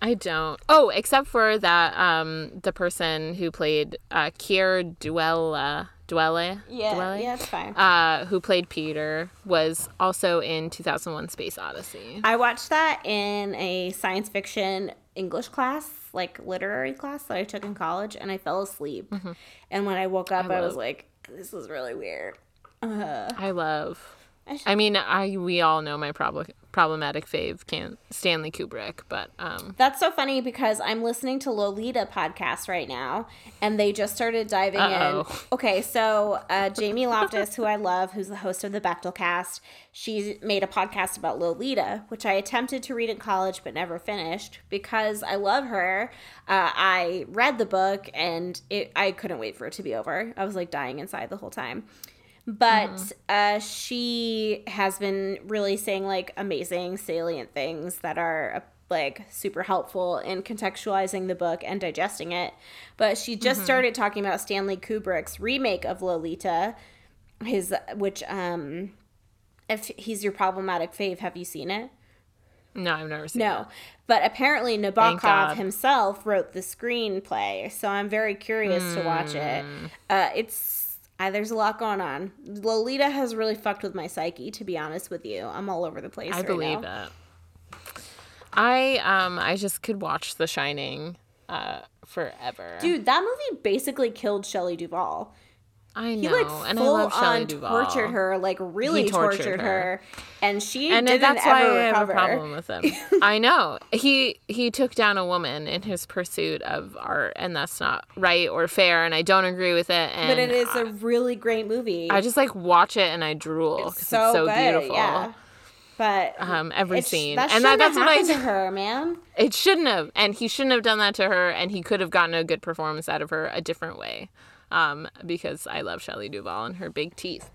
I don't. Oh, except for that um the person who played uh Keir Dullea Dwelle. Yeah, yeah, it's fine. Uh, who played Peter was also in 2001: Space Odyssey. I watched that in a science fiction English class, like literary class that I took in college, and I fell asleep. Mm-hmm. And when I woke up, I, I was like, "This was really weird." Uh, I love. I, I mean, I we all know my problem problematic fave can Stanley Kubrick, but um That's so funny because I'm listening to Lolita podcast right now and they just started diving Uh-oh. in. Okay, so uh, Jamie Loftus, who I love, who's the host of the Bechdel cast, she made a podcast about Lolita, which I attempted to read in college but never finished because I love her. Uh, I read the book and it, I couldn't wait for it to be over. I was like dying inside the whole time but mm-hmm. uh, she has been really saying like amazing salient things that are uh, like super helpful in contextualizing the book and digesting it but she just mm-hmm. started talking about stanley kubrick's remake of lolita his which um if he's your problematic fave have you seen it No, I've never seen. It. No, but apparently Nabokov himself wrote the screenplay, so I'm very curious mm. to watch it. Hmm. Uh, it's uh, there's a lot going on. Lolita has really fucked with my psyche, to be honest with you. I'm all over the place. I right believe now. it. I um I just could watch The Shining uh forever. Dude, that movie basically killed Shelley Duvall. I know, he, like, and I love Shelley Duvall. Tortured her, like really tortured, tortured her. her. and she and didn't that's why I have a problem with him. I know he he took down a woman in his pursuit of art, and that's not right or fair, and I don't agree with it. but it is I, a really great movie. I just like watch it and I drool. It's so, it's so good, beautiful. Yeah. But um, every scene, that and that, that's what I to her, man. It shouldn't have, and he shouldn't have done that to her, and he could have gotten a good performance out of her a different way um, because I love Shelley Duvall and her big teeth.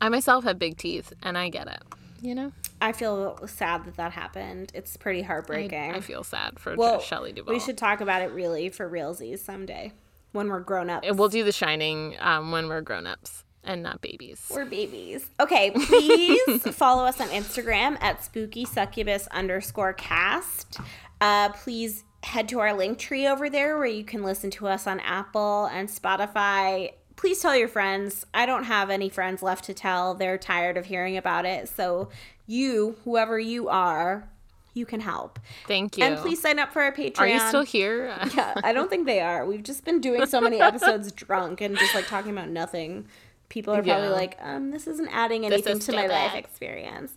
I myself have big teeth, and I get it. You know. I feel sad that that happened. It's pretty heartbreaking. I, I feel sad for well, Shelley Duvall. We should talk about it really for realsies someday when we're grown up. We'll do The Shining um, when we're grown ups and not babies. We're babies. Okay, please follow us on Instagram at spooky succubus underscore cast. Uh, please head to our Linktree over there where you can listen to us on Apple and Spotify. Please tell your friends. I don't have any friends left to tell. They're tired of hearing about it. So, you, whoever you are, you can help. Thank you. And please sign up for our Patreon. Are you still here? yeah, I don't think they are. We've just been doing so many episodes drunk and just like talking about nothing. People are probably yeah. like, um, this isn't adding anything to my life experience.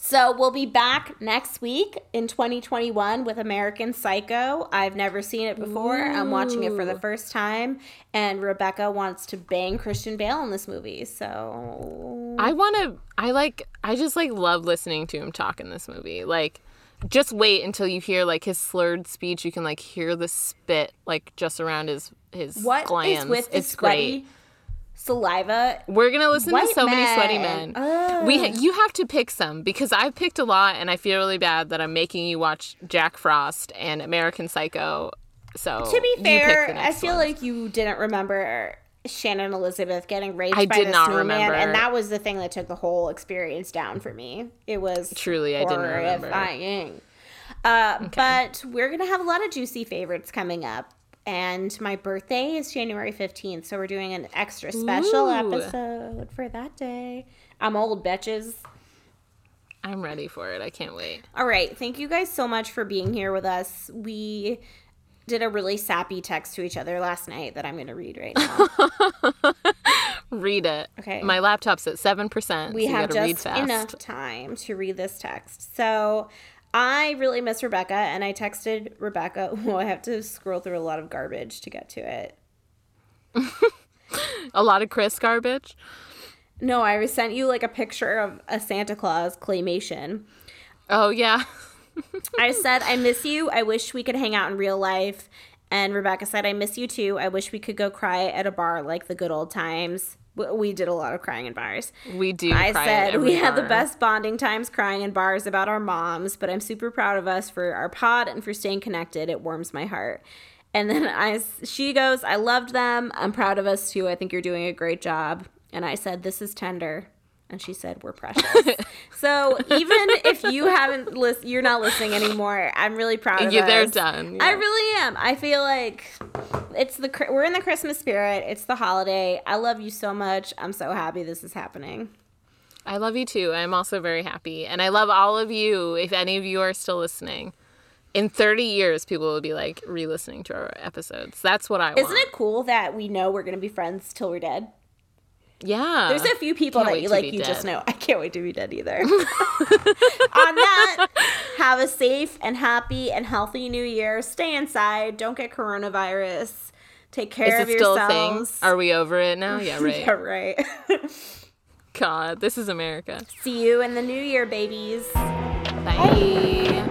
So we'll be back next week in 2021 with American Psycho. I've never seen it before. Ooh. I'm watching it for the first time, and Rebecca wants to bang Christian Bale in this movie. So I want to. I like. I just like love listening to him talk in this movie. Like just wait until you hear like his slurred speech. You can like hear the spit like just around his his what glands. Is with it's great saliva. We're gonna listen to so men. many sweaty men. Ugh. We you have to pick some because I've picked a lot, and I feel really bad that I'm making you watch Jack Frost and American Psycho. So to be fair, I feel one. like you didn't remember Shannon Elizabeth getting raped I by did not remember. and that was the thing that took the whole experience down for me. It was truly I didn't remember. Uh, okay. But we're gonna have a lot of juicy favorites coming up and my birthday is January 15th, so we're doing an extra special Ooh. episode for that day. I'm old, bitches. I'm ready for it. I can't wait. All right. Thank you guys so much for being here with us. We did a really sappy text to each other last night that I'm going to read right now. read it. Okay. My laptop's at 7%. We so have just enough time to read this text. So I really miss Rebecca, and I texted Rebecca. Well, I have to scroll through a lot of garbage to get to it. a lot of Chris garbage. No, I sent you like a picture of a Santa Claus claymation. Oh yeah. I said I miss you. I wish we could hang out in real life. And Rebecca said I miss you too. I wish we could go cry at a bar like the good old times we did a lot of crying in bars. We do. I said we bar. had the best bonding times crying in bars about our moms, but I'm super proud of us for our pod and for staying connected. It warms my heart. And then I, she goes, I loved them. I'm proud of us too. I think you're doing a great job. And I said, this is tender. And she said, "We're precious." so even if you haven't list, you're not listening anymore. I'm really proud of you. They're done. Yeah. I really am. I feel like it's the we're in the Christmas spirit. It's the holiday. I love you so much. I'm so happy this is happening. I love you too. I'm also very happy, and I love all of you. If any of you are still listening, in 30 years, people will be like re-listening to our episodes. That's what I want. Isn't it cool that we know we're gonna be friends till we're dead? Yeah. There's a few people can't that you like you dead. just know. I can't wait to be dead either. On that, have a safe and happy and healthy new year. Stay inside. Don't get coronavirus. Take care of yourselves. Are we over it now? Yeah, right. yeah, right. God, this is America. See you in the new year, babies. Bye. Bye.